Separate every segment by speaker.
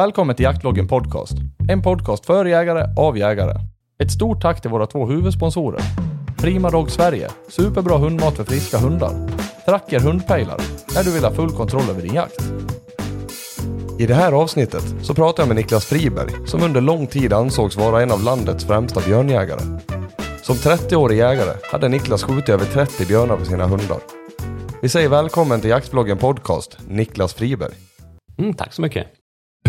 Speaker 1: Välkommen till Jaktloggen Podcast. En podcast för jägare, av jägare. Ett stort tack till våra två huvudsponsorer. Prima Dog Sverige, superbra hundmat för friska hundar. Tracker hundpejlar, när du vill ha full kontroll över din jakt.
Speaker 2: I det här avsnittet så pratar jag med Niklas Friberg som under lång tid ansågs vara en av landets främsta björnjägare. Som 30-årig jägare hade Niklas skjutit över 30 björnar på sina hundar. Vi säger välkommen till Jaktvloggen Podcast, Niklas Friberg.
Speaker 3: Mm, tack så mycket.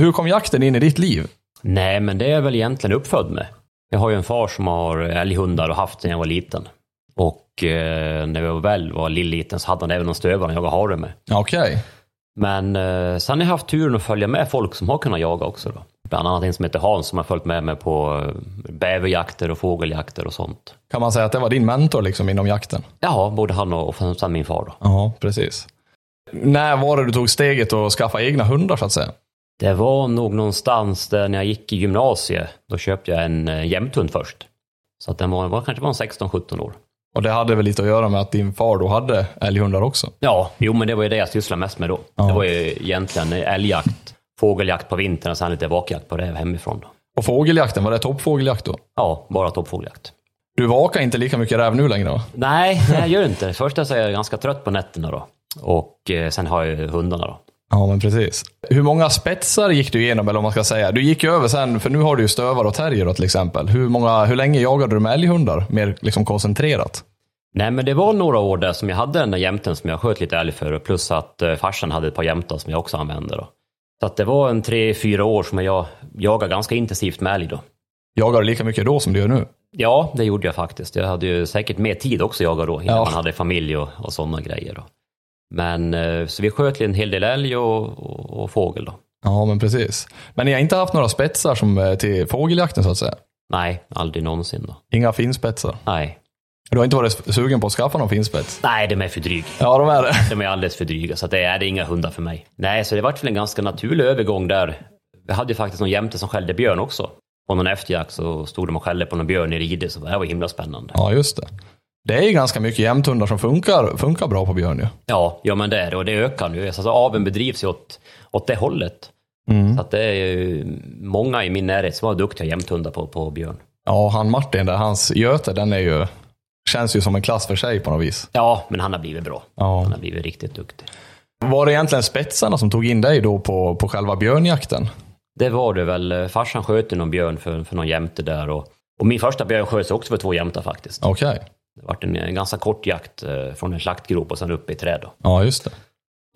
Speaker 1: Hur kom jakten in i ditt liv?
Speaker 3: Nej, men det är jag väl egentligen uppfödd med. Jag har ju en far som har älghundar och haft sedan jag var liten. Och eh, när jag väl var lilliten så hade han även någon stövare han jagade hare med.
Speaker 1: Okej.
Speaker 3: Men eh, sen har jag haft turen att följa med folk som har kunnat jaga också. Då. Bland annat en som heter Hans som har följt med mig på eh, bäverjakter och fågeljakter och sånt.
Speaker 1: Kan man säga att det var din mentor liksom inom jakten?
Speaker 3: Ja, både han och, och sen min far då.
Speaker 1: Ja, precis. När var det du tog steget att skaffa egna hundar så att säga?
Speaker 3: Det var nog någonstans där när jag gick i gymnasiet. Då köpte jag en eh, jämthund först. Så att den var, var kanske var en 16-17 år.
Speaker 1: Och det hade väl lite att göra med att din far då hade älghundar också?
Speaker 3: Ja, jo men det var ju det jag sysslade mest med då.
Speaker 1: Ja.
Speaker 3: Det var ju egentligen älgjakt, fågeljakt på vintern och sen lite vakjakt på det hemifrån. Då.
Speaker 1: Och fågeljakten, var det toppfågeljakt då?
Speaker 3: Ja, bara toppfågeljakt.
Speaker 1: Du vakar inte lika mycket räv nu längre va?
Speaker 3: Nej, jag gör inte det. Först är jag ganska trött på nätterna då. Och eh, sen har jag hundarna då.
Speaker 1: Ja, men precis. Hur många spetsar gick du igenom, eller vad man ska säga? Du gick ju över sen, för nu har du ju stövar och terrier då, till exempel. Hur, många, hur länge jagade du med älghundar? Mer liksom koncentrerat?
Speaker 3: Nej, men det var några år där som jag hade den där jämten som jag sköt lite älg för. Plus att eh, farsan hade ett par jämtar som jag också använde då. Så att det var en tre, fyra år som jag jagade ganska intensivt med älg då.
Speaker 1: Jagar du lika mycket då som du gör nu?
Speaker 3: Ja, det gjorde jag faktiskt. Jag hade ju säkert mer tid också att jaga då, innan
Speaker 1: Ja.
Speaker 3: man hade familj och, och sådana grejer. Då. Men eh, så vi sköt en hel del älg och, och, och fågel då.
Speaker 1: Ja, men precis. Men ni har inte haft några spetsar som eh, till fågeljakten så att säga?
Speaker 3: Nej, aldrig någonsin då.
Speaker 1: Inga finspetsar?
Speaker 3: Nej.
Speaker 1: Du har inte varit sugen på att skaffa någon finspets?
Speaker 3: Nej, de är för dryga.
Speaker 1: Ja, de är det.
Speaker 3: De är alldeles för dryga, så att det är det är inga hundar för mig. Nej, så det vart väl en ganska naturlig övergång där. Vi hade ju faktiskt någon jämte som skällde björn också. På någon efterjakt så stod de och skällde på någon björn i Ride, så det här var himla spännande.
Speaker 1: Ja, just det. Det är ju ganska mycket jämthundar som funkar, funkar bra på björn ju.
Speaker 3: Ja, ja men det är det och det ökar nu. Alltså aveln bedrivs ju åt, åt det hållet.
Speaker 1: Mm.
Speaker 3: Så att det är många i min närhet som var duktiga jämthundar på, på björn.
Speaker 1: Ja, han Martin där, hans Göte, den är ju, känns ju som en klass för sig på något vis.
Speaker 3: Ja, men han har blivit bra.
Speaker 1: Ja.
Speaker 3: Han har blivit riktigt duktig.
Speaker 1: Var det egentligen spetsarna som tog in dig då på, på själva björnjakten?
Speaker 3: Det var det väl. Farsan sköt någon björn för, för någon jämte där och, och min första björn sköts också för två jämtar faktiskt.
Speaker 1: Okej.
Speaker 3: Det var en, en ganska kort jakt eh, från en slaktgrop och sen upp i träd. Då.
Speaker 1: Ja, just det.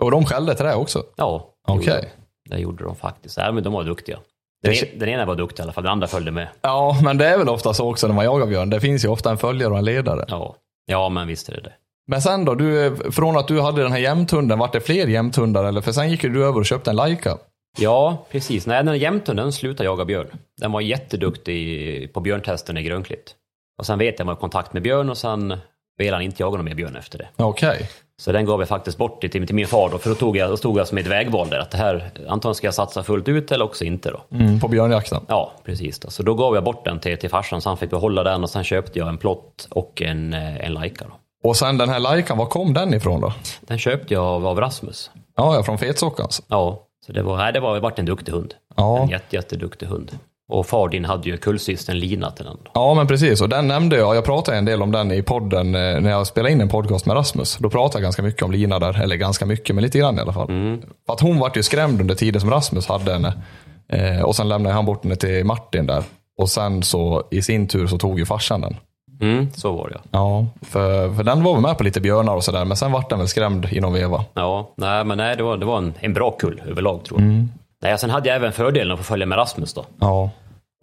Speaker 1: Och de skällde det också?
Speaker 3: Ja, det
Speaker 1: Okej.
Speaker 3: gjorde de. det gjorde de faktiskt. Men de var duktiga. Den,
Speaker 1: Det-
Speaker 3: en, den ena var duktig i alla fall, den andra följde med.
Speaker 1: Ja, men det är väl ofta så också när man jagar björn. Det finns ju ofta en följare och en ledare.
Speaker 3: Ja, ja men visst är det det.
Speaker 1: Men sen då, du, från att du hade den här jämthunden, vart det fler jämthundar? Eller? För sen gick du över och köpte en Laika.
Speaker 3: Ja, precis. Nej, den jämten den slutade jaga björn. Den var jätteduktig på björntesten i Grönklitt. Och sen vet jag att jag var i kontakt med björn och sen ville han inte jaga någon mer björn efter det.
Speaker 1: Okej.
Speaker 3: Så den gav jag faktiskt bort till, till min far då, för då, tog jag, då stod jag som ett vägval där. Att det här, antagligen ska jag satsa fullt ut eller också inte då.
Speaker 1: Mm, på björnjakten.
Speaker 3: Ja, precis. Då. Så då gav jag bort den till, till farsan så han fick behålla den och sen köpte jag en plott och en, eh, en. Då.
Speaker 1: Och sen den här Laikan, var kom den ifrån då?
Speaker 3: Den köpte jag av, av Rasmus.
Speaker 1: Ja, ja från Fetsockans.
Speaker 3: Ja, så det var, nej, det var, det vart en duktig hund.
Speaker 1: Ja.
Speaker 3: En jätte, jätteduktig hund. Och far din hade ju kullsystern Lina till den.
Speaker 1: Ja, men precis. Och den nämnde jag. Jag pratade en del om den i podden eh, när jag spelade in en podcast med Rasmus. Då pratade jag ganska mycket om Lina där. Eller ganska mycket, men lite grann i alla fall. För att hon vart ju skrämd under tiden som Rasmus hade henne. Eh, och sen lämnade han bort henne till Martin där. Och sen så i sin tur så tog ju farsan den.
Speaker 3: Mm, så var det ja.
Speaker 1: För, för den var väl med på lite björnar och sådär. Men sen vart den väl skrämd inom veva.
Speaker 3: Ja, nej, men nej, det var, det var en, en bra kull överlag tror jag. Nej, sen hade jag även fördelen att få följa med Rasmus då.
Speaker 1: Ja,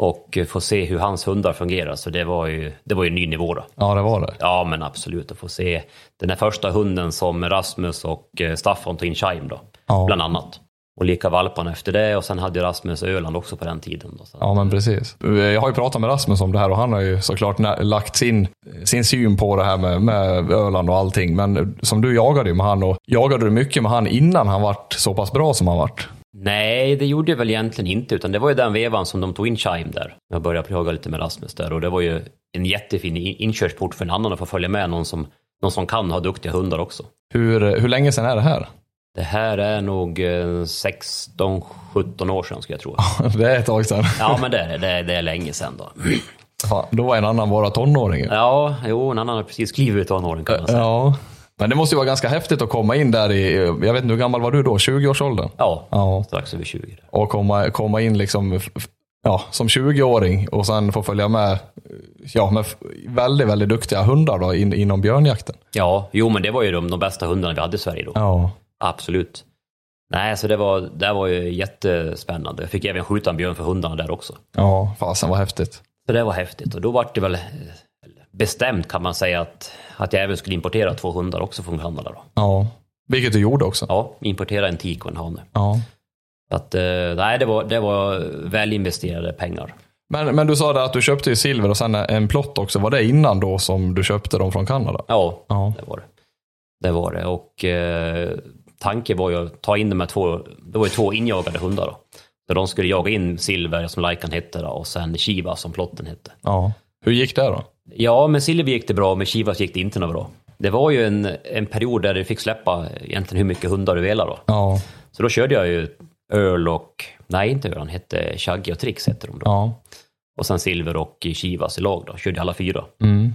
Speaker 3: Och eh, få se hur hans hundar fungerar. Så det var ju, det var ju en ny nivå då.
Speaker 1: ja det var det.
Speaker 3: Ja, men absolut. Att få se den här första hunden som Rasmus och eh, Staffan tog in Chime då.
Speaker 1: Ja.
Speaker 3: Bland annat. Och lika valparna efter det. Och sen hade ju Rasmus Öland också på den tiden. Då, så.
Speaker 1: Ja, men precis. Jag har ju pratat med Rasmus om det här och han har ju såklart lagt sin, sin syn på det här med, med Öland och allting. Men som du jagade ju med han och jagade du mycket med han innan han vart så pass bra som han vart?
Speaker 3: Nej, det gjorde jag väl egentligen inte. Utan det var ju den vevan som de tog in Chime där. Jag började jaga lite med Rasmus där. Och det var ju en jättefin in- inkörsport för en annan att få följa med någon som, någon som kan ha duktiga hundar också.
Speaker 1: Hur, hur länge sedan är det här?
Speaker 3: Det här är nog eh, 16-17 år sedan skulle jag tro.
Speaker 1: Det är ett tag sedan.
Speaker 3: Ja, men det är det. Är, det är länge sedan då.
Speaker 1: Fan, då var en annan bara tonåring.
Speaker 3: Ja, jo, en annan har precis klivit ut tonåren kan man säga.
Speaker 1: Ja. Men det måste ju vara ganska häftigt att komma in där i, jag vet inte hur gammal var du då? 20-årsåldern?
Speaker 3: Ja,
Speaker 1: Ja.
Speaker 3: strax över 20.
Speaker 1: Och komma, komma in liksom, ja, som 20-åring och sen få följa med, ja, med väldigt, väldigt duktiga hundar då in, inom björnjakten.
Speaker 3: Ja, jo, men det var ju de, de bästa hundarna vi hade i Sverige då.
Speaker 1: Ja.
Speaker 3: Absolut. Nej, så det var, det var ju jättespännande. Jag fick även skjuta en björn för hundarna där också.
Speaker 1: Ja, fasen vad häftigt.
Speaker 3: Så det var häftigt och då var det väl bestämt kan man säga att, att jag även skulle importera två hundar också från Kanada. Då.
Speaker 1: Ja. Vilket du gjorde också.
Speaker 3: Ja, importera en tik och en hane.
Speaker 1: Ja.
Speaker 3: Att, eh, nej, det var, det var väl investerade pengar.
Speaker 1: Men, men du sa att du köpte ju silver och sen en plott också. Var det innan då som du köpte dem från Kanada?
Speaker 3: Ja,
Speaker 1: Ja.
Speaker 3: det var det. Det var det och eh, tanken var ju att ta in de här två, det var ju två injagade hundar då. Så de skulle jaga in Silver som Laikan hette då, och sen Shiva som plotten hette.
Speaker 1: Ja. Hur gick det då?
Speaker 3: Ja, med Silver gick det bra, med Chivas gick det inte något bra. Det var ju en, en period där du fick släppa egentligen hur mycket hundar du ville då.
Speaker 1: Ja.
Speaker 3: Så då körde jag ju Earl och, nej inte Earl, han hette Shaggy och Trix hette de då.
Speaker 1: Ja.
Speaker 3: Och sen Silver och Chivas i lag då, körde alla fyra.
Speaker 1: Mm.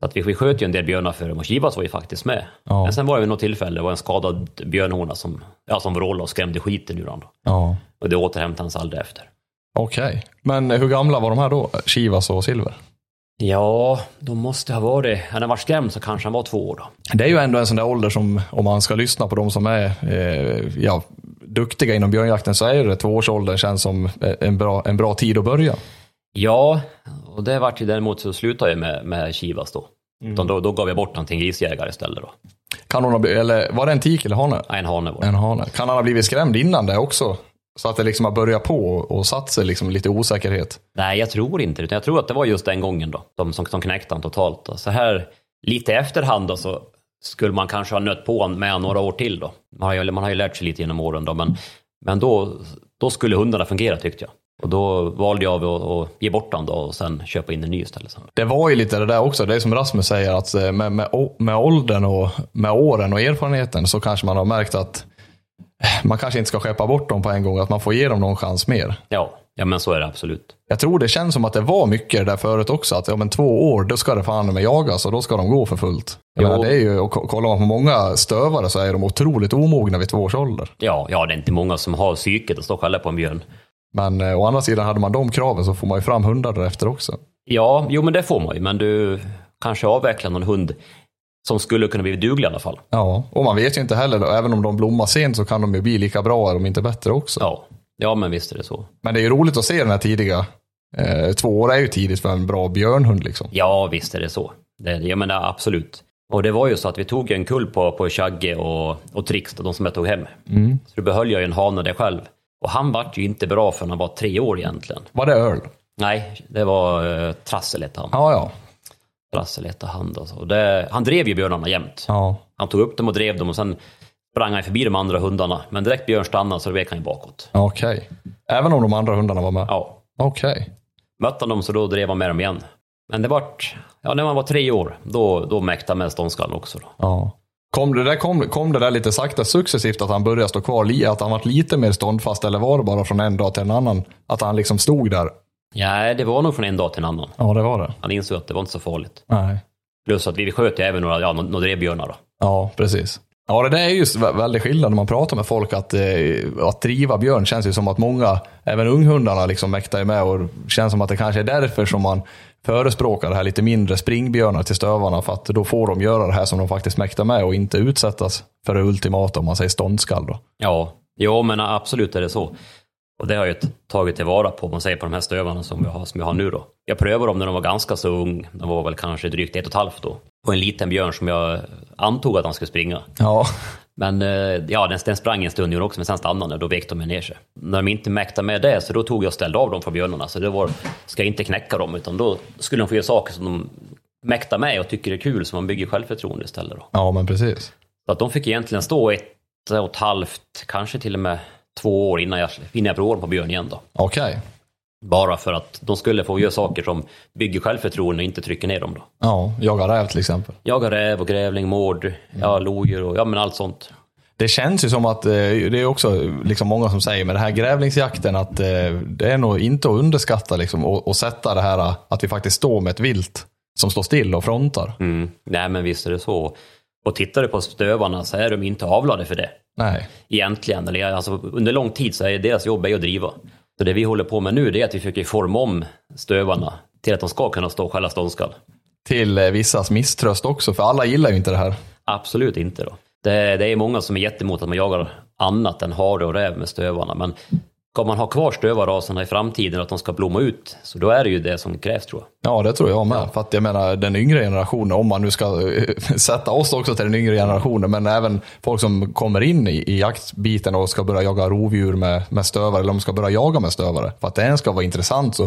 Speaker 3: Så att vi, vi sköt ju en del björnar för dem och Chivas var ju faktiskt med.
Speaker 1: Ja.
Speaker 3: Men sen var det vid något tillfälle, det var en skadad björnhona som, ja, som vrålade och skrämde skiten ur honom.
Speaker 1: Ja.
Speaker 3: Och det återhämtade han sig aldrig efter.
Speaker 1: Okej. Men hur gamla var de här då? Chivas och Silver?
Speaker 3: Ja, de måste ha varit, när han var skrämd så kanske han var två år då.
Speaker 1: Det är ju ändå en sån där ålder som, om man ska lyssna på de som är eh, ja, duktiga inom björnjakten, så är det tvåårsåldern känns som en bra, en bra tid att börja.
Speaker 3: Ja, och det vart ju däremot så slutade jag med, med Chivas då. Utan Då, då gav jag bort honom till en grisjägare istället då.
Speaker 1: Kan hon ha, eller var det en tik eller hane?
Speaker 3: Nej, en hane var det.
Speaker 1: En hane. Kan han ha blivit skrämd innan det också? Så att det liksom har börjat på och satt sig liksom lite osäkerhet.
Speaker 3: Nej, jag tror inte det. Jag tror att det var just den gången då. De som, som knäckte honom totalt. Då. Så här lite efterhand då, så skulle man kanske ha nött på honom med några år till då. Man har ju, man har ju lärt sig lite genom åren då. Men, men då, då skulle hundarna fungera tyckte jag. Och då valde jag att, ge bort honom då och sen köpa in en ny istället.
Speaker 1: Det var ju lite det där också, det är som Rasmus säger, att eh, med, med, med åldern och med åren och erfarenheten så kanske man har märkt att man kanske inte ska skeppa bort dem på en gång, att man får ge dem någon chans mer.
Speaker 3: Ja, ja men så är det absolut.
Speaker 1: Jag tror det känns som att det var mycket där förut också, att ja, men två år, då ska det fan med jagas och då ska de gå för fullt. Jag menar, det är ju, och ko- kollar man på många stövare så är de otroligt omogna vid två års ålder.
Speaker 3: Ja, ja, det är inte många som har psyket att stå och skälla på en björn.
Speaker 1: Men eh, å andra sidan, hade man de kraven så får man ju fram hundar därefter också.
Speaker 3: Ja, jo men det får man ju. Men du kanske avvecklar någon hund som skulle kunna bli duglig i alla fall.
Speaker 1: Ja, och man vet ju inte heller, då, även om de blommar sent så kan de ju bli lika bra, om inte bättre också.
Speaker 3: Ja, ja men visst är det så.
Speaker 1: Men det är ju roligt att se den här tidiga. Eh, två år är ju tidigt för en bra björnhund liksom.
Speaker 3: Ja, visst är det så. Det, jag menar absolut. Och det var ju så att vi tog en kull på, på Chagge och, och Trix, de som jag tog hem. Så då behöll jag ju en hane där själv. Och han vart ju inte bra förrän han var tre år egentligen.
Speaker 1: Var det öl?
Speaker 3: Nej, det var uh, Trassel hette han.
Speaker 1: Ja, ja.
Speaker 3: Trassel hette han då. Och det, han drev ju björnarna jämt.
Speaker 1: ja.
Speaker 3: Han tog upp dem och drev dem och sen sprang han förbi de andra hundarna. Men direkt Björn stannade så vek han ju bakåt.
Speaker 1: Okej. Även om de andra hundarna var med?
Speaker 3: Ja,
Speaker 1: Okej.
Speaker 3: mötte han dem så då drev han med dem igen. Men det vart, ja när man var tre år, då, då mäktade med ståndskallen också. Då.
Speaker 1: Ja. Kom det, där, kom, kom det där lite sakta successivt att han började stå kvar, att han var lite mer ståndfast eller var det bara från en dag till en annan? Att han liksom stod där?
Speaker 3: Ja, det var nog från en dag till en annan.
Speaker 1: Ja, det var det.
Speaker 3: Han insåg att det var inte så farligt.
Speaker 1: Nej.
Speaker 3: Plus att vi sköt ju även några, ja, några drevbjörnar då.
Speaker 1: Ja, precis. Ja, det där är ju vä- väldigt skillnad när man pratar med folk att, eh, att driva björn känns ju som att många, även unghundarna, liksom mäktar med och känns som att det kanske är därför som man förespråkar det här lite mindre springbjörnar till stövarna för att då får de göra det här som de faktiskt mäktar med och inte utsättas för det ultimata om man säger ståndskall då.
Speaker 3: Ja, jo men absolut är det så. Och det har jag tagit tillvara på, man säger på de här stövarna som jag har, som jag har nu då. Jag prövade dem när de var ganska så ung, de var väl kanske drygt ett och ett halvt då. På en liten björn som jag antog att han skulle springa.
Speaker 1: Ja,
Speaker 3: Men eh, ja, den, den sprang en stund också, men sen stannade den, då vek de ner sig. När de inte mäktade med det, så då tog jag och ställde av dem från björnarna. Så det var, ska jag inte knäcka dem, utan då skulle de få göra saker som de mäktar med och tycker är kul, så man bygger självförtroende istället då.
Speaker 1: ja men precis.
Speaker 3: Så att de fick egentligen stå ett och ett halvt, kanske till och med två år innan jag, innan jag provade på björn igen då.
Speaker 1: Okej.
Speaker 3: Bara för att de skulle få göra saker som bygger självförtroende och inte trycker ner dem då.
Speaker 1: Ja, jaga räv till exempel.
Speaker 3: Jaga räv och grävling, mård, ja, lodjur och ja men allt sånt.
Speaker 1: Det känns ju som att, eh, det är också liksom många som säger med den här grävlingsjakten att eh, det är nog inte att underskatta liksom, och, och sätta det här att vi faktiskt står med ett vilt som står still och frontar.
Speaker 3: Mm. Nej men visst är det så. Och tittar du på stövarna så är de inte avlade för det.
Speaker 1: Nej.
Speaker 3: Egentligen. Eller, alltså, under lång tid så är deras jobb är att driva. Så det vi håller på med nu det är att vi försöker forma om stövarna till att de ska kunna stå skälla ståndskall.
Speaker 1: Till eh, vissas misströst också, för alla gillar ju inte det här.
Speaker 3: Absolut inte då. Det, det är många som är jättemot att man jagar annat än hare och räv med stövarna. Men ska man ha kvar stövarraserna i framtiden att de ska blomma ut, så då är det ju det som krävs tror jag.
Speaker 1: Ja, det tror jag med. För att jag menar, den yngre generationen, om man nu ska eh, sätta oss också till den yngre generationen, men även folk som kommer in i, i jaktbiten och ska börja jaga rovdjur med, med stövare, eller de ska börja jaga med stövare. För att det ens ska vara intressant så,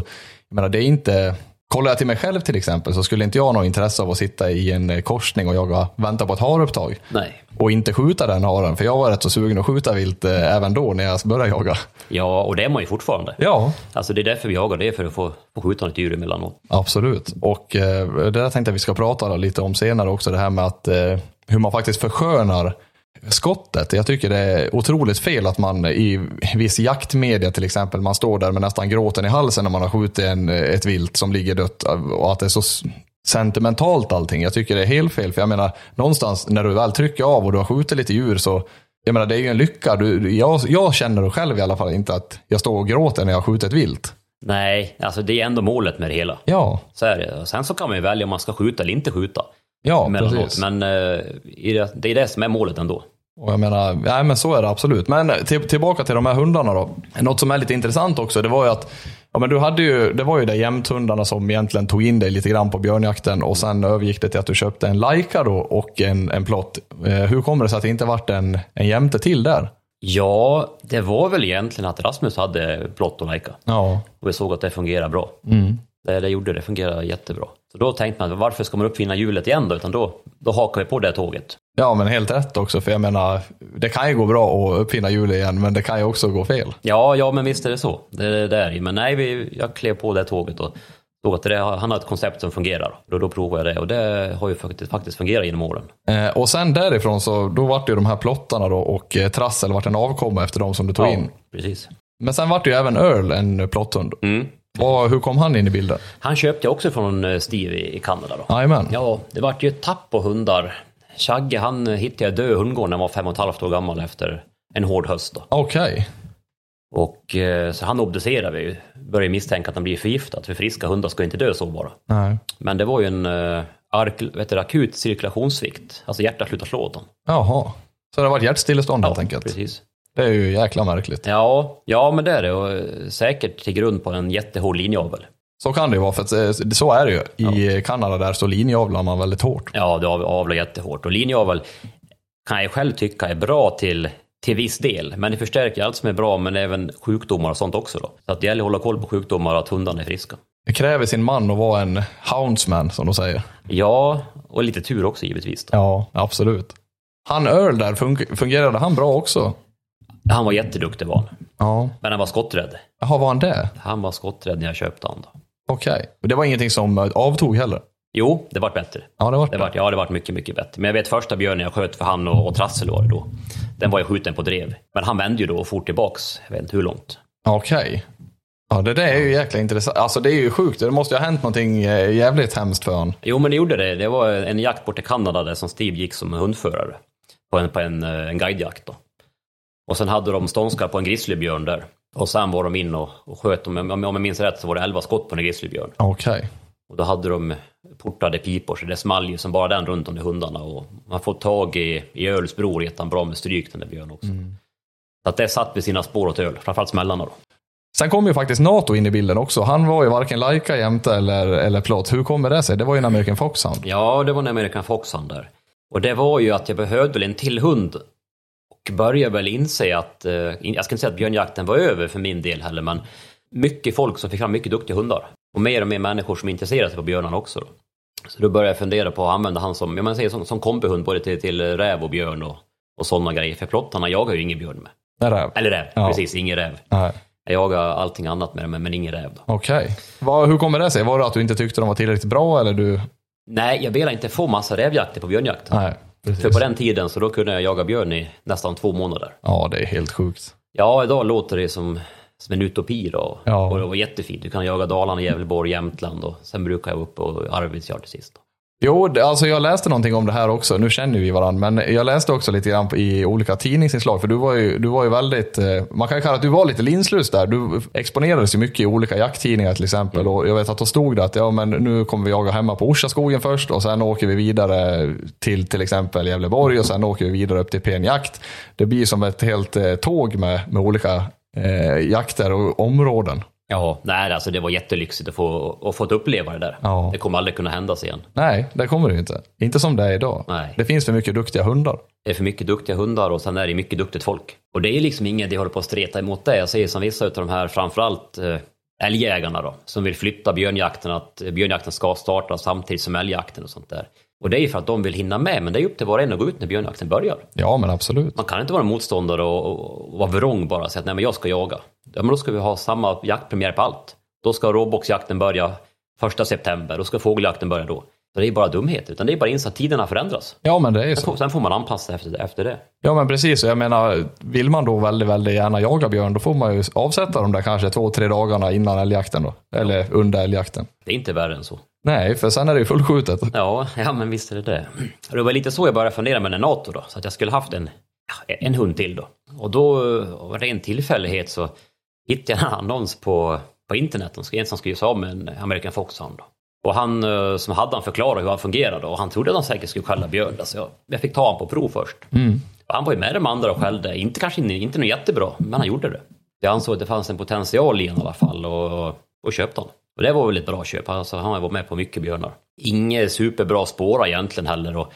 Speaker 1: jag menar, det är inte Kollar jag till mig själv till exempel så skulle inte jag ha något intresse av att sitta i en eh, korsning och jaga, vänta på ett harupptag.
Speaker 3: Nej.
Speaker 1: Och inte skjuta den haren, för jag var rätt så sugen att skjuta vilt eh, även då när jag började jaga.
Speaker 3: Ja, och det är man ju fortfarande.
Speaker 1: Ja,
Speaker 3: Alltså det är därför vi jagar, det är för att få, få skjuta något djur emellanåt.
Speaker 1: absolut. Och eh, det där tänkte jag vi ska prata lite om senare också, det här med att eh, hur man faktiskt förskönar skottet. Jag tycker det är otroligt fel att man i viss jaktmedia till exempel, man står där med nästan gråten i halsen när man har skjutit en, ett vilt som ligger dött och att det är så sentimentalt allting. Jag tycker det är helt fel, för jag menar någonstans när du väl trycker av och du har skjutit lite djur så jag menar det är ju en lycka. Du, jag, jag känner själv i alla fall inte att jag står och gråter när jag har skjutit ett vilt.
Speaker 3: Nej, alltså det är ändå målet med det hela.
Speaker 1: Ja,
Speaker 3: Så är det. Sen så kan man ju välja om man ska skjuta eller inte skjuta.
Speaker 1: Ja
Speaker 3: emellanåt.
Speaker 1: precis.
Speaker 3: Men eh, det, det är det som är målet ändå.
Speaker 1: Och jag menar, nej men så är det absolut. Men till, tillbaka till de här hundarna då. Något som är lite intressant också, det var ju att Ja, men du hade ju, det var ju de jämthundarna som egentligen tog in dig lite grann på björnjakten och sen övergick det till att du köpte en Laika då och en, en plott. Eh, hur kommer det sig att det inte vart en, en jämte till där?
Speaker 3: Ja, det var väl egentligen att Rasmus hade plott och lajka.
Speaker 1: Ja.
Speaker 3: Och vi såg att det fungerar bra. Det, det gjorde det, fungerade jättebra. Så då tänkte man, varför ska man uppfinna hjulet igen då? Utan då, då hakar vi på det tåget.
Speaker 1: Ja, men helt rätt också. För jag menar, det kan ju gå bra att uppfinna hjulet igen, men det kan ju också gå fel.
Speaker 3: Ja, ja, men visst är det så. Det det är. Men nej, vi, jag klev på det tåget och såg att det, han har ett koncept som fungerar. Då, då provade jag det och det har ju faktiskt, faktiskt fungerat genom åren.
Speaker 1: Eh, och sen därifrån så, då vart ju de här plottarna då och eh, Trassel vart en avkomma efter de som du tog in.
Speaker 3: precis.
Speaker 1: Men sen vart ju även Earl en plotthund.
Speaker 3: Mm.
Speaker 1: Vad- hur kom han in i bilden?
Speaker 3: Han köpte jag också från eh, Steve i, Kanada då. Ja, det vart ju ett tapp på hundar. Chagge, han hittade jag död i hundgården när han var fem och ett halvt år gammal efter en hård höst.
Speaker 1: Okej.
Speaker 3: Och eh, så han obducerade vi. Började misstänka att han blir förgiftad, för friska hundar ska inte dö så bara.
Speaker 1: Nej.
Speaker 3: Men det var ju en eh, ark, vet du, akut cirkulationssvikt. Alltså hjärtat slutade slå åt honom.
Speaker 1: Jaha. Så det har varit hjärtstillestånd helt enkelt.
Speaker 3: precis.
Speaker 1: Det är ju jäkla märkligt.
Speaker 3: Ja, ja, men det är det. Och eh, säkert till grund på en jättehård linjeavel.
Speaker 1: Så kan det ju vara, för eh, så är det ju. I Kanada där så linjeavlar man väldigt hårt.
Speaker 3: Ja, det av- avlar jättehårt. Och linjeavel kan jag själv tycka är bra till, till viss del. Men det förstärker allt som är bra, men även sjukdomar och sånt också. Då. Så att det gäller att hålla koll på sjukdomar och att hundarna är friska.
Speaker 1: Det kräver sin man att vara en houndsman, som de säger.
Speaker 3: Ja, och lite tur också givetvis. Då.
Speaker 1: Ja, absolut. Han Earl där, fun- fungerade han bra också?
Speaker 3: Han var jätteduktig var han.
Speaker 1: Ja.
Speaker 3: Men han var skotträdd.
Speaker 1: Jaha, var han det?
Speaker 3: Han var skotträdd när jag köpte honom.
Speaker 1: Okej. Det var ingenting som eh, avtog heller?
Speaker 3: Jo, det vart bättre.
Speaker 1: Ja, det var
Speaker 3: Det vart, ja, det vart mycket, mycket bättre. Men jag vet första björnen jag sköt för han och, och Trassel var det då. Den var ju skjuten på drev. Men han vände ju då och for tillbaks. Jag vet inte hur långt.
Speaker 1: Okej. Ja, det där är ju jäkla intressant. Alltså det är ju sjukt. Det måste ju ha hänt någonting eh, jävligt hemskt för honom.
Speaker 3: Jo, men det gjorde det. Det var en jakt bort till Kanada där som Steve gick som hundförare. På en, på en, eh, en guidejakt då. Och sen hade de ståndskar på en grizzlybjörn där. Och sen var de in och, och sköt. Om, om jag minns rätt så var det 11 skott på en grizzlybjörn.
Speaker 1: Okej.
Speaker 3: Och då hade de portade pipor, så det small ju som bara den runt om de hundarna. Och man får tag i, i Öls bror, han bra med stryk den där björnen också. Så att det satt med sina spår åt Öl, framförallt smällarna då.
Speaker 1: Sen kom ju faktiskt NATO in i bilden också. Han var ju varken Laika jämte eller, eller plott. Hur kommer det sig? Det var ju en American Foxhound.
Speaker 3: Ja, det var en American Foxhound där. Och det var ju att jag behövde väl en till hund. Och började väl inse att, eh, jag ska inte säga att björnjakten var över för min del heller, men mycket folk som fick fram mycket duktiga hundar. Och mer och mer människor som intresserade sig för björnarna också. Då. Så då började jag fundera på att använda han som, jag menar, säger som, som kombihund både till, till räv och björn och, och sådana grejer. För plottarna jagar ju ingen björn med.
Speaker 1: Där.
Speaker 3: Eller räv,
Speaker 1: Ja.
Speaker 3: precis, ingen räv.
Speaker 1: Nej.
Speaker 3: Jag jagar allting annat med dem, men ingen räv.
Speaker 1: Okej. Vad- Hur kommer det sig? Var det att du inte tyckte de var tillräckligt bra eller du?
Speaker 3: Nej, jag ville inte få massa rävjakter på björnjakt.
Speaker 1: Nej. Precis.
Speaker 3: För på den tiden så då kunde jag jaga björn i nästan två månader.
Speaker 1: Ja, det är helt sjukt.
Speaker 3: Ja, idag låter det som, som en utopi då.
Speaker 1: Ja.
Speaker 3: Och det var jättefint. Du kan jaga Dalarna, Gävleborg, Jämtland och sen brukar jag upp och Arvidsjaur till sist. Då.
Speaker 1: Jo, alltså jag läste någonting om det här också. Nu känner vi varandra, men jag läste också lite grann i olika tidningsinslag. För du var ju, du var ju väldigt, eh, man kan ju kalla att du var lite linslus där. Du exponerades ju mycket i olika jakttidningar till exempel. Och jag vet att då stod det att ja, men nu kommer vi jaga hemma på Orsaskogen först och sen åker vi vidare till till exempel Gävleborg och sen åker vi vidare upp till Penjakt. Det blir som ett helt eh, tåg med, med olika eh, jakter och områden.
Speaker 3: Ja, nej, alltså det var jättelyxigt att få, att få uppleva det där.
Speaker 1: Ja.
Speaker 3: Det kommer aldrig kunna hända igen.
Speaker 1: Nej, det kommer det inte. Inte som det är idag.
Speaker 3: Nej.
Speaker 1: Det finns för mycket duktiga hundar.
Speaker 3: Det är för mycket duktiga hundar och sen är det mycket duktigt folk. Och det är liksom inget de håller på att streta emot det. Jag säger som vissa av de här, framförallt eh, älgjägarna då, som vill flytta björnjakten, att björnjakten ska starta samtidigt som älgjakten och sånt där. Och det är ju för att de vill hinna med, men det är upp till var och en att gå ut när björnjakten börjar.
Speaker 1: Ja, men absolut.
Speaker 3: Man kan inte vara motståndare och, och, och vara vrång bara och säga att nej men jag ska jaga. Ja men då ska vi ha samma jaktpremiär på allt. Då ska råboxjakten börja första september, då ska fågeljakten börja då. Så det är bara dumheter, utan det är bara att inse att tiderna förändras.
Speaker 1: Ja, men det är så.
Speaker 3: sen får man anpassa efter, efter det.
Speaker 1: Ja men precis, jag menar, vill man då väldigt, väldigt gärna jaga björn, då får man ju avsätta de där kanske två, tre dagarna innan älgjakten då. Eller under älgjakten.
Speaker 3: Det är inte värre än så.
Speaker 1: Nej, för sen är det ju fullskjutet.
Speaker 3: Ja, ja men visst är det det. Det var lite så jag började fundera med den NATO då, så att jag skulle haft en, en hund till då. Och då, av ren tillfällighet så hittade jag en annons på, på internet. De skulle en som skulle sig av med en American Foxhound. Då. Och han eh, som hade han förklarade hur han fungerade och han trodde att han säkert skulle skälla björn. Så jag, jag fick ta honom på prov först. Och han var ju med de andra och skällde, inte kanske inte, inte något jättebra, men han gjorde det. Jag ansåg att det fanns en potential i honom i alla fall och, och köpte honom. Och det var väl ett bra köp, alltså, han var med på mycket björnar. Inget superbra spåra egentligen heller och,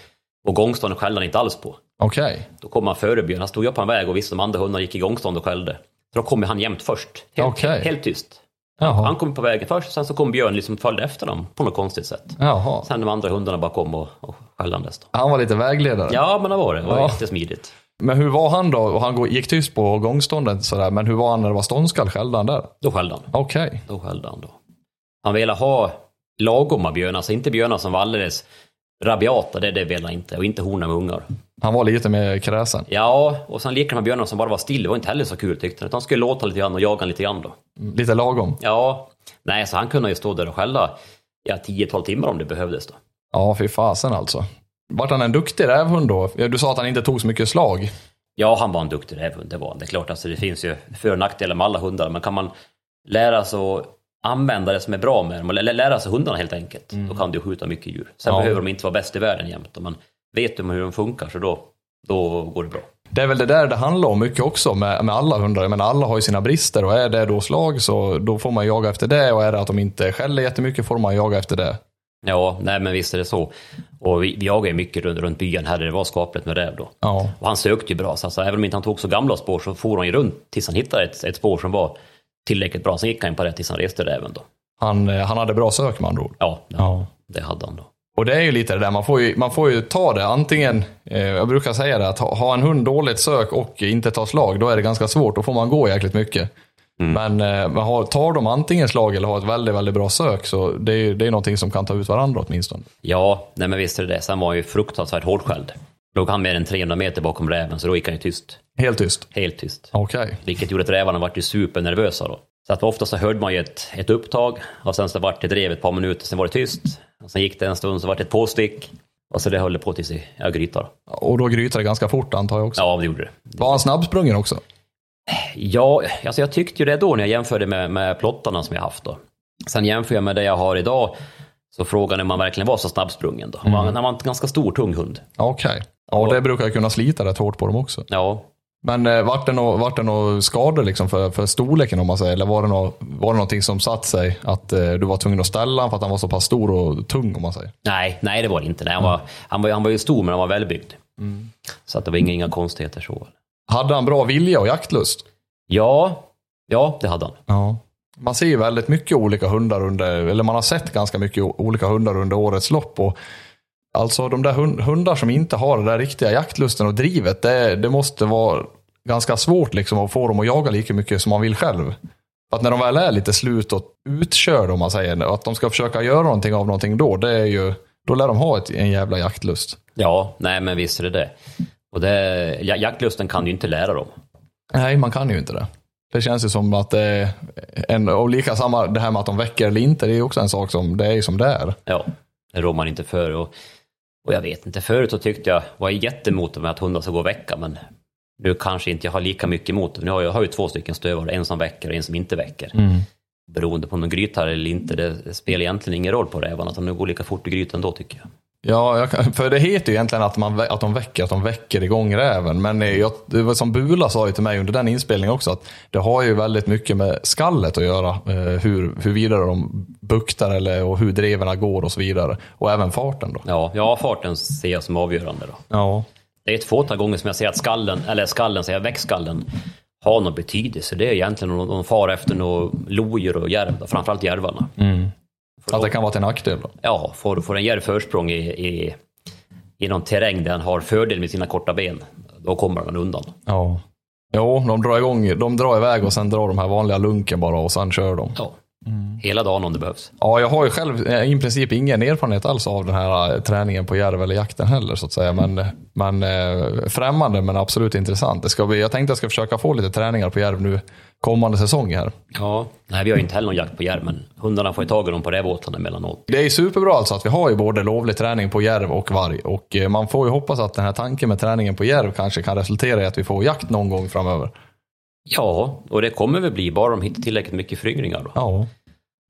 Speaker 3: och gångståndet skällde han inte alls på.
Speaker 1: Okej.
Speaker 3: Då kom han före björn, han stod ju på en väg och visste de andra hundarna gick i gångstånd och skällde. Så då kom han jämt först, helt,
Speaker 1: Okej.
Speaker 3: helt tyst.
Speaker 1: Jaha.
Speaker 3: Han kom på vägen först, sen så kom björn liksom följde efter dem på något konstigt sätt.
Speaker 1: Jaha.
Speaker 3: Sen de andra hundarna bara kom och, och skälldes då.
Speaker 1: Han var lite vägledare.
Speaker 3: Ja, men det var det. Det var
Speaker 1: Ja.
Speaker 3: jättesmidigt.
Speaker 1: Men hur var han då? Och han gick tyst på gångståndet sådär, men hur var han när det var ståndskall? Skällde han där?
Speaker 3: Då skällde han.
Speaker 1: Okej.
Speaker 3: Då skällde han då. Han ville ha lagoma björnar, alltså inte björnar som var alldeles rabiata, det, det ville han inte. Och inte horna med ungar.
Speaker 1: Han var lite mer kräsen.
Speaker 3: Ja, och sen de här björnarna som bara var still, det var inte heller så kul tyckte han. Utan han skulle låta lite grann och jaga lite grann då.
Speaker 1: Lite lagom.
Speaker 3: Ja, nej, så han kunde ju stå där och skälla ja, 10-12 timmar om det behövdes då.
Speaker 1: Ja, fy fasen alltså. Vart han en duktig rävhund då? Du sa att han inte tog så mycket slag.
Speaker 3: Ja, han var en duktig rävhund, det var han. Det är klart, alltså, det finns ju för och nackdelar med alla hundar, men kan man lära sig att använda det som är bra med dem, eller lära sig hundarna helt enkelt, då kan du skjuta mycket djur. Sen
Speaker 1: Ja.
Speaker 3: behöver de inte vara bäst i världen jämt, men vet du hur de funkar så då, då går det bra.
Speaker 1: Det är väl det där det handlar om mycket också med, med alla hundar. Menar, alla har ju sina brister och är det då slag så då får man jaga efter det och är det att de inte skäller jättemycket får man jaga efter det.
Speaker 3: Ja, nej men visst är det så. Och vi, vi jagade ju mycket runt, runt byn här där det var skapligt med räv då.
Speaker 1: Ja.
Speaker 3: Och han sökte ju bra, så alltså, även om inte han tog så gamla spår så for han ju runt tills han hittade ett, ett spår som var tillräckligt bra. Sen gick han in på det tills han reste räven då.
Speaker 1: Han, eh, han hade bra sök med andra ord.
Speaker 3: Ja,
Speaker 1: Ja.
Speaker 3: det hade han då.
Speaker 1: Och det är ju lite det där, man får ju, man får ju ta det antingen, eh, jag brukar säga det, att ha, ha en hund dåligt sök och inte ta slag, då är det ganska svårt, då får man gå jäkligt mycket. Men eh, har, tar de antingen slag eller har ett väldigt, väldigt bra sök, så det är, det är någonting som kan ta ut varandra åtminstone.
Speaker 3: Ja, nej men visst är det det. Sen var han ju fruktansvärt hårdskälld. Låg han mer än 300 meter bakom räven, så då gick han ju tyst.
Speaker 1: Helt tyst.
Speaker 3: Helt tyst.
Speaker 1: Okej.
Speaker 3: Vilket gjorde att rävarna vart ju supernervösa då. Så att ofta så hörde man ju ett, ett upptag och sen så vart det drev ett par minuter, sen var det tyst. Och sen gick det en stund, så vart det ett påstick. Och så det höll på tills jag grytar.
Speaker 1: Och då grytar det ganska fort antar jag också.
Speaker 3: Ja, det gjorde det.
Speaker 1: Var han snabbsprungen också?
Speaker 3: Ja, alltså jag tyckte ju det då när jag jämförde med, med plottarna som jag haft då. Sen jämför jag med det jag har idag, så frågan är om man verkligen var så snabbsprungen då. Han var, han var en ganska stor, tung hund.
Speaker 1: Okej. Ja, det brukar jag kunna slita rätt hårt på dem också.
Speaker 3: Ja,
Speaker 1: Men eh, vart det några skador liksom för, för storleken om man säger? Eller var det, nå, var det någonting som satt sig? Att eh, du var tvungen att ställa honom för att han var så pass stor och tung om man säger?
Speaker 3: nej, nej det var det inte. Nej, han, var, han, var, han var ju stor, men han var välbyggd. Så att det var inga, inga konstigheter så.
Speaker 1: Hade han bra vilja och jaktlust?
Speaker 3: Ja, ja, det hade han.
Speaker 1: Ja. Man ser ju väldigt mycket olika hundar under, eller man har sett ganska mycket olika hundar under årets lopp. Och alltså de där hund, hundar som inte har den där riktiga jaktlusten och drivet, det, det måste vara ganska svårt liksom att få dem att jaga lika mycket som man vill själv. Att när de väl är lite slut och utkörda om man säger, att de ska försöka göra någonting av någonting då, det är ju, då lär de ha ett, en jävla jaktlust.
Speaker 3: Ja, nej men visst är det det. Och det, ja, jaktlusten kan du inte lära dem.
Speaker 1: Nej, man kan ju inte det. Det känns ju som att det är en, och lika samma, det här med att de väcker eller inte, det är ju också en sak som, det är som det är.
Speaker 3: Ja, det rår man inte för. Och, och jag vet inte, förut så tyckte jag, var jag jättemot med att hundar ska gå och väcka, men nu kanske inte jag har lika mycket emot det. Nu har jag, jag har ju två stycken stövare, en som väcker och en som inte väcker.
Speaker 1: Mm.
Speaker 3: Beroende på om de grytar eller inte, det spelar egentligen ingen roll på rävarna, utan de går lika fort i grytan då tycker jag.
Speaker 1: Ja, för det heter ju egentligen att, man, att de väcker, att de väcker igång räven. Men eh, jag, det var som Bula sa ju till mig under den inspelningen också, att det har ju väldigt mycket med skallet att göra. Eh, hur, hur vidare de buktar eller, och hur dreven går och så vidare. Och även farten då.
Speaker 3: Ja, ja farten ser jag som avgörande då.
Speaker 1: Ja.
Speaker 3: Det är ett fåtal gånger som jag ser att skallen, eller skallen, säger väckskallen, har någon betydelse. Det är egentligen om de far efter något lodjur och järv, framförallt järvarna.
Speaker 1: Mm. Att det kan vara till nackdel då?
Speaker 3: Ja, får, får en järv försprång i, i, i någon terräng där han har fördel med sina korta ben, då kommer han undan.
Speaker 1: Ja. Jo, de drar igång, de drar iväg och sen drar de här vanliga lunken bara och sen kör de.
Speaker 3: Ja. Hela dagen om det behövs.
Speaker 1: Ja, jag har ju själv eh, i princip ingen erfarenhet alls av den här eh, träningen på järv eller jakten heller så att säga. Men, men eh, främmande men absolut intressant. Det ska bli, jag tänkte jag ska försöka få lite träningar på järv nu kommande säsong här.
Speaker 3: Ja, nej vi har ju inte heller någon jakt på järv, men hundarna får ju tag i dem på rävåtlarna emellanåt.
Speaker 1: Det är superbra alltså att vi har ju både lovlig träning på järv och varg. Och man får ju hoppas att den här tanken med träningen på järv kanske kan resultera i att vi får jakt någon gång framöver.
Speaker 3: Ja, och det kommer väl bli bara de hittar tillräckligt mycket föryngringar då.
Speaker 1: Ja.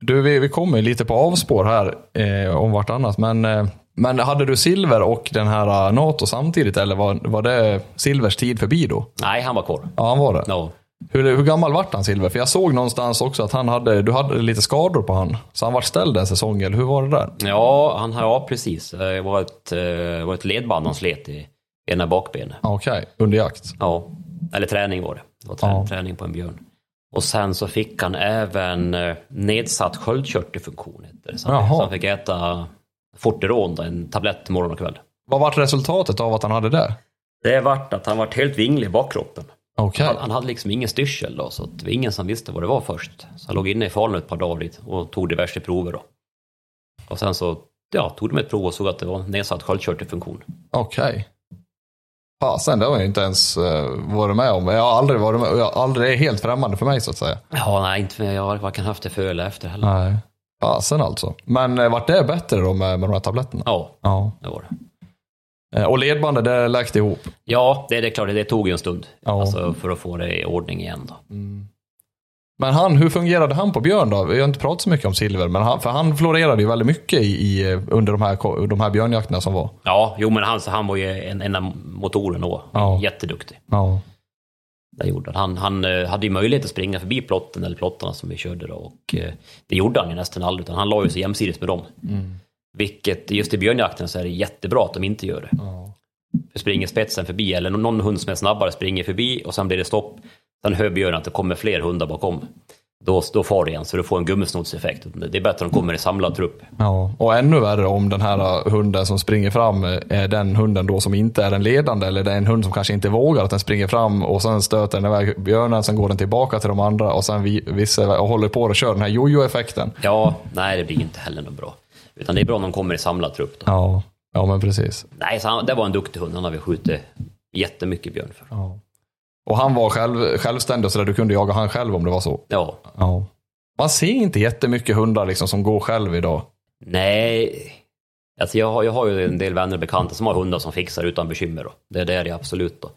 Speaker 1: Du, vi, vi kommer lite på avspår här eh, om vartannat, men, eh, men hade du Silver och den här eh, NATO samtidigt eller var, var det Silvers tid förbi då?
Speaker 3: Nej, han var kvar.
Speaker 1: Ja, han var det.
Speaker 3: Ja.
Speaker 1: Hur, hur gammal vart han Silver? För jag såg någonstans också att han hade, du hade lite skador på han. Så han var ställd en säsong, eller hur var det där?
Speaker 3: Ja, han, ja precis. Det var ett, eh, var ett ledband han slet i ena bakbenet.
Speaker 1: Okej, under jakt.
Speaker 3: Ja, eller träning var det. Det var träning på en björn. Och sen så fick han även eh, nedsatt sköldkörtelfunktion. Så han,
Speaker 1: Jaha.
Speaker 3: så han fick äta Forteron, en tablett morgon och kväll.
Speaker 1: Vad var resultatet av att han hade det?
Speaker 3: Det vart att han vart helt vinglig i bakkroppen.
Speaker 1: Okej.
Speaker 3: Han, han hade liksom ingen styrsel då, så det var ingen som visste vad det var först. Så han låg inne i Falun ett par dagar dit och tog diverse prover då. Och sen så ja, tog de ett prov och såg att det var nedsatt sköldkörtelfunktion.
Speaker 1: Okej. Fasen, det har jag inte ens uh, varit med om. Jag har aldrig varit med, jag har aldrig, det är helt främmande för mig så att säga.
Speaker 3: Ja, nej, inte, jag har varken haft det före eller efter heller.
Speaker 1: Nej. Fasen alltså. Men uh, vart det bättre då med, med de här tabletterna?
Speaker 3: Ja,
Speaker 1: Ja.
Speaker 3: det var det.
Speaker 1: Eh, Och ledbandet, det läkte ihop.
Speaker 3: Ja, det, det är klart, det tog ju en stund.
Speaker 1: Ja.
Speaker 3: Alltså för att få det i ordning igen då.
Speaker 1: Men han, hur fungerade han på björn då? Vi har inte pratat så mycket om silver, men han, för han florerade ju väldigt mycket i, i, under de här, de här björnjakterna som var.
Speaker 3: Ja, jo men han, han var ju en, en av motoren då.
Speaker 1: Ja.
Speaker 3: Jätteduktig.
Speaker 1: Ja.
Speaker 3: Det gjorde han. Han, han eh, hade ju möjlighet att springa förbi plotten eller plottarna som vi körde då och eh, det gjorde han ju nästan aldrig utan han la ju sig jämsides med dem. Vilket just i björnjakten så är det jättebra att de inte gör det. För springer spetsen förbi eller någon hund som är snabbare springer förbi och sen blir det stopp. Sen hör björnen att det kommer fler hundar bakom. Då, då far det igen så du får en gummisnodseffekt. Det är bättre om de kommer i samlad trupp.
Speaker 1: Ja, och ännu värre om den här hunden som springer fram uh, är den hunden då som inte är den ledande eller det är en hund som kanske inte vågar att den springer fram och sen stöter den iväg björnen, sen går den tillbaka till de andra och sen vi, vissa och håller på och kör den här jojo-effekten.
Speaker 3: Ja, nej det blir inte heller något bra. Utan det är bra om de kommer i samlad trupp. Då.
Speaker 1: Ja, ja men precis.
Speaker 3: Nej, så han, det var en duktig hund. Han har vi skjutit jättemycket björn för.
Speaker 1: Ja. Och han var själv, självständig och så där, du kunde jaga han själv om det var så.
Speaker 3: Ja,
Speaker 1: Ja. Man ser inte jättemycket hundar liksom som går själv idag.
Speaker 3: nej. Alltså jag, har, jag har ju en del vänner och bekanta som har hundar som fixar utan bekymmer. Då. Det, det är det absolut. Då.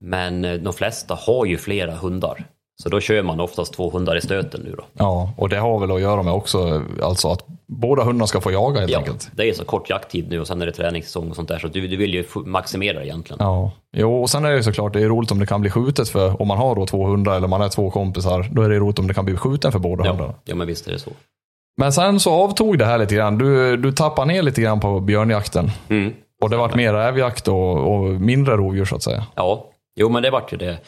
Speaker 3: Men eh, de flesta har ju flera hundar. Så då kör man oftast två hundar i stöten nu då.
Speaker 1: Ja, och det har väl att göra med också alltså att båda hundarna ska få jaga helt
Speaker 3: Ja,
Speaker 1: enkelt.
Speaker 3: det är så kort jakttid nu och sen är det träningssäsong och sånt där. Så du, du vill ju maximera det egentligen.
Speaker 1: Ja, jo och sen är det ju såklart det är roligt om det kan bli skjutet för om man har då två hundar eller man är två kompisar, då är det roligt om det kan bli skjuten för båda hundarna.
Speaker 3: Ja, ja, men visst är det så.
Speaker 1: Men sen så avtog det här lite grann. Du, du tappade ner lite grann på björnjakten.
Speaker 3: Mm.
Speaker 1: Och det vart mer rävjakt och, och mindre rovdjur så att säga.
Speaker 3: Ja, jo men det vart ju det.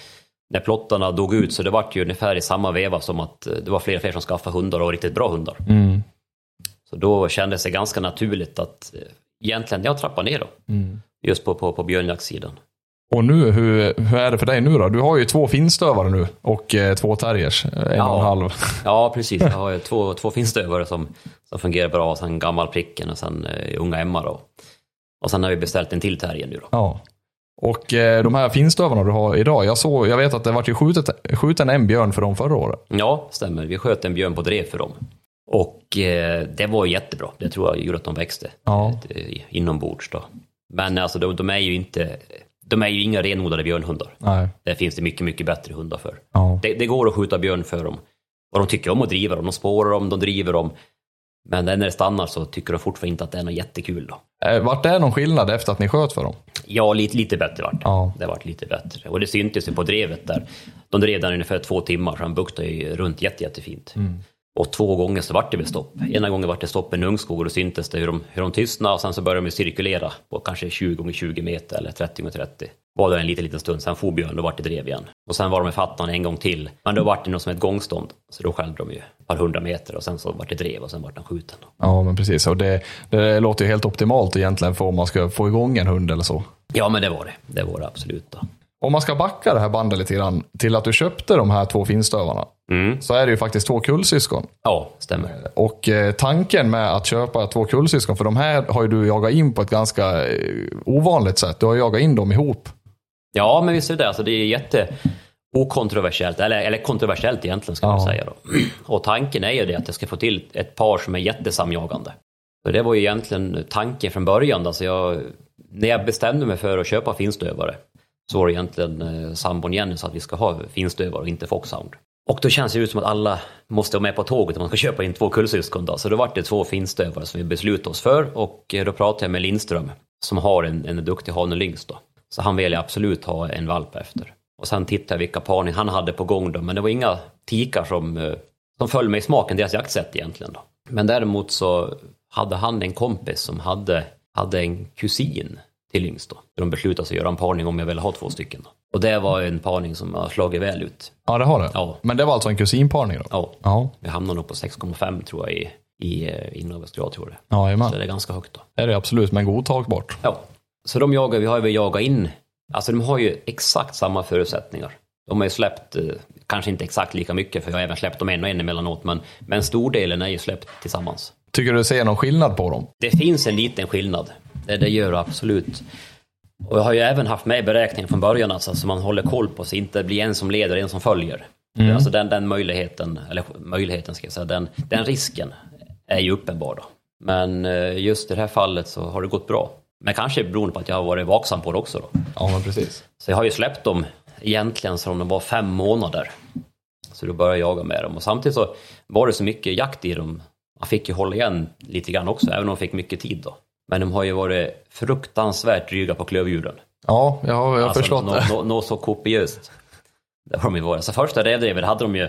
Speaker 3: När plottarna dog ut så det vart ju ungefär i samma veva som att eh, det var fler och fler som skaffade hundar och riktigt bra hundar.
Speaker 1: Mm.
Speaker 3: Så då kändes det ganska naturligt att eh, egentligen jag trappar ner då. Just på, på, på björnjaktssidan.
Speaker 1: Och nu, hur, hur är det för dig nu då? Du har ju två finstövare nu och eh, två terriers, eh, en
Speaker 3: Ja.
Speaker 1: och en halv.
Speaker 3: Ja, precis. Jag har ju två, två finstövare som, Så fungerar bra, och sen gammal pricken och sen eh, unga Emma då. Och sen har vi beställt en till terrier nu då.
Speaker 1: Ja. Och eh, de här finstövarna du har idag, jag, såg, jag vet att det vart ju skjutet, skjuten en björn för dem förra året.
Speaker 3: Ja, stämmer. Vi sköt en björn på drev för dem. Och eh, det var jättebra. Det tror jag gjorde att de växte
Speaker 1: Ja.
Speaker 3: eh, inombords då. Men alltså de, de är ju inte, de är ju inga renodlade björnhundar.
Speaker 1: Nej.
Speaker 3: Det finns det mycket, mycket bättre hundar för.
Speaker 1: Ja.
Speaker 3: Det, det går att skjuta björn för dem. Och de tycker om att driva dem, de spårar dem, de driver dem. Men när det stannar så tycker de fortfarande inte att det är något jättekul då.
Speaker 1: Eh, Vart det någon skillnad efter att ni sköt för dem?
Speaker 3: Ja, lite, lite bättre vart det.
Speaker 1: Ja.
Speaker 3: Det vart lite bättre. Och det syntes ju på drevet där. De drev där ungefär två timmar, så han buktade ju runt jätte, jättefint. Och två gånger så vart det väl stopp. Ena gången vart det stopp en ungskog och då syntes det hur de, hur de tystnade och sen så började de cirkulera på kanske 20 gånger 20 meter eller 30 gånger 30. Var det en liten, liten stund, sen for björn, då vart det drev igen. Och sen var de i fattan en gång till. Men då vart det något som ett gångstånd. Så då skällde de ju ett par hundra meter och sen så vart det drev och sen vart den skjuten.
Speaker 1: Ja, men precis. Och det, det låter ju helt optimalt egentligen för om man ska få igång en hund eller så.
Speaker 3: Ja, men det var det. Det var det absolut. Då.
Speaker 1: Om man ska backa det här bandet lite grann till att du köpte de här två finstövarna.
Speaker 3: Mm.
Speaker 1: Så är det ju faktiskt två kullsyskon.
Speaker 3: Ja, stämmer.
Speaker 1: Och eh, tanken med att köpa två kullsyskon, för de här har ju du jagat in på ett ganska eh, ovanligt sätt. Du har jagat in dem ihop.
Speaker 3: Ja, men visst är det det. Alltså, det är jätte okontroversiellt, eller, eller kontroversiellt egentligen ska man
Speaker 1: Ja.
Speaker 3: säga. Då. Och tanken är ju det att jag ska få till ett par som är jättesamjagande. Så det var ju egentligen tanken från början. Alltså jag, när jag bestämde mig för att köpa finstövare så var det egentligen eh, sambon Jenny sa att vi ska ha finstövare och inte foxhound. Och då känns det ju som att alla måste vara med på tåget om man ska köpa in två kullsyskon. Då. Så då var det två finstövare som vi beslutade oss för och eh, då pratade jag med Lindström som har en, en duktig hanelynx då. Så han vill absolut ha en valp efter. Och sen tittade jag vilka parning han hade på gång då, men det var inga tikar som, eh, som föll mig i smaken, deras jaktsätt egentligen då. Men däremot så hade han en kompis som hade, hade en kusin till yngst då. De beslutade sig att göra en parning om jag ville ha två stycken då. Och det var en parning som har slagit väl ut.
Speaker 1: Ja, det har det.
Speaker 3: Ja.
Speaker 1: Men det var alltså en kusinparning då?
Speaker 3: Ja,
Speaker 1: Ja,
Speaker 3: vi hamnade nog på 6,5 tror jag i, i eh, inavelsgrad tror jag det.
Speaker 1: Jajamän.
Speaker 3: Så det är ganska högt då.
Speaker 1: Det är det absolut, men godtagbart.
Speaker 3: Ja, så de jagar, vi har ju jagat in, alltså de har ju exakt samma förutsättningar. De har ju släppt, eh, kanske inte exakt lika mycket, för jag har även släppt dem en och en emellanåt, men, men stordelen är ju släppt tillsammans.
Speaker 1: Tycker du ser någon skillnad på dem?
Speaker 3: Det finns en liten skillnad, det, det gör det absolut. Och jag har ju även haft med beräkningen från början, alltså, så man håller koll på så inte blir en som leder en som följer. Alltså den, den möjligheten, eller möjligheten ska jag säga, den, den risken är ju uppenbar då. Men eh, just i det här fallet så har det gått bra. Men kanske beroende på att jag har varit vaksam på det också då.
Speaker 1: Ja, men precis.
Speaker 3: Så jag har ju släppt dem egentligen som de var fem månader. Så då började jag jaga med dem. Och samtidigt så var det så mycket jakt i dem. Fick ju hålla igen lite grann också, även om de fick mycket tid då. Men de har ju varit fruktansvärt dryga på klövdjuren.
Speaker 1: Ja, jag har,
Speaker 3: Alltså,
Speaker 1: förstått
Speaker 3: nå-
Speaker 1: det.
Speaker 3: nå- Något så kopiöst. Det har de ju varit. Så första rävdrevet hade de ju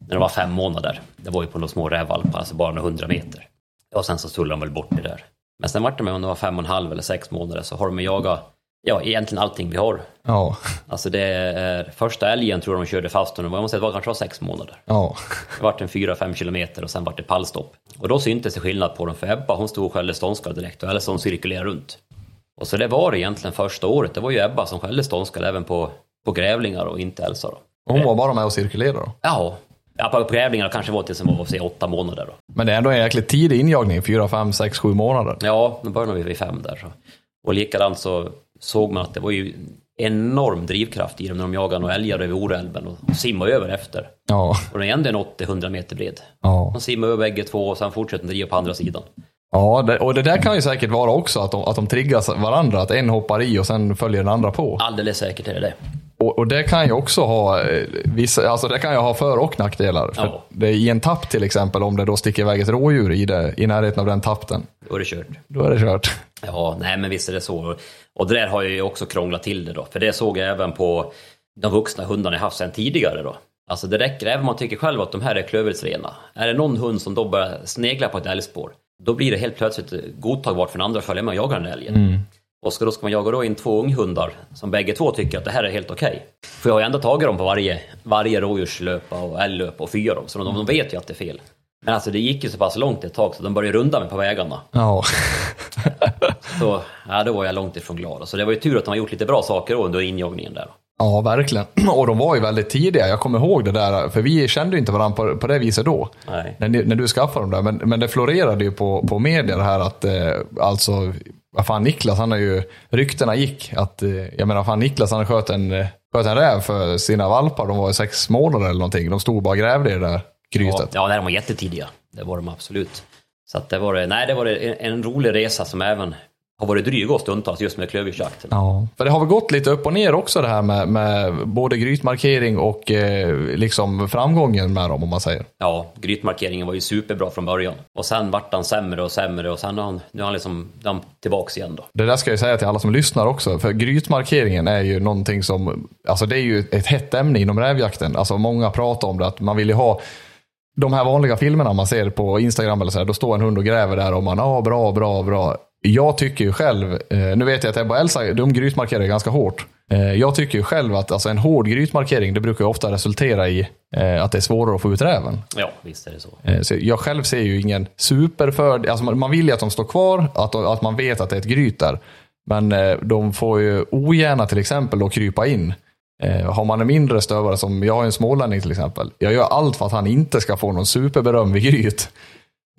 Speaker 3: när de var fem månader. Det var ju på några små rävvalpar, alltså bara några hundra meter. Och sen så tullade de väl bort det där. Men sen vart de, om de var fem och en halv eller sex månader, så har de jagat, ja egentligen allting vi har.
Speaker 1: Ja,
Speaker 3: Alltså det är, första älgen tror jag de körde fast och var, jag måste säga, det var kanske var sex månader.
Speaker 1: ja.
Speaker 3: Det vart en 4-5 kilometer och sen vart det pallstopp. Och då syntes det skillnad på dem, för Ebba hon stod och skällde ståndskall direkt och Ellison cirkulerade runt. Och så det var egentligen första året, det var ju Ebba som skällde ståndskall även på, på grävlingar och inte Elsa då.
Speaker 1: Hon var bara med och cirkulerade då.
Speaker 3: Ja, ja på grävlingar kanske var tills hon var säg, åtta månader då.
Speaker 1: Men det är ändå en jäkligt tidig injagning, 4, 5, 6, 7 månader.
Speaker 3: Ja, då började vi vid fem där. Så. Och likadant så såg man att det var ju enorm drivkraft i dem när de jagade några älgar över Orälven och, och simmade över efter.
Speaker 1: Ja,
Speaker 3: Och den är ändå en 80-100 meter bred.
Speaker 1: ja.
Speaker 3: De simmar över bägge två och sen fortsätter de driva på andra sidan.
Speaker 1: ja det, och det där kan ju säkert vara också att de, att de triggar varandra, att en hoppar i och sen följer den andra på.
Speaker 3: Alldeles säkert är det det.
Speaker 1: Och, och det kan ju också ha eh, vissa, alltså det kan ju ha för och nackdelar. För
Speaker 3: Ja.
Speaker 1: det I en tapp till exempel, om det då sticker iväg ett rådjur i, det, i närheten av den tappen,
Speaker 3: Då är det kört.
Speaker 1: då är det kört.
Speaker 3: Ja, nej men visst är det så. Och det där har jag ju också krånglat till det då. För det såg jag även på de vuxna hundarna jag haft sedan tidigare då. Alltså det räcker, även om man tycker själv att de här är klövelsrena. Är det någon hund som då börjar snegla på ett älgspår, då blir det helt plötsligt godtagbart för den andra att följa med och jaga den älgen. Och ska, då ska man jaga då in två unghundar som bägge två tycker att det här är helt okej. För jag har ju ändå tagit dem på varje, varje rådjurslöpa och älglöpa och fyra dem, så de, de vet ju att det är fel. Men alltså det gick ju så pass långt ett tag så de började runda mig på vägarna.
Speaker 1: Ja.
Speaker 3: Så ja, då var jag långt ifrån glad. Så det var ju tur att de har gjort lite bra saker då under injoggningen där.
Speaker 1: Ja, verkligen. Och de var ju väldigt tidiga. Jag kommer ihåg det där, för vi kände ju inte varandra på, på det viset då.
Speaker 3: Nej.
Speaker 1: När, när du skaffade dem där. Men, men det florerade ju på, på media det här att, eh, alltså, vad fan Niklas, han har ju, ryktena gick att, eh, jag menar fan Niklas han sköt en, eh, sköt en räv för sina valpar. De var ju sex månader eller någonting. De stod och bara grävde i det där
Speaker 3: Ja,
Speaker 1: grytet.
Speaker 3: ja, nej, de var jättetidiga. Det var de absolut. Så att det var, nej, det var en, en rolig resa som även har varit dryg och stundtals just med klövviltsjakten.
Speaker 1: Ja, för det har väl gått lite upp och ner också det här med, med både grytmarkering och eh, liksom framgången med dem om man säger.
Speaker 3: Ja, grytmarkeringen var ju superbra från början. Och sen vart han sämre och sämre och sen har han, nu är han liksom han tillbaks igen då.
Speaker 1: Det där ska jag säga till alla som lyssnar också, för grytmarkeringen är ju någonting som, alltså det är ju ett hett ämne inom rävjakten. Alltså många pratar om det, att man vill ju ha de här vanliga filmerna man ser på Instagram eller så här, då står en hund och gräver där och man, ja bra, bra, bra. Jag tycker ju själv, eh, nu vet jag att Ebba och Elsa, de grytmarkerar ganska hårt. Eh, jag tycker ju själv att alltså, en hård grytmarkering, det brukar ju ofta resultera i eh, att det är svårare att få ut räven.
Speaker 3: Ja, visst är det så.
Speaker 1: Så jag själv ser ju ingen superfördel. Alltså man- vill ju att de står kvar, att, att man vet att det är ett gryt där. Men de får ju ogärna till exempel då krypa in. Eh, Har man en mindre stövare, som jag har en smålänning till exempel. Jag gör allt för att han inte ska få någon superberöm vid gryt.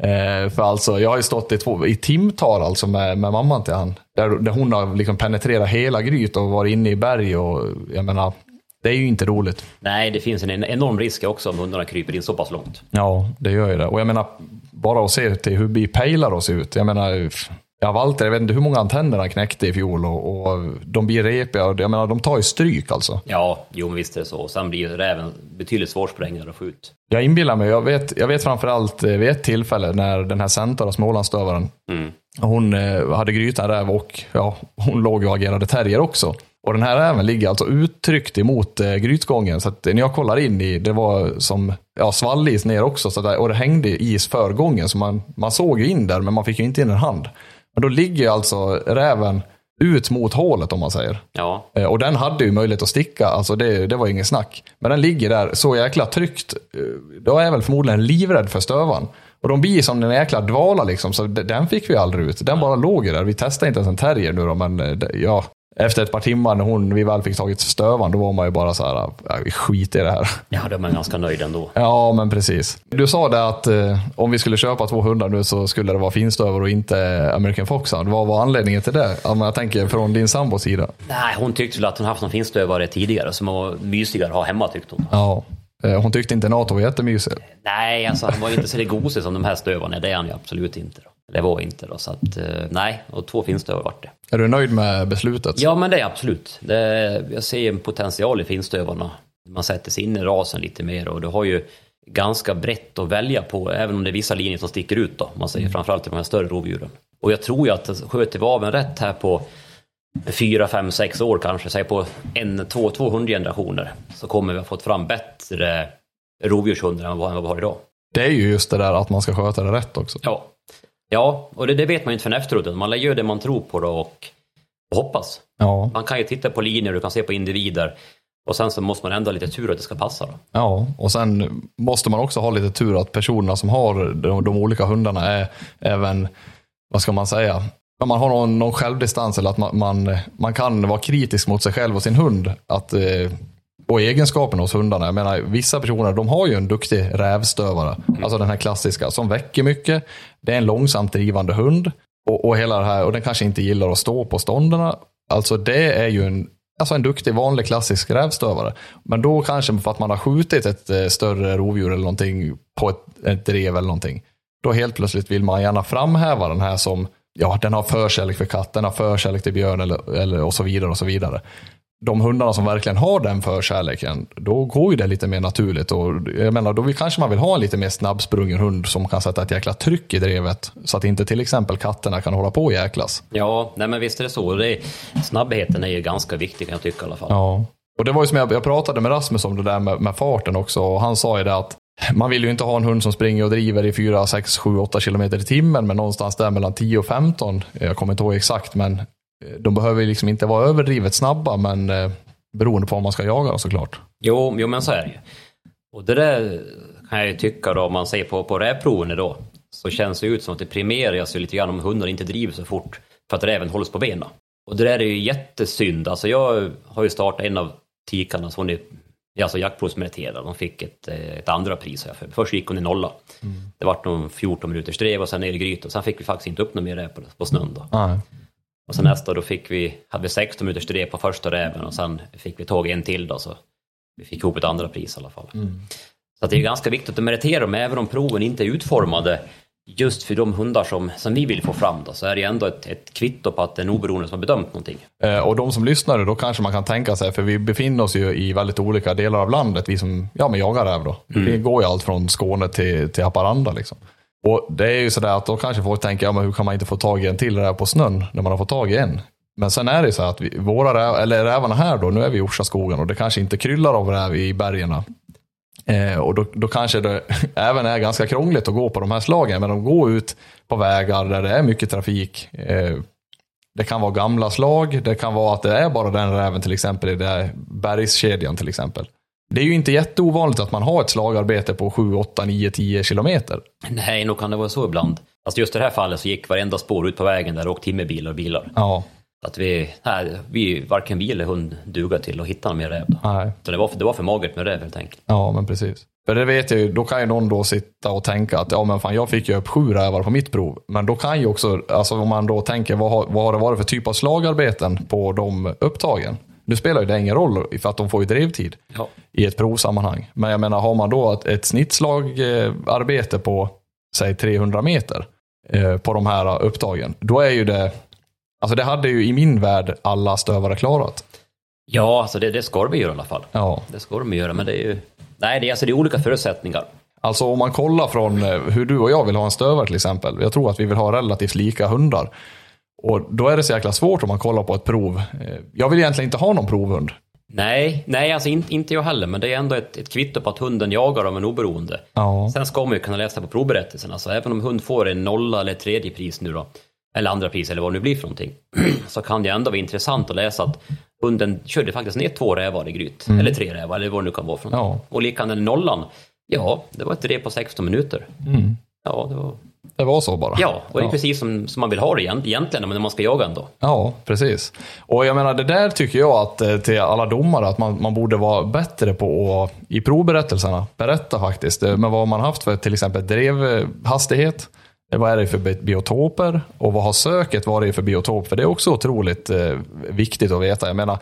Speaker 1: Eh, För alltså, jag har ju stått i, två, i timtal alltså med, med mamman till han. Där, där hon har liksom penetrerat hela gryt och varit inne i berg och jag menar, det är ju inte roligt.
Speaker 3: Nej, det finns en enorm risk också om hundarna kryper in så pass långt.
Speaker 1: Ja, det gör ju det. Och jag menar, bara att se till hur vi pejlar oss ut. Jag menar, ja, Walter, jag vet inte hur många antenner han knäckte i fjol och, och de blir repiga. Och jag menar, de tar ju stryk alltså.
Speaker 3: Ja, jo men visst är det så. Och sen blir räven betydligt svårsprängare att få ut.
Speaker 1: Jag inbillar mig, jag vet, jag vet framförallt eh, vid ett tillfälle när den här Centaur, Smålandsstövaren,
Speaker 3: Mm.
Speaker 1: hon eh, hade grytan räv och ja, hon låg och agerade terrier också. Och den här räven ligger alltså uttryckt emot eh, grytgången. Så att när jag kollar in i, det var som ja, svallis ner också. Så där, och det hängde is för gången. Så man, man såg ju in där, men man fick ju inte in en hand. Men då ligger ju alltså räven ut mot hålet om man säger.
Speaker 3: Ja,
Speaker 1: Eh, Och den hade ju möjlighet att sticka, alltså det, det var ingen snack. Men den ligger där så jäkla tryggt. eh, Då är jag väl förmodligen livrädd för stövan. Och de blir som en jäkla dvala liksom, så den fick vi aldrig ut. Den bara låg ju där. Vi testade inte ens en terrier nu då, men eh, ja. Efter ett par timmar när hon, vi väl fick tagit stövan, då var man ju bara så här, skiter i det här.
Speaker 3: ja då är man ganska nöjd ändå.
Speaker 1: Ja, men precis. Du sa det att eh, om vi skulle köpa två hundar nu så skulle det vara finstövare och inte American Foxhound. Vad var anledningen till det? Jag tänker från din sambos sida.
Speaker 3: Nej, hon tyckte väl att hon haft någon finstövare tidigare som var mysigare att ha hemma tyckte hon.
Speaker 1: Ja. Eh, Hon tyckte inte NATO var jättemysig.
Speaker 3: Nej, alltså han var ju inte så gosig som de här stövarna. Det är han ju absolut inte. Då. Det var inte då. Så att, eh, nej, och två finstövare vart det.
Speaker 1: Är du nöjd med beslutet?
Speaker 3: Ja, men det är absolut. Det, jag ser en potential i finstövarna. Man sätter sig in i rasen lite mer och du har ju ganska brett att välja på, även om det är vissa linjer som sticker ut då. Man säger framförallt i de här större rovdjuren. Och jag tror ju att sköter vi av en rätt här på fyra, fem, sex år kanske, säg på en, två, två hundgenerationer, så kommer vi ha fått fram bättre rovdjurshundar än vad än vad vi har idag.
Speaker 1: Det är ju just det där att man ska sköta det rätt också.
Speaker 3: Ja, ja och det, det vet man ju inte förrän efteråt. Man gör det man tror på då och, och hoppas.
Speaker 1: Ja,
Speaker 3: Man kan ju titta på linjer, du kan se på individer. Och sen så måste man ändå ha lite tur att det ska passa. Då.
Speaker 1: ja. och sen måste man också ha lite tur att personerna som har de, de olika hundarna är även, vad ska man säga, man har någon, någon självdistans eller att man, man, man kan vara kritisk mot sig själv och sin hund. Att, eh, och egenskaperna hos hundarna. Jag menar, vissa personer de har ju en duktig rävstövare. Alltså den här klassiska som väcker mycket. Det är en långsamt drivande hund. Och, och hela här, och den kanske inte gillar att stå på stånderna. Alltså det är ju en, alltså en duktig vanlig klassisk rävstövare. Men då kanske för att man har skjutit ett eh, större rovdjur eller någonting på ett, ett drev eller någonting. Då helt plötsligt vill man gärna framhäva den här som, ja den har förkärlek för katt, den har förkärlek till björn eller, eller och så vidare och så vidare. De hundarna som verkligen har den förkärleken, då går ju det lite mer naturligt. Och jag menar, då kanske man vill ha en lite mer snabbsprungen hund som kan sätta ett jäkla tryck i drevet. Så att inte till exempel katterna kan hålla på och jäklas.
Speaker 3: Ja, nej men visst är det så. Det snabbheten är ju ganska viktig kan jag tycka i alla fall.
Speaker 1: Ja. Och det var ju som jag, jag pratade med Rasmus om det där med, med farten också. Och han sa ju det att man vill ju inte ha en hund som springer och driver i 4, 6, 7, 8 kilometer i timmen. Men någonstans där mellan 10 och 15. Jag kommer inte ihåg exakt, men de behöver liksom inte vara överdrivet snabba. Men eh, beroende på om man ska jaga såklart.
Speaker 3: Jo, jo, men så är det. Och det där kan jag ju tycka då, om man ser på, på rävproven idag, så känns det ut som att det premieras ju lite grann om hundar inte driver så fort för att räven hålls på benen. Och det där är ju jättesynd. Alltså jag har ju startat en av tikarna, så hon är alltså jaktprovsmeriterad. De fick ett, eh, ett andra pris. Här. Först gick hon i nolla. Mm. Det var någon 14 minuters drev och sen ner i gryt och sen fick vi faktiskt inte upp något mer räv på, på snön. Då.
Speaker 1: Nej.
Speaker 3: Och sen nästa då fick vi, hade vi 16 minuters drev på första räven och sen fick vi tag i en till då så vi fick ihop ett andra pris i alla fall.
Speaker 1: Mm.
Speaker 3: Så det är ganska viktigt att meritera dem även om proven inte är utformade just för de hundar som, som vi vill få fram då, så är det ändå ett, ett kvitto på att det är en oberoende som har bedömt någonting.
Speaker 1: Eh, och de som lyssnar, då kanske man kan tänka sig, för vi befinner oss ju i väldigt olika delar av landet, vi som ja, men jagar räv då. Mm. Vi går ju allt från Skåne till, till Haparanda liksom. Och det är ju sådär att då kanske folk tänker, ja men hur kan man inte få tag i en till räv på snön när man har fått tag i en? Men sen är det så att vi, våra räv, eller rävarna här då, nu är vi i Orsaskogen och det kanske inte kryllar av räv i bergen. Eh, och då, då kanske det även är ganska krångligt att gå på de här slagen, men de går ut på vägar där det är mycket trafik. Eh, det kan vara gamla slag, det kan vara att det är bara den räven till exempel i den bergskedjan till exempel. Det är ju inte jätteovanligt att man har ett slagarbete på 7, 8, 9, 10 kilometer.
Speaker 3: Nej, nog kan det vara så ibland. Alltså just i det här fallet så gick varenda spår ut på vägen där det åkte timmerbilar och bilar.
Speaker 1: Ja.
Speaker 3: Att vi, nej, vi, varken vi eller hund duga till att hitta mer räv. Då.
Speaker 1: Nej.
Speaker 3: Så det var, för, det var för magert med räv helt enkelt.
Speaker 1: Ja, men precis. För det vet jag ju, då kan ju någon då sitta och tänka att ja men fan jag fick ju upp sju rävar på mitt prov. Men då kan ju också, alltså om man då tänker vad har, vad har det varit för typ av slagarbeten på de upptagen? Nu spelar ju det ingen roll för att de får ju drevtid
Speaker 3: Ja.
Speaker 1: i ett provsammanhang. Men jag menar har man då ett, ett snittslagarbete på säg 300 meter eh, på de här upptagen. Då är ju det, alltså det hade ju i min värld alla stövare klarat.
Speaker 3: Ja, alltså det, det ska vi göra i alla fall.
Speaker 1: Ja.
Speaker 3: Det ska de göra, men det är ju... Nej, det är, alltså, det är olika förutsättningar.
Speaker 1: Alltså om man kollar från eh, hur du och jag vill ha en stövare till exempel. Jag tror att vi vill ha relativt lika hundar. Och då är det så jäkla svårt om man kollar på ett prov. Eh, Jag vill egentligen inte ha någon provhund.
Speaker 3: Nej, nej alltså in, inte jag heller, men det är ändå ett, ett kvitto på att hunden jagar dem en oberoende.
Speaker 1: Ja.
Speaker 3: Sen ska man ju kunna läsa på provberättelsen, alltså även om hund får en nolla eller tredje pris nu då, eller andra pris eller vad det nu blir för någonting, så kan det ändå vara intressant att läsa att hunden körde faktiskt ner två rävar i gryt, eller tre rävar eller vad det nu kan vara för någonting.
Speaker 1: Ja.
Speaker 3: Och likadant nollan, ja, det var ett drev på 16 minuter. Ja, det var...
Speaker 1: Det var så bara.
Speaker 3: ja, och det är
Speaker 1: Ja.
Speaker 3: precis som, som man vill ha det egent- egentligen, när man ska jaga ändå.
Speaker 1: Ja, precis. Och jag menar, det där tycker jag att eh, till alla domare, att man, man borde vara bättre på att i provberättelserna berätta faktiskt. eh, Men vad man haft för till exempel drevhastighet? Eh, Vad är det för bi- biotoper? Och vad har söket varit för biotop? För det är också otroligt viktigt att veta. Jag menar,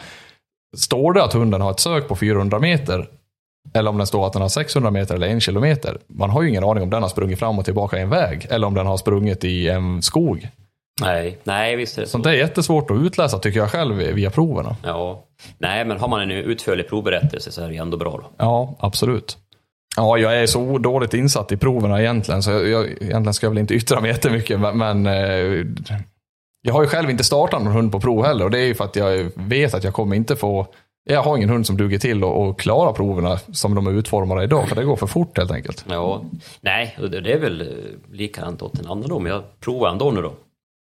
Speaker 1: står det att hunden har ett sök på 400 meter, eller om den står att den har 600 meter eller en kilometer. Man har ju ingen aning om den har sprungit fram och tillbaka i en väg, eller om den har sprungit i en skog.
Speaker 3: Nej, nej visst är det så.
Speaker 1: Sånt där är jättesvårt att utläsa tycker jag själv via proverna.
Speaker 3: Ja. Nej, men har man en utförlig provberättelse så är det ändå bra då.
Speaker 1: Ja, absolut. Ja, jag är så dåligt insatt i proverna egentligen, så jag, jag, egentligen ska jag väl inte yttra mig jättemycket, men, men eh, jag har ju själv inte startat någon hund på prov heller och det är ju för att jag vet att jag kommer inte få jag har ingen hund som duger till och, klara proverna som de är utformade idag, för det går för fort helt enkelt.
Speaker 3: Ja, nej, det är väl eh, likadant åt en annan då, men jag provar ändå nu då.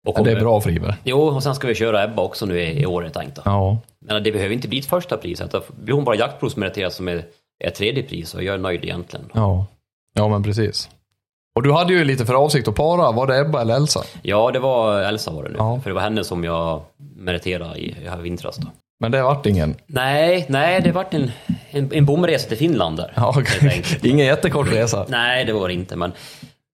Speaker 3: Och
Speaker 1: det är bra Friberg.
Speaker 3: Jo, och sen ska vi köra Ebba också nu i, i år är tänkt då.
Speaker 1: Ja.
Speaker 3: Men det behöver inte bli ett första pris, blir hon bara jaktprovsmeriterad som är, är tredje pris och jag är nöjd egentligen.
Speaker 1: ja. Ja, men precis. Och du hade ju lite för avsikt att para, var det Ebba eller Elsa?
Speaker 3: Ja, det var Elsa var det nu,
Speaker 1: Ja.
Speaker 3: för det var henne som jag meriterade i, i vintras då.
Speaker 1: Men det vart ingen.
Speaker 3: Nej, nej, det vart en, en, en bomresa till Finland där.
Speaker 1: Ja,
Speaker 3: enkelt.
Speaker 1: ingen jättekort resa.
Speaker 3: Nej, det var det inte, men,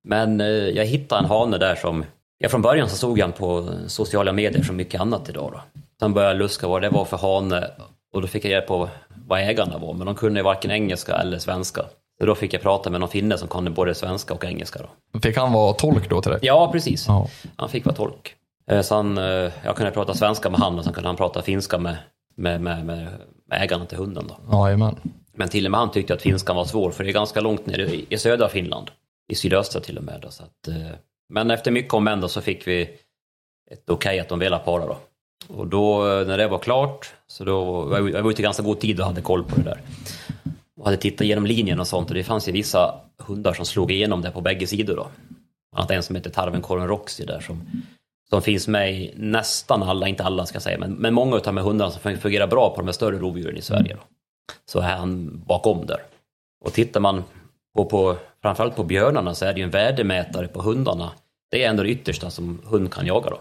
Speaker 3: men eh, jag hittade en hane där som... Ja, från början så såg jag han på sociala medier som mycket annat idag. Då. Sen började jag luska vad det var för hane och då fick jag reda på vad ägarna var, men de kunde varken engelska eller svenska. Så då fick jag prata med någon finne som kunde både svenska och engelska. Då.
Speaker 1: Fick han vara tolk då till dig?
Speaker 3: Ja, precis.
Speaker 1: Ja.
Speaker 3: Han fick vara tolk. Eh, Så han, eh, jag kunde prata svenska med han och sen kunde han prata finska med, med, med, med, med ägarna till hunden. Då.
Speaker 1: Jajamän.
Speaker 3: Men till och med han tyckte att finskan var svår, för det är ganska långt ner i, i södra Finland. I sydöstra till och med. Då, så att, eh, men efter mycket om och men då så fick vi ett okej att de ville para då. Och då eh, när det var klart, så då, jag jag var ute i ganska god tid och hade koll på det där. Och hade tittat igenom linjen och sånt och det fanns ju vissa hundar som slog igenom det på bägge sidor då. Bland annat en som heter Tarvenkorren Roxy där som, som finns med i nästan alla, inte alla ska jag säga, men, men många av de här hundarna som fungerar bra på de här större rovdjuren i Sverige. Då. Så är han bakom där. Och tittar man Och på, framförallt på björnarna så är det ju en värdemätare på hundarna. Det är ändå det yttersta som hund kan jaga då.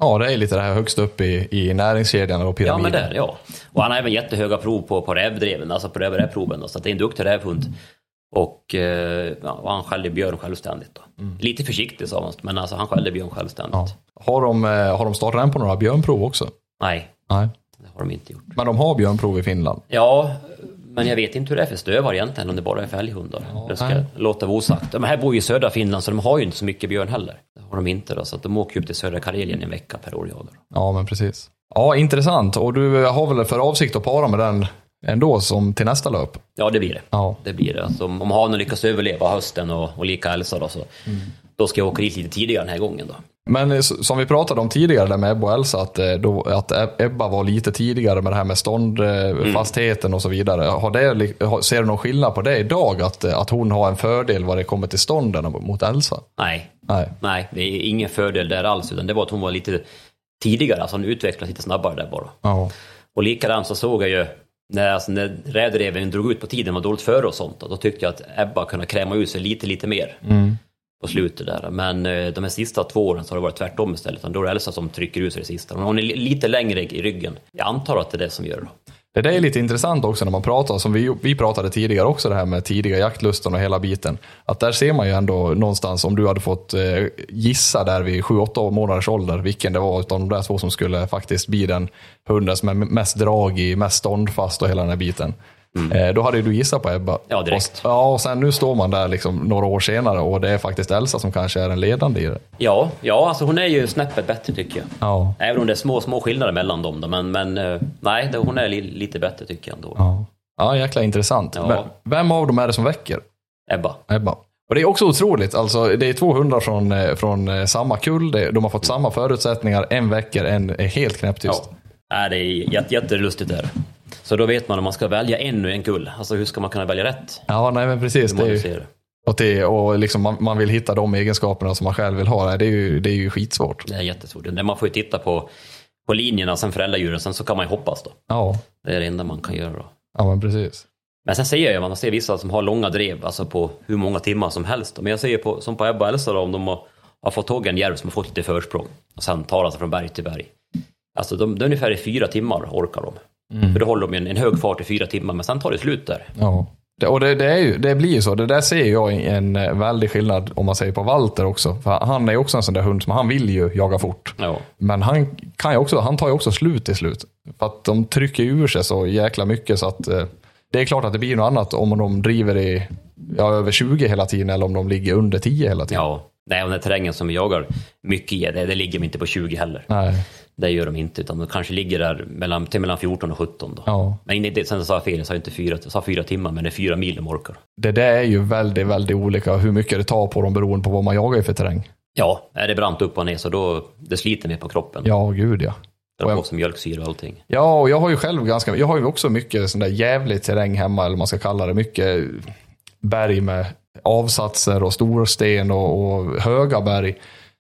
Speaker 1: Ja, det är lite det här högst upp i, i näringskedjan och
Speaker 3: Ja,
Speaker 1: pyramiden.
Speaker 3: men där, ja. Och han har även jättehöga prov på, på rävdreven, alltså på rävproven. Så det är en duktig rävhund. Och, eh, ja, han skällde björn självständigt. Då. Lite försiktigt sa man, men alltså, han skällde björn självständigt.
Speaker 1: Ja. Har, de, eh, har de startat den på några björnprov också?
Speaker 3: Nej,
Speaker 1: Nej.
Speaker 3: det har de inte gjort.
Speaker 1: Men de har björnprov i Finland?
Speaker 3: Ja, men jag vet inte hur det är för stövare egentligen, om det bara är fälghundar. det ska
Speaker 1: nej.
Speaker 3: låta vara osagt. De här bor ju i södra Finland, så de har ju inte så mycket björn heller. Det har de inte då, så att de åker upp till södra Karelien en vecka per år och jagar.
Speaker 1: Ja, men precis. Ja, intressant. Och du har väl för avsikt att para med den ändå som till nästa löp?
Speaker 3: Ja, det blir det.
Speaker 1: Ja.
Speaker 3: Det blir det. Alltså, om hanen lyckas överleva hösten och, och lika Elsa då, så då ska jag åka dit lite tidigare den här gången då.
Speaker 1: Men eh, som vi pratade om tidigare där med Ebba och Elsa, att, eh, då, att Eb- Ebba var lite tidigare med det här med ståndfastheten och så vidare. Har det, ser du någon skillnad på det idag? Att, eh, att hon har en fördel vad det kommer till stånden mot Elsa?
Speaker 3: Nej,
Speaker 1: Nej.
Speaker 3: nej, det är ingen fördel där alls, utan det var att hon var lite tidigare, alltså hon utvecklades lite snabbare där bara.
Speaker 1: Ja.
Speaker 3: Och likadant så såg jag ju när, alltså, när rävreven drog ut på tiden, var dåligt före och sånt, då tyckte jag att Ebba kunde kräma ut sig lite, lite mer på slutet där. Men eh, de här sista två åren så har det varit tvärtom istället, då är det Elsa som trycker ut sig det sista. Hon är li- lite längre i ryggen. Jag antar att det är det som gör det.
Speaker 1: Det där är lite intressant också när man pratar, som vi, vi pratade tidigare också, det här med tidiga jaktlusten och hela biten. Att där ser man ju ändå någonstans, om du hade fått eh, gissa där vid 7-8 månaders ålder, vilken det var utav de där två som skulle faktiskt bli den hunden som är mest dragig, mest ståndfast och hela den här biten. Eh, då hade du gissat på Ebba.
Speaker 3: Ja, direkt.
Speaker 1: Och, ja, och sen nu står man där liksom några år senare och det är faktiskt Elsa som kanske är den ledande i det.
Speaker 3: Ja, ja, alltså hon är ju snäppet bättre tycker jag.
Speaker 1: Ja.
Speaker 3: Även om det är små, små skillnader mellan dem då, men, men eh, nej, hon är li, lite bättre tycker jag ändå.
Speaker 1: Ja, ja jäkla intressant.
Speaker 3: Ja.
Speaker 1: Vem av dem är det som väcker?
Speaker 3: Ebba.
Speaker 1: Ebba. Och det är också otroligt, alltså det är två hundar från, eh, från samma kull, de har fått samma förutsättningar, en väcker, en är helt knäpptyst.
Speaker 3: Ja. Nej, det är jätte, jättelustigt där. Så då vet man om man ska välja ur en kull. Alltså hur ska man kunna välja rätt?
Speaker 1: Ja, nej men precis. Det är ju, och det, och liksom man, man vill hitta de egenskaperna som man själv vill ha. Det är ju, det är ju skitsvårt.
Speaker 3: Det är jättesvårt. Man får ju titta på, på linjerna, sen föräldradjuren, sen så kan man ju hoppas då.
Speaker 1: Ja,
Speaker 3: Det är det enda man kan göra då.
Speaker 1: ja men precis.
Speaker 3: Men sen ser jag, man ser vissa som har långa drev, alltså på hur många timmar som helst. Men jag ser på, som på Ebba och Elsa då, om de har, har fått tag i en järv som har fått lite försprång och sen tar sig från berg till berg. Alltså de, är ungefär i fyra timmar orkar de. För då håller de en, en hög fart i fyra timmar, men sen tar det slut där.
Speaker 1: Ja. Det, och det, det, är ju, det blir ju så. Det där ser jag en eh, väldig skillnad om man säger på Walter också. För han är ju också en sån där hund som han vill ju jaga fort.
Speaker 3: Ja.
Speaker 1: Men han, kan ju också, han tar ju också slut till slut. För att de trycker ur sig så jäkla mycket så att eh, det är klart att det blir något annat om de driver i ja, över 20 hela tiden eller om de ligger under 10 hela tiden.
Speaker 3: Ja, nej, och den här terrängen som vi jagar mycket i, det, det ligger de inte på 20 heller.
Speaker 1: Nej.
Speaker 3: Det gör de inte, utan de kanske ligger där mellan, till mellan 14 och 17 då.
Speaker 1: Ja.
Speaker 3: Men det, sen sa jag fel, jag sa inte fyra, jag sa fyra timmar, men det är fyra mil de orkar.
Speaker 1: Det där är ju väldigt, väldigt olika hur mycket det tar på dem beroende på vad man jagar i för terräng.
Speaker 3: Ja, är det brant upp och ner så då, det sliter mer på kroppen.
Speaker 1: Ja, gud ja. Och
Speaker 3: på sig mjölksyra och allting.
Speaker 1: Ja, och jag har ju själv ganska, jag har ju också mycket sån där jävlig terräng hemma, eller vad man ska kalla det. Mycket berg med avsatser och storsten och, och höga berg.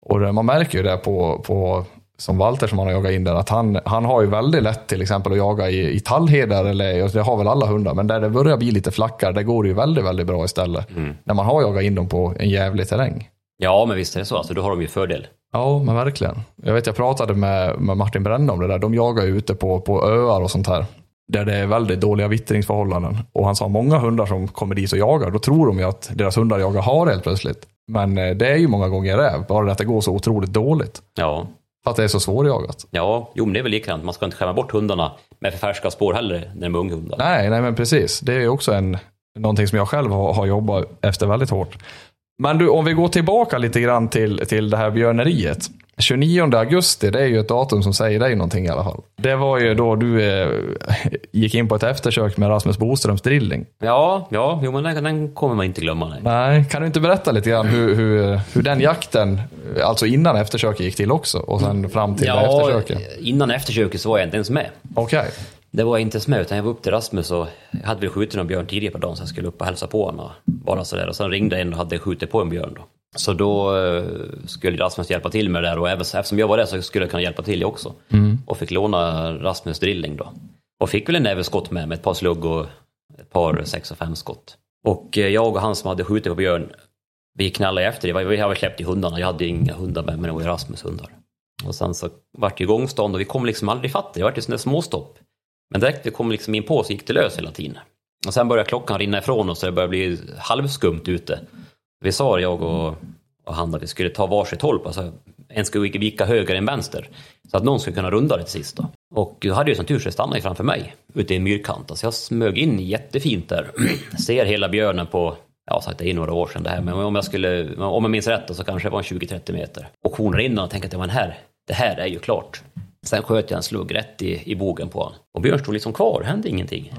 Speaker 1: Och det, man märker ju det på, på som Walter som han har jagat in där, att han, han har ju väldigt lätt till exempel att jaga i, i tallheder, eller det har väl alla hundar, men där det börjar bli lite flackare, det går det ju väldigt, väldigt bra istället. När man har jagat in dem på en jävlig terräng.
Speaker 3: Ja, men visst är det så, alltså, då har de ju fördel.
Speaker 1: Ja, men verkligen. Jag vet, jag pratade med, med Martin Bränne om det där. De jagar ju ute på, på öar och sånt här. Där det är väldigt dåliga vittringsförhållanden. Och han sa många hundar som kommer dit och jagar, då tror de ju att deras hundar jagar hare helt plötsligt. Men eh, det är ju många gånger räv, bara det att det går så otroligt dåligt.
Speaker 3: Ja,
Speaker 1: För att det är så svårjagat.
Speaker 3: ja, jo men det är väl likadant. Man ska inte skämma bort hundarna med för färska spår heller när de är unghundar.
Speaker 1: Nej, nej men precis. Det är ju också en, någonting som jag själv har, har jobbat efter väldigt hårt. Men du, om vi går tillbaka lite grann till, till det här björneriet. 29 augusti, det är ju ett datum som säger dig någonting i alla fall. Det var ju då du eh, gick in på ett eftersök med Rasmus Boströms drilling.
Speaker 3: Ja, ja, jo men den, den kommer man inte glömma. Nej.
Speaker 1: Nej, kan du inte berätta lite grann hur, hur, hur den jakten, alltså innan eftersöket gick till också och sen fram till
Speaker 3: Ja,
Speaker 1: eftersöket?
Speaker 3: innan eftersöket så var jag inte ens med.
Speaker 1: Okej.
Speaker 3: Det var jag inte ens med, utan jag var upp till Rasmus och jag hade väl skjutit någon björn tidigare på dagen så jag skulle upp och hälsa på honom. och Bara sådär. Och sen ringde en och hade skjutit på en björn då. Så då eh, skulle Rasmus hjälpa till med det där och även, eftersom jag var där så skulle jag kunna hjälpa till jag också. Och fick låna Rasmus drilling då. Och fick väl en näve skott med, med ett par slugg och ett par 6 och 5 skott. Och eh, jag och han som hade skjutit på björn, vi knallade efter. Det Vi hade släppt i hundarna. Jag hade inga hundar med mig, det var Rasmus hundar. Och sen så vart det igångstånd och vi kom liksom aldrig fatt. Det vart ju sådana småstopp. Men direkt vi kom liksom in på så gick det lös hela tiden. Och sen började klockan rinna ifrån oss så det började bli halvskumt ute. Vi sa, jag och, och han, att vi skulle ta varsitt håll. Alltså, en skulle vika höger än vänster. Så att någon skulle kunna runda det till sist. Då. Och då hade jag som tur så stannade framför mig ute i en myrkant. Alltså jag smög in jättefint där. Ser hela björnen på, ja sagt det är några år sedan det här, men om jag skulle, om jag minns rätt då, så kanske det var en 20-30 meter. Och honar in och tänkte att men här, det här är ju klart. Sen sköt jag en slugg rätt i, i bogen på honom. Och björn stod liksom kvar, hände ingenting.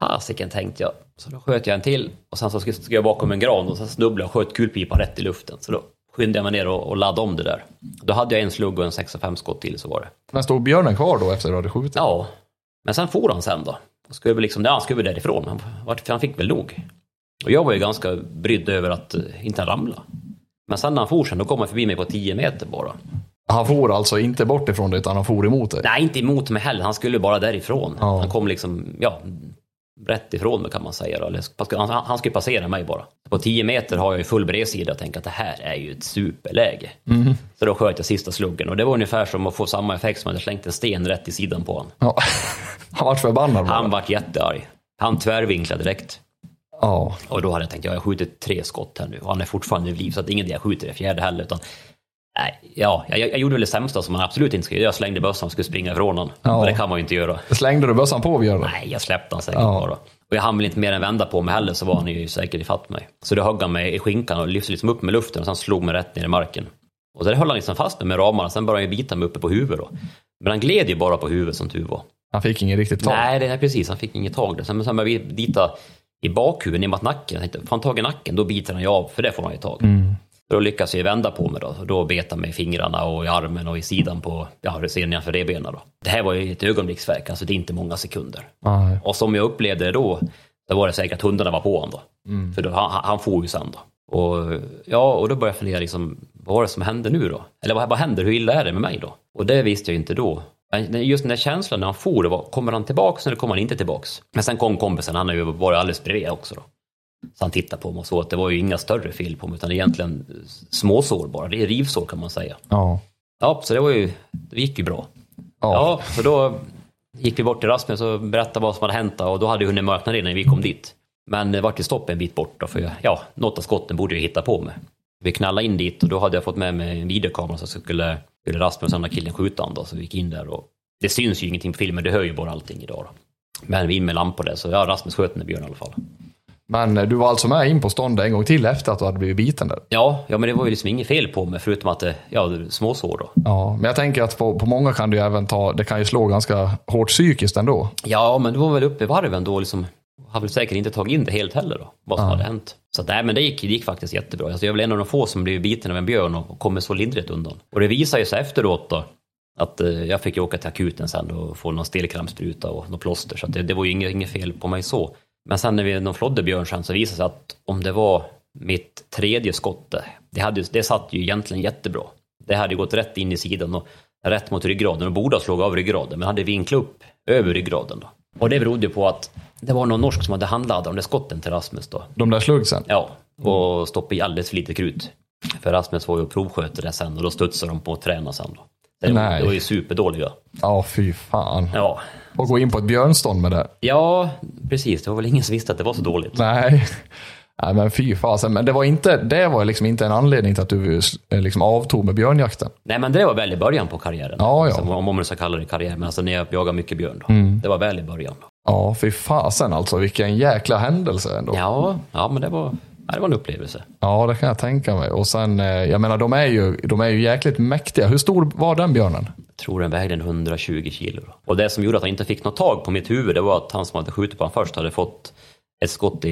Speaker 3: Fasiken tänkte jag. Så då sköt jag en till och sen så stod jag bakom en gran och så snubblade jag och sköt kulpipan rätt i luften. Så då skyndade jag mig ner och, och laddade om det där. Då hade jag en slugg och en 6 5 skott till så var det.
Speaker 1: Men stod björnen kvar då efter att du hade skjutit?
Speaker 3: Ja, men sen for han sen då. Och skulle väl liksom, ja, han skulle väl därifrån. Han, han fick väl nog. Och jag var ju ganska brydd över att uh, inte ramla. Men sen när han for sen, då kom han förbi mig på 10 meter bara.
Speaker 1: Han for alltså inte bort ifrån dig utan han for emot dig?
Speaker 3: Nej, inte emot mig heller. Han skulle bara därifrån.
Speaker 1: Ja.
Speaker 3: Han kom liksom, ja, rätt ifrån mig kan man säga. Då. Eller, han, han skulle passera mig bara. På 10 meter har jag ju full bredsida och tänker att det här är ju ett superläge. Så då sköt jag sista sluggen och det var ungefär som att få samma effekt som att jag slängt en sten rätt i sidan på honom.
Speaker 1: Ja. Han vart förbannad.
Speaker 3: Han vart jättearg. Han tvärvinklade direkt.
Speaker 1: Ja.
Speaker 3: Och då hade jag tänkt, ja, jag skjutit tre skott här nu och han är fortfarande vid liv så att ingen jag skjuter det fjärde heller. Utan, ja, jag, jag gjorde väl det sämsta som man absolut inte skulle göra. Jag slängde bössan och skulle springa ifrån honom.
Speaker 1: Ja.
Speaker 3: Och det kan man ju inte göra.
Speaker 1: Slängde du bössan på björnen?
Speaker 3: Nej, jag släppte han säkert
Speaker 1: Ja.
Speaker 3: bara. Och jag hann väl inte mer än vända på mig heller så var han ju säkert ifatt mig. Så då högg han mig i skinkan och lyfte liksom upp med luften och sen slog mig rätt ner i marken. Och där höll han liksom fast mig med ramarna, sen började han ju bita mig uppe på huvudet då. Men han gled ju bara på huvudet som tur var.
Speaker 1: Han fick ingen riktigt tag?
Speaker 3: Nej, det är precis. Han fick inget tag där. Sen, sen började vi bita i bakhuvudet ner mot nacken. Jag tänkte, får han tag i nacken, då biter han ju av, för det får han ju tag. Då lyckas jag vända på mig då. Då bet han mig i fingrarna och i armen och i sidan på, ja, det ser nedanför revbenen då. Det här var ju ett ögonblicksverk, alltså det är inte många sekunder.
Speaker 1: Nej.
Speaker 3: Och som jag upplevde det då, då var det säkert att hundarna var på honom då. För då, han, han får ju sen då. Och, ja, och då började jag fundera, liksom, vad var det som hände nu då? Eller vad, vad händer? Hur illa är det med mig då? Och det visste jag inte då. Men Just den där känslan när han for, var, kommer han tillbaks eller kommer han inte tillbaks? Men sen kom kompisen, han har ju varit alldeles bredvid också då. Så han tittade på mig och såg att det var ju inga större fel på mig, utan egentligen småsår bara. Det är rivsår kan man säga.
Speaker 1: Ja.
Speaker 3: Ja, så det var ju, det gick ju bra.
Speaker 1: Ja.
Speaker 3: Ja, så då gick vi bort till Rasmus och berättade vad som hade hänt och då hade ju hunnit mörkna redan när vi kom dit. Men det vart ju stopp en bit bort då, för ja, något av skotten borde jag hitta på mig. Vi knallade in dit och då hade jag fått med mig en videokamera så skulle, skulle Rasmus och där killen skjuta honom då, så vi gick in där och det syns ju ingenting på filmen, det hör ju bara allting idag då. Men vi in med lampor där, så ja, Rasmus sköt den där björnen i alla fall.
Speaker 1: Men eh, du var alltså med in på ståndet en gång till efter att du hade blivit biten där?
Speaker 3: Ja, ja men det var ju liksom inget fel på mig förutom att det, ja, det är småsår då.
Speaker 1: Ja, men jag tänker att på, på många kan det ju även ta, det kan ju slå ganska hårt psykiskt ändå.
Speaker 3: Ja, men det var väl uppe i varven då liksom. Har väl säkert inte tagit in det helt heller då, vad som hade hänt. Så nej, men det gick, det gick faktiskt jättebra. Alltså, jag är väl en av de få som blev biten av en björn och, kommer så lindrigt undan. Och det visar ju sig efteråt då, att eh, jag fick ju åka till akuten sen och få någon stelkrampsspruta och något plåster. Så det, det var ju inget, inget fel på mig så. Men sen när vi de flodde björn sen så visade det sig att om det var mitt tredje skott, det, hade, det satt ju egentligen jättebra. Det hade gått rätt in i sidan och rätt mot ryggraden och borde ha slagit av ryggraden men hade vinklat upp över ryggraden. Då. Och det berodde på att det var någon norsk som hade handlat de där skotten till Rasmus då.
Speaker 1: De där sluggsen.
Speaker 3: Ja, och stoppat i alldeles för lite krut. För Rasmus var ju det sen och då studsade de på att träna sen då. Det var,
Speaker 1: Nej.
Speaker 3: det var ju superdåliga.
Speaker 1: Ja, fy fan.
Speaker 3: Ja.
Speaker 1: Och gå in på ett björnstånd med det.
Speaker 3: ja, precis. Det var väl ingen som visste att det var så dåligt.
Speaker 1: Nej. Nej men fy fasen. Men det var, inte, det var liksom inte en anledning till att du eh, liksom avtog med björnjakten.
Speaker 3: Nej, men det var väl i början på karriären.
Speaker 1: Ja, ja.
Speaker 3: Som, om man ska kalla det karriär, men alltså när jag jagade mycket björn då. Det var väl i början. Då.
Speaker 1: Ja, fy fasen alltså. Vilken jäkla händelse ändå.
Speaker 3: Ja, ja, men det var, det var en upplevelse.
Speaker 1: Ja, det kan jag tänka mig. Och sen, eh, jag menar de är ju, de är ju jäkligt mäktiga. Hur stor var den björnen?
Speaker 3: Jag tror den vägde en 120 kilo. Och det som gjorde att han inte fick något tag på mitt huvud, det var att han som hade skjutit på honom först hade fått ett skott i,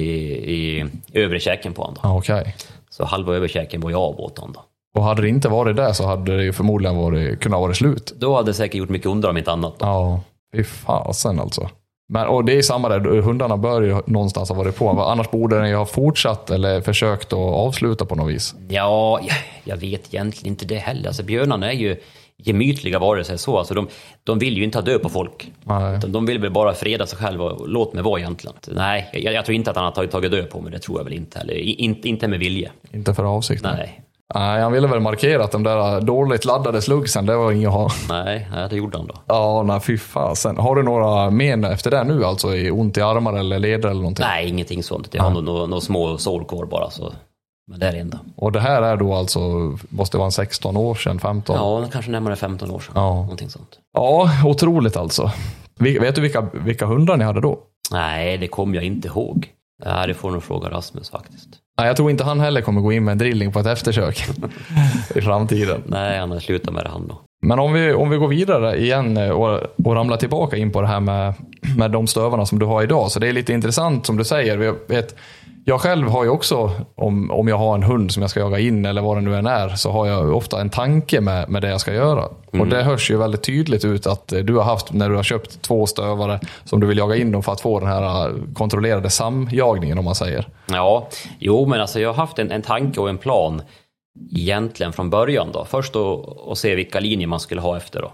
Speaker 3: i övre käken på honom. Då.
Speaker 1: Ja, okej.
Speaker 3: Så halva överkäken var ju av åt honom. Då.
Speaker 1: Och hade det inte varit det så hade det ju förmodligen varit, kunnat vara slut.
Speaker 3: då hade det säkert gjort mycket ondare om inte annat. Då.
Speaker 1: Ja, fy fasen alltså. Men, och det är samma där, hundarna bör ju någonstans ha varit på. Annars borde den ju ha fortsatt eller försökt att avsluta på något vis.
Speaker 3: Ja, jag, vet egentligen inte det heller. Alltså, björnarna är ju gemytliga varelser så. Alltså de, de vill ju inte ha död på folk.
Speaker 1: Nej.
Speaker 3: Utan De vill väl bara freda sig själva och låt mig vara egentligen. Nej, jag, jag tror inte att han har tagit, tagit död på mig, det tror jag väl inte heller. I- Inte, inte med vilje.
Speaker 1: Inte för avsikt.
Speaker 3: Nej,
Speaker 1: Nej, han ville väl markera att de där dåligt laddade slugsen, det var inget att ha.
Speaker 3: nej, nej det gjorde han då.
Speaker 1: Ja, nej fy fasen. Har du några men efter det nu alltså? I ont i armar eller leder eller någonting?
Speaker 3: Nej, ingenting sånt. Jag har nog några några små sår kvar bara. Så. Men det är det enda.
Speaker 1: Och det här är då alltså, måste vara en 16 år sedan, 15?
Speaker 3: Ja, kanske närmare 15 år sedan.
Speaker 1: Ja.
Speaker 3: Någonting sånt.
Speaker 1: Ja, otroligt alltså. Vet du vilka, vilka hundar ni hade då?
Speaker 3: Nej, det kommer jag inte ihåg. Nej, det får nog fråga Rasmus faktiskt.
Speaker 1: Nej, jag tror inte han heller kommer gå in med en drilling på ett eftersök i framtiden.
Speaker 3: Nej, han har slutat med det han då.
Speaker 1: Men om vi, om vi går vidare igen eh, och, och ramlar tillbaka in på det här med, med de stövarna som du har idag. Så det är lite intressant som du säger. Jag, vet, jag själv har ju också, om, om jag har en hund som jag ska jaga in eller vad det nu än är, så har jag ofta en tanke med, med det jag ska göra. Och det hörs ju väldigt tydligt ut att eh, du har haft, när du har köpt två stövare som du vill jaga in dem för att få den här eh, kontrollerade samjagningen om man säger.
Speaker 3: Ja, jo men alltså jag har haft en, en tanke och en plan egentligen från början då. Först då att se vilka linjer man skulle ha efter då.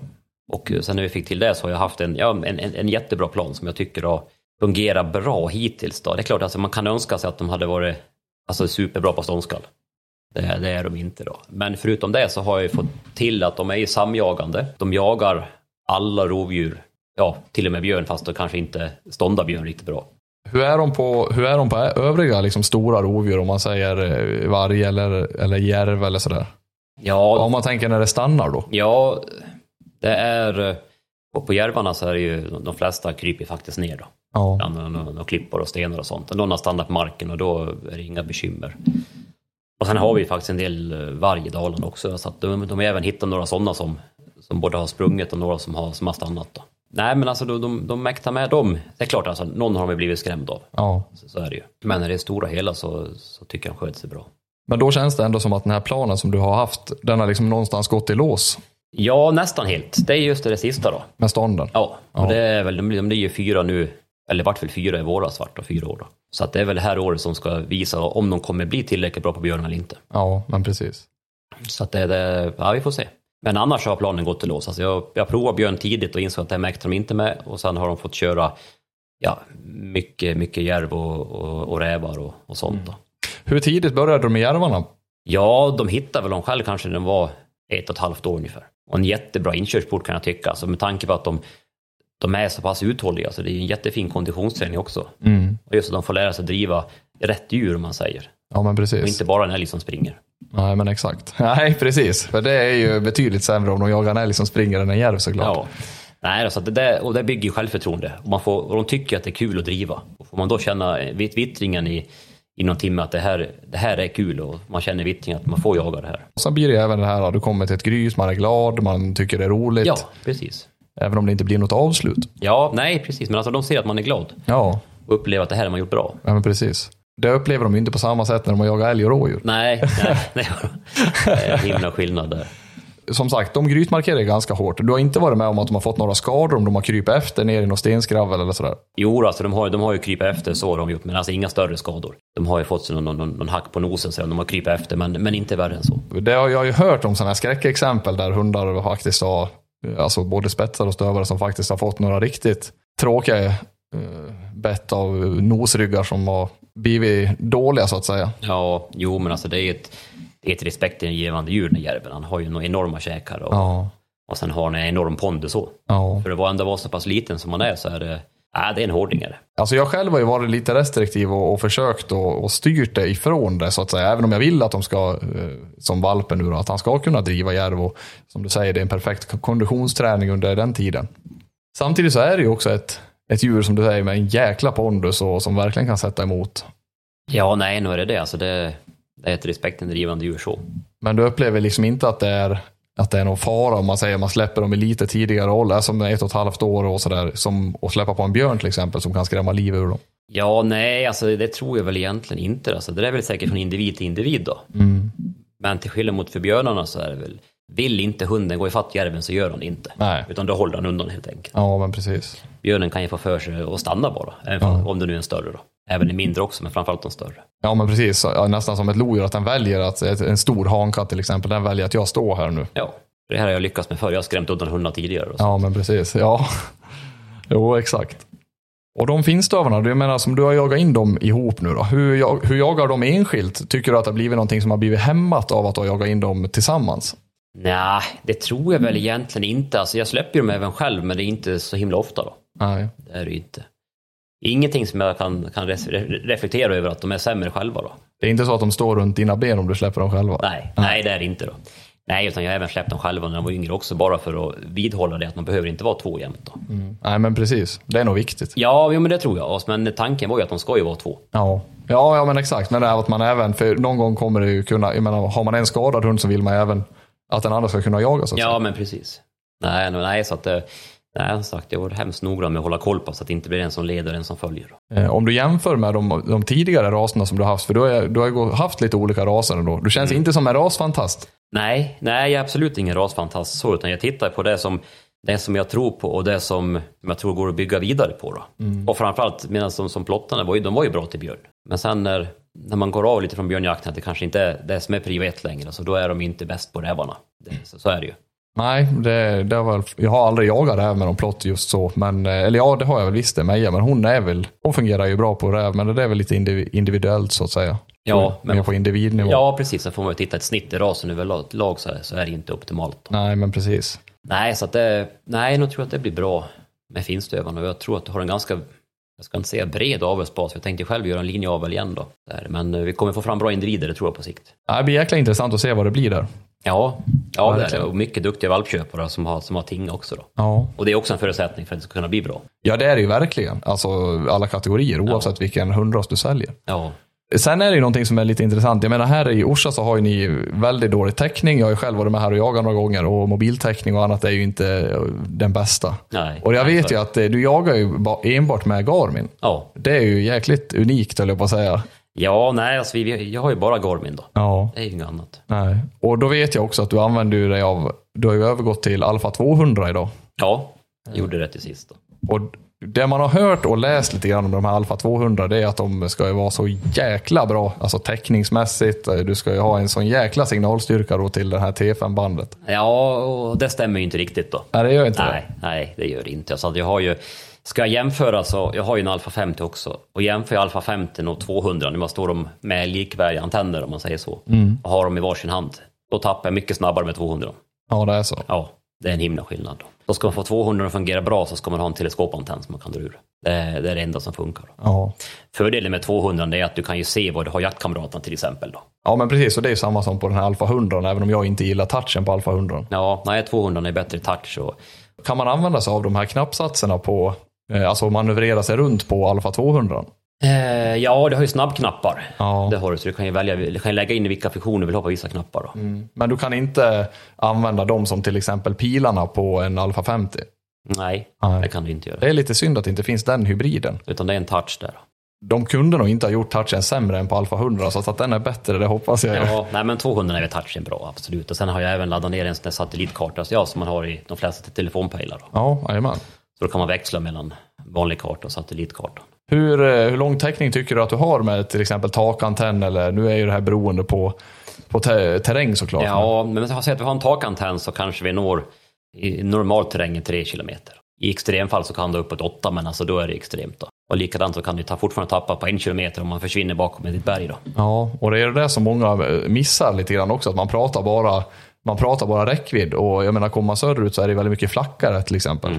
Speaker 3: Och sen när vi fick till det så har jag haft en, ja, en, en, en jättebra plan som jag tycker har fungerat bra hittills. Då. Det är klart, alltså, man kan önska sig att de hade varit alltså, superbra på ståndskall. Det, det är de inte då. Men förutom det så har jag ju fått till att de är ju samjagande. De jagar alla rovdjur, ja till och med björn fast de kanske inte ståndar björn riktigt bra.
Speaker 1: Hur är de på, hur är de på övriga liksom, stora rovdjur om man säger eh, varg eller, eller järv eller sådär?
Speaker 3: Ja,
Speaker 1: Om man tänker när det stannar då?
Speaker 3: Ja, det är... Och på järvarna så är det ju, de flesta kryper faktiskt ner då.
Speaker 1: Ja.
Speaker 3: Bland några klippor och stenar och sånt. Någon har stannat på marken och då är det inga bekymmer. Och sen har vi faktiskt en del eh, varg i Dalarna också. Så att de, de har även hittat några sådana som, som både har sprungit och några som har, som har stannat. Då. Nej men alltså de, de, de mäktar med dem. Det är klart alltså, någon har de blivit skrämd av.
Speaker 1: ja.
Speaker 3: Så, så är det ju. Men när det stora hela så, så tycker jag de sköter sig bra.
Speaker 1: Men då känns det ändå som att den här planen som du har haft, den har liksom någonstans gått i lås
Speaker 3: Ja, nästan helt. Det är just det sista då.
Speaker 1: med stånden.
Speaker 3: Ja, och
Speaker 1: Ja.
Speaker 3: det är väl, de blir ju fyra nu, eller vart väl fyra i våras vart och fyra år då. Så att det är väl det här året som ska visa om de kommer bli tillräckligt bra på björn eller inte.
Speaker 1: Ja, men precis.
Speaker 3: Så att det det, ja vi får se. Men annars har planen gått till lås. Alltså jag, jag provade björn tidigt och insåg att det mäktar de inte med och sen har de fått köra ja, mycket, mycket järv och, och, och rävar och, och sånt då.
Speaker 1: Hur tidigt började du med järvarna?
Speaker 3: Ja, de hittade väl dem själv kanske när de var ett och ett halvt år ungefär. Och en jättebra inkörsport kan jag tycka, alltså med tanke på att de, de är så pass uthålliga, så det är en jättefin konditionsträning också.
Speaker 1: Mm.
Speaker 3: Och just att de får lära sig driva rätt djur om man säger.
Speaker 1: Ja, men
Speaker 3: Och
Speaker 1: precis.
Speaker 3: inte bara en älg som springer.
Speaker 1: Nej, men exakt. Nej, precis. För det är ju betydligt sämre om de jagar en älg som springer än en järv såklart.
Speaker 3: Ja. Nej, alltså det där, och det bygger ju självförtroende. Och, man får, och de tycker att det är kul att driva. Och får man då känna vitt- vittringen i, i någon timme att det här, det här är kul och man känner vittringen att man får jaga det här.
Speaker 1: Och sen blir det även det här att du kommer till ett grys, man är glad, man tycker det är roligt.
Speaker 3: Ja, precis.
Speaker 1: Även om det inte blir något avslut.
Speaker 3: Ja, nej precis. Men alltså de ser att man är glad
Speaker 1: Ja,
Speaker 3: och upplever att det här har man gjort bra.
Speaker 1: ja men precis. Det upplever de ju inte på samma sätt när de har jagat älg och rådjur.
Speaker 3: Nej, nej, nej. det är en himla skillnad där.
Speaker 1: Som sagt, de grytmarkerar ganska hårt. Du har inte varit med om att de har fått några skador, om de har krypit efter ner i något stenskravel eller sådär.
Speaker 3: Jo, alltså de har, de har ju krypit efter, så har de gjort, men alltså inga större skador. De har ju fått någon, någon, någon hack på nosen, så de har krypit efter, men, men inte värre än så.
Speaker 1: Det har jag ju hört om sådana här skräckexempel där hundar faktiskt har, alltså både spetsar och stövare som faktiskt har fått några riktigt tråkiga eh, bett av nosryggar som har blivit dåliga så att säga.
Speaker 3: Ja, jo, men alltså det är ett, det är ett respektingivande djur, den järven. Han har ju några enorma käkar och,
Speaker 1: Ja,
Speaker 3: och sen har han en enorm pondus så.
Speaker 1: ja.
Speaker 3: För att ändå vara så pass liten som han är så är det, äh, det är en hårding är det.
Speaker 1: Alltså jag själv har ju varit lite restriktiv och, och försökt och, och styrt det ifrån det så att säga. Även om jag vill att de ska, eh, som valpen nu då, att han ska kunna driva järv och som du säger, det är en perfekt konditionsträning under den tiden. Samtidigt så är det ju också ett, ett djur som du säger med en jäkla pondus och som verkligen kan sätta emot.
Speaker 3: Ja, nej, nu är det det. Alltså det, det är ett respektingivande djur så.
Speaker 1: Men du upplever liksom inte att det är att det är någon fara om man säger man släpper dem i lite tidigare ålder, som ett och ett halvt år och sådär, som att släppa på en björn till exempel som kan skrämma livet ur dem.
Speaker 3: Ja, nej, alltså det tror jag väl egentligen inte. Alltså, det är väl säkert från individ till individ då. Men till skillnad mot för björnarna så är det väl, vill inte hunden gå ifatt järven så gör han det inte.
Speaker 1: Nej.
Speaker 3: Utan då håller han undan helt enkelt.
Speaker 1: Ja, men precis.
Speaker 3: Björnen kan ju få för sig att stanna bara, om- om det nu är en större då. Även en mindre också, men framförallt de större.
Speaker 1: Ja, men precis. Ja, nästan som ett lodjur, att den väljer att, en stor hankatt till exempel, den väljer att jag står här nu.
Speaker 3: Ja, Det här har jag lyckats med förr, jag har skrämt undan hundar tidigare.
Speaker 1: Ja, men precis. Ja, jo exakt. Och de finstövarna, du menar som du har jagat in dem ihop nu då. Hur, jag, hur jagar de enskilt? Tycker du att det har blivit någonting som har blivit hämmat av att har jagat in dem tillsammans?
Speaker 3: Nej, det tror jag väl egentligen inte. Alltså, jag släpper ju dem även själv, men det är inte så himla ofta då.
Speaker 1: Nej.
Speaker 3: Det är det inte. Ingenting som jag kan, kan reflektera över att de är sämre själva då.
Speaker 1: Det är inte så att de står runt dina ben om du släpper dem själva?
Speaker 3: Nej, nej det är det inte då. Nej, utan jag har även släppt dem själva när de var yngre också, bara för att vidhålla det att man behöver inte vara två jämt då.
Speaker 1: Nej, men precis. Det är nog viktigt.
Speaker 3: Ja, jo, men det tror jag. Men tanken var ju att de ska ju vara två.
Speaker 1: Ja. Ja, ja men exakt. Men det är att man även, för någon gång kommer det ju kunna, jag menar, har man en skadad hund så vill man även att den andra ska kunna jaga så att
Speaker 3: Ja,
Speaker 1: säga.
Speaker 3: men precis. Nej, nej, nej så att det, nej, som sagt, jag var hemskt noggrann med att hålla koll på så att det inte blir en som leder och en som följer.
Speaker 1: Eh, Om du jämför med de, de tidigare raserna som du har haft, för du har, du har haft lite olika raser ändå. Du känns inte som en rasfantast.
Speaker 3: Nej, nej, jag är absolut ingen rasfantast så, utan jag tittar på det som, det som jag tror på och det som jag tror går att bygga vidare på. Då. Och framförallt, medan som, som plottarna var ju, de var ju bra till björn. Men sen när, när man går av lite från björnjakten, att det kanske inte är det som är prio ett längre, så då är de inte bäst på rävarna. Det, så, så är det ju.
Speaker 1: Nej, det, det väl, jag har aldrig jagat räv med någon plott just så. Men, eh, eller ja, det har jag väl visst det, Meja. Men hon är väl, hon fungerar ju bra på räv, men det är väl lite indivi- individuellt så att säga.
Speaker 3: Ja, men-
Speaker 1: Mer på individnivå.
Speaker 3: Ja, precis. Sen får man ju titta ett snitt i rasen överlag så så är det inte optimalt.
Speaker 1: Nej, men precis.
Speaker 3: Nej, så att det, nej, jag tror att det blir bra med finstuvarna och jag tror att du har en ganska, jag ska inte säga bred avelsbas, jag tänkte själv göra en linjeavel igen då. Där. Men eh, vi kommer få fram bra individer, det tror jag på sikt.
Speaker 1: Ja, Det blir jäkla intressant att se vad det blir där.
Speaker 3: Ja, ja det är det. Och mycket duktiga valpköpare som har, som har ting också då.
Speaker 1: Ja.
Speaker 3: Och det är också en förutsättning för att det ska kunna bli bra.
Speaker 1: ja, det är det ju verkligen. Alltså alla kategorier, oavsett vilken hundras du säljer.
Speaker 3: Ja,
Speaker 1: Sen är det ju någonting som är lite intressant. Jag menar här i Orsa så har ju ni väldigt dålig täckning. Jag har ju själv varit med här och jagat några gånger och mobiltäckning och annat är ju inte eh, den bästa.
Speaker 3: nej.
Speaker 1: Och jag
Speaker 3: nej,
Speaker 1: vet
Speaker 3: så-
Speaker 1: ju att eh, du jagar ju ba- enbart med Garmin.
Speaker 3: Ja,
Speaker 1: Det är ju jäkligt unikt höll jag på att säga.
Speaker 3: Ja nej, alltså vi, jag har ju bara Garmin då.
Speaker 1: Ja.
Speaker 3: Det är ju inget annat.
Speaker 1: Nej. Och då vet jag också att du använder dig av, du har ju övergått till Alfa 200 idag.
Speaker 3: Ja, jag gjorde det till sist då.
Speaker 1: Och det man har hört och läst lite grann om de här Alfa 200 det är att de ska ju vara så jäkla bra, alltså täckningsmässigt. Du ska ju ha en sån jäkla signalstyrka då till det här T5-bandet.
Speaker 3: Ja, och det stämmer ju inte riktigt då.
Speaker 1: Nej, det gör inte
Speaker 3: Nej, nej, det gör det inte. Så att jag har ju, ska jag jämföra så, jag har ju en Alfa 50 också. Och jämför jag Alfa 50 och 200, nu står de med likvärdiga antenner om man säger så. Och har dem i varsin hand. Då tappar jag mycket snabbare med 200.
Speaker 1: det. Ja, det är så.
Speaker 3: Ja, det är en himla skillnad. Då, då ska man få 200 att fungera bra så ska man ha en teleskopantenn som man kan dra ur. Det är, det är det enda som funkar.
Speaker 1: Ja.
Speaker 3: Fördelen med 200 är att du kan ju se vad du har jaktkamraterna till exempel. Då.
Speaker 1: ja, men precis. Och det är samma som på den här Alfa 100 även om jag inte gillar touchen på Alfa 100
Speaker 3: Ja, nej, 200 är bättre touch och
Speaker 1: Kan man använda sig av de här knappsatserna på, alltså manövrera sig runt på Alfa 200?
Speaker 3: Eh, ja, det har ju snabbknappar.
Speaker 1: Ja.
Speaker 3: Det har du, så du kan ju välja, du kan lägga in vilka funktioner du vill ha på vissa knappar. Då.
Speaker 1: Men du kan inte använda dem som till exempel pilarna på en Alfa 50?
Speaker 3: Nej,
Speaker 1: Nej.
Speaker 3: det kan du inte göra.
Speaker 1: Det är lite synd att det inte finns den hybriden.
Speaker 3: Utan det är en touch där.
Speaker 1: De kunde nog inte ha gjort touchen sämre än på Alfa 100, så att den är bättre, det hoppas jag.
Speaker 3: Ja, nej men 200 är väl touchen bra, absolut. Och sen har jag även laddat ner en sån där satellitkarta, så ja, som man har i de flesta telefonpejlar.
Speaker 1: Ja, jajamän.
Speaker 3: Så då kan man växla mellan vanlig karta och satellitkartan.
Speaker 1: Hur, eh, hur lång täckning tycker du att du har med till exempel takantenn eller, nu är ju det här beroende på, på te, terräng såklart.
Speaker 3: Ja, men jag att vi har en takantenn så kanske vi når i normal terräng 3 kilometer. I extremfall så kan det uppåt 8, men alltså då är det extremt. Då. Och likadant så kan du ta, fortfarande tappa på en kilometer om man försvinner bakom ett berg. Då.
Speaker 1: Ja, och det är det som många eh, missar lite grann också, att man pratar bara, man pratar bara räckvidd. Och jag menar, kommer man söderut så är det väldigt mycket flackare till exempel.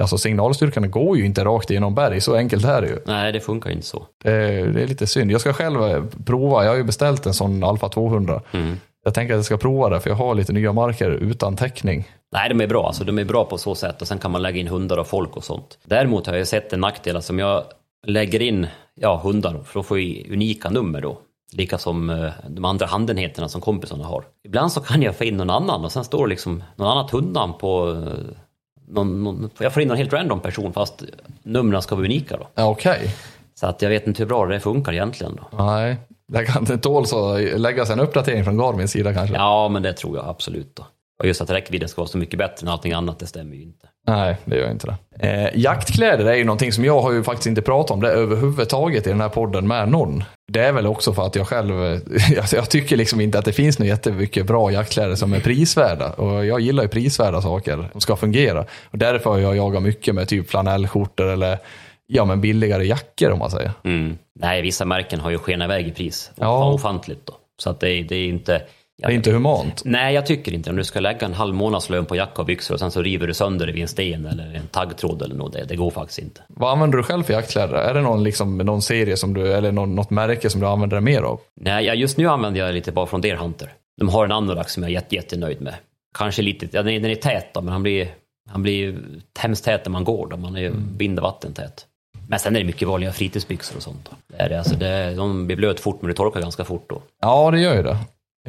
Speaker 1: Alltså signalstyrkan går ju inte rakt igenom berg, så enkelt är det ju.
Speaker 3: Nej, det funkar ju inte så.
Speaker 1: Det är, det är lite synd. Jag ska själv eh, prova, jag har ju beställt en sån Alfa 200. Jag tänker att jag ska prova det, för jag har lite nya marker utan täckning.
Speaker 3: Nej, de är bra. Alltså, de är bra på så sätt och sen kan man lägga in hundar och folk och sånt. Däremot har jag sett en nackdel, alltså om jag lägger in ja, hundar, för då får jag unika nummer då. Lika som eh, de andra handenheterna som kompisarna har. Ibland så kan jag få in någon annan och sen står det liksom någon annat hundnamn på eh, någon, någon, jag får in någon helt random person fast numren ska vara unika då.
Speaker 1: Ja, Okej.
Speaker 3: Så att jag vet inte hur bra det funkar egentligen då.
Speaker 1: Nej, det kan inte tål så lägga sig en uppdatering från Garmins sida kanske.
Speaker 3: Ja, men det tror jag absolut då. Och just att räckvidden ska vara så mycket bättre än allting annat, det stämmer ju inte.
Speaker 1: Nej, det gör inte det. Eh, jaktkläder är ju någonting som jag har ju faktiskt inte pratat om det överhuvudtaget i den här podden med någon. Det är väl också för att jag själv, jag, jag tycker liksom inte att det finns något jättemycket bra jaktkläder som är prisvärda. Och jag gillar ju prisvärda saker som ska fungera. Och därför har jag jagat mycket med typ flanellskjortor eller ja, men billigare jackor om man säger.
Speaker 3: Mm. Nej, vissa märken har ju skenat iväg i pris.
Speaker 1: Ja.
Speaker 3: Ofantligt då. Så att det, det är inte...
Speaker 1: Det är inte humant.
Speaker 3: Nej, jag tycker inte Om du ska lägga en halv månadslön på jacka och byxor och sen så river du sönder det vid en sten eller en taggtråd eller något, det, det går faktiskt inte.
Speaker 1: Vad använder du själv för jaktkläder? Är det någon, liksom, någon serie som du, eller någon, något märke som du använder mer av?
Speaker 3: Nej, just nu använder jag lite bara från Deer Hunter. De har en anorak som jag är jätte, jättenöjd med. Kanske lite, ja, den är, tät då, men han blir, han blir hemskt tät när man går då. Man är ju binder vattentät. Men sen är det mycket vanliga fritidsbyxor och sånt. Då. Det är det. Alltså det, de blir blöt fort, men det torkar ganska fort då.
Speaker 1: Ja, det gör ju det.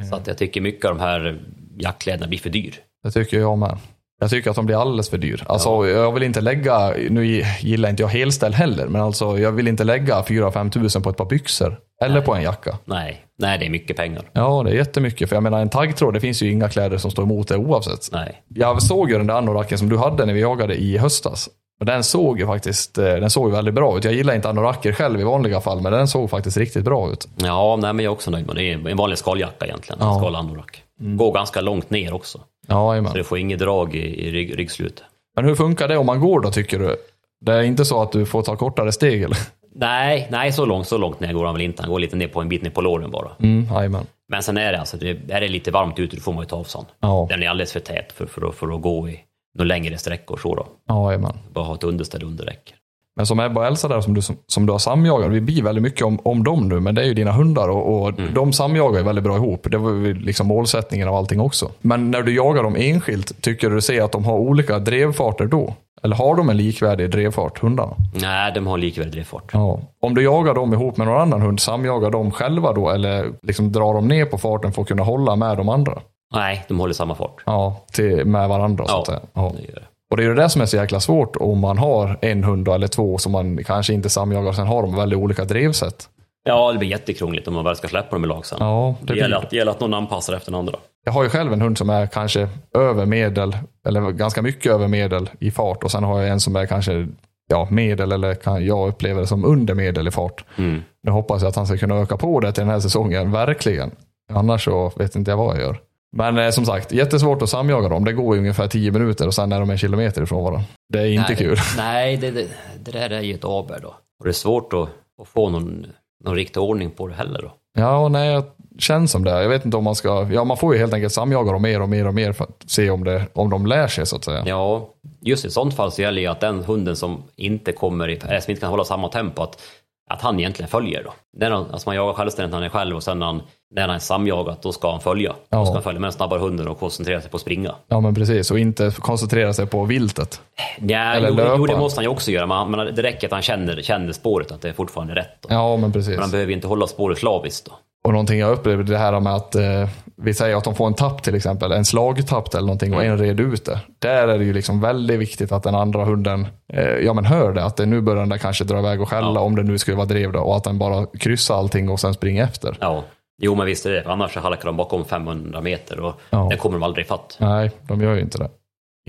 Speaker 3: Så att jag tycker mycket av de här jackkläderna blir för dyr.
Speaker 1: Det tycker jag med. Jag tycker att de blir alldeles för dyr. Alltså, jag vill inte lägga, nu gillar inte jag helställ heller, men alltså, jag vill inte lägga 4-5 tusen på ett par byxor. Eller på en jacka.
Speaker 3: Nej, nej det är mycket pengar.
Speaker 1: Ja, det är jättemycket. För jag menar, en taggtråd, det finns ju inga kläder som står emot det oavsett.
Speaker 3: Nej.
Speaker 1: Jag såg ju den där anoraken som du hade när vi jagade i höstas. Och den såg ju faktiskt eh, den såg väldigt bra ut. Jag gillar inte anoraker själv i vanliga fall, men den såg faktiskt riktigt bra ut.
Speaker 3: Ja, nej, men jag är också nöjd med det. Är en vanlig skaljacka egentligen. En
Speaker 1: Ja.
Speaker 3: skalanorak. Går ganska långt ner också.
Speaker 1: Ja.
Speaker 3: Så du får inget drag i, i rygg, ryggslutet.
Speaker 1: Men hur funkar det om man går då, tycker du? Det är inte så att du får ta kortare steg, eller?
Speaker 3: Nej, nej så långt, så långt ner går han väl inte. Han går lite ner på en bit ner på låren bara.
Speaker 1: Mm.
Speaker 3: Men sen är det alltså, det, är det lite varmt ute, då får man ju ta avstånd.
Speaker 1: Ja,
Speaker 3: Den är alldeles för tät för, för, att, för att gå i några längre sträckor så då.
Speaker 1: ja.
Speaker 3: Bara ha ett underställ under räcker.
Speaker 1: Men som Ebba och Elsa där som du, som, som du har samjagat, vi blir väldigt mycket om, om dem nu, men det är ju dina hundar och, och de samjagar ju väldigt bra ihop. Det var ju liksom målsättningen av allting också. Men när du jagar dem enskilt, tycker du ser att de har olika drevfarter då? Eller har de en likvärdig drevfart, hundarna?
Speaker 3: Nej, de har likvärdig drevfart.
Speaker 1: Ja. Om du jagar dem ihop med någon annan hund, samjagar de själva då? Eller liksom drar de ner på farten för att kunna hålla med de andra?
Speaker 3: Nej, de håller samma fart.
Speaker 1: Ja, till, med varandra så
Speaker 3: Ja,
Speaker 1: säga. Ja.
Speaker 3: det gör det.
Speaker 1: Och det är ju det som är så jäkla svårt om man har en hund eller två som man kanske inte samjagar och sen har de väldigt olika drevsätt.
Speaker 3: Ja, det blir jättekrångligt om man väl ska släppa dem i lag sen.
Speaker 1: Ja, det
Speaker 3: det,
Speaker 1: blir
Speaker 3: gäller att, det gäller att någon anpassar efter den andra.
Speaker 1: Jag har ju själv en hund som är kanske över medel, eller ganska mycket över medel i fart och sen har jag en som är kanske ja, medel eller kan jag upplever det som under medel i fart.
Speaker 3: Mm.
Speaker 1: Nu hoppas jag att han ska kunna öka på det till den här säsongen, verkligen. Annars så vet inte jag vad jag gör. Men eh, som sagt, jättesvårt att samjaga dem. Det går ju ungefär 10 minuter och sen är de en kilometer ifrån varandra. Det är inte
Speaker 3: nej,
Speaker 1: kul.
Speaker 3: Det, nej, det, det, det där är ju ett aber då. Och det är svårt att, att få någon, någon riktig ordning på det heller då.
Speaker 1: Ja, nej, jag känns som det. Jag vet inte om man ska, ja man får ju helt enkelt samjaga dem mer och mer och mer för att se om, det, om de lär sig så att säga.
Speaker 3: Ja, just i sånt fall så gäller ju att den hunden som inte kommer, i, eller som inte kan hålla samma tempo, att, att han egentligen följer då. När han, alltså man jagar självständigt när han är själv och sen när han, när han är samjagat, då ska han följa.
Speaker 1: Ja.
Speaker 3: Då ska han följa med den snabbare hunden och koncentrera sig på att springa.
Speaker 1: Ja men precis, och inte koncentrera sig på viltet.
Speaker 3: Ja,
Speaker 1: Eller
Speaker 3: jo,
Speaker 1: löpa.
Speaker 3: jo, det måste han ju också göra, men, men det räcker att han känner, känner spåret, att det är fortfarande rätt. Då.
Speaker 1: Ja men precis.
Speaker 3: Men han behöver inte hålla spåret slaviskt då.
Speaker 1: Och någonting jag upplever det här med att eh, vi säger att de får en tapp till exempel, en slagtapp eller någonting och en red ut det. Där är det ju liksom väldigt viktigt att den andra hunden eh, ja, men hör det, att det nu börjar den där kanske dra iväg och skälla
Speaker 3: Ja.
Speaker 1: om det nu skulle vara drev då, och att den bara kryssar allting och sen springer efter.
Speaker 3: Ja, jo men visst är det, annars så halkar de bakom 500 meter och
Speaker 1: Ja.
Speaker 3: det kommer de aldrig ifatt.
Speaker 1: Nej, de gör ju inte det.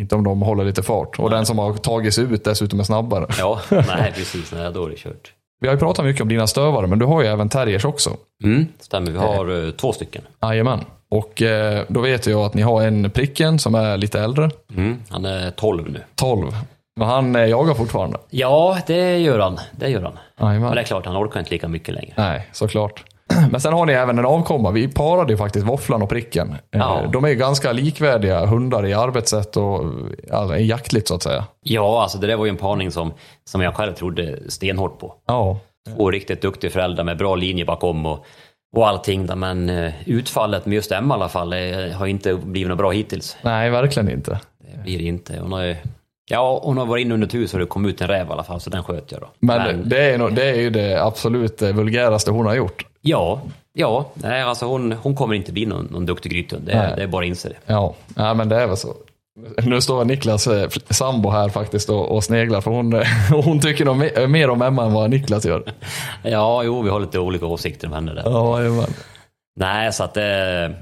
Speaker 1: Inte om de håller lite fart. Och den som har tagit sig ut dessutom är snabbare.
Speaker 3: Ja, nej precis, nej, då är det kört.
Speaker 1: Vi har ju pratat mycket om dina stövare, men du har ju även terriers också.
Speaker 3: Mm, stämmer, vi har eh, två stycken.
Speaker 1: Jajamän. Och eh, då vet jag att ni har en pricken som är lite äldre,
Speaker 3: Mm, han är 12 nu.
Speaker 1: 12. Men han eh, jagar fortfarande.
Speaker 3: Ja, det gör han. Det gör han.
Speaker 1: Jajamän.
Speaker 3: Men det är klart, han orkar inte lika mycket längre.
Speaker 1: Nej, såklart. Men sen har ni även en avkomma. Vi parade ju faktiskt våfflan och pricken. Eh,
Speaker 3: Ja.
Speaker 1: De är ju ganska likvärdiga hundar i arbetssätt och ja, jaktligt så att säga.
Speaker 3: Ja, alltså det där var ju en parning som, som jag själv trodde stenhårt på.
Speaker 1: Ja,
Speaker 3: Två riktigt duktiga föräldrar med bra linje bakom och, och allting. där, Men eh, utfallet med just Emma i alla fall eh, har inte blivit något bra hittills.
Speaker 1: nej verkligen inte.
Speaker 3: Det blir inte. Hon har, ja, hon har varit inne under hus och det kom ut en räv i alla fall, så den sköt jag då.
Speaker 1: Men, Det, är nog, det är ju det absolut vulgäraste hon har gjort.
Speaker 3: Ja, ja. Nej, alltså hon, hon kommer inte bli någon, någon duktig grythund. Det, är- det är bara att inse det.
Speaker 1: Ja, ja men det är väl så. Nu står Niklas eh, sambo här faktiskt och, och sneglar för hon, eh, hon tycker nog mer, mer om Emma än vad Niklas gör.
Speaker 3: Ja, jo, vi har lite olika åsikter om henne där.
Speaker 1: Ja, jajamän.
Speaker 3: Nej, så att det,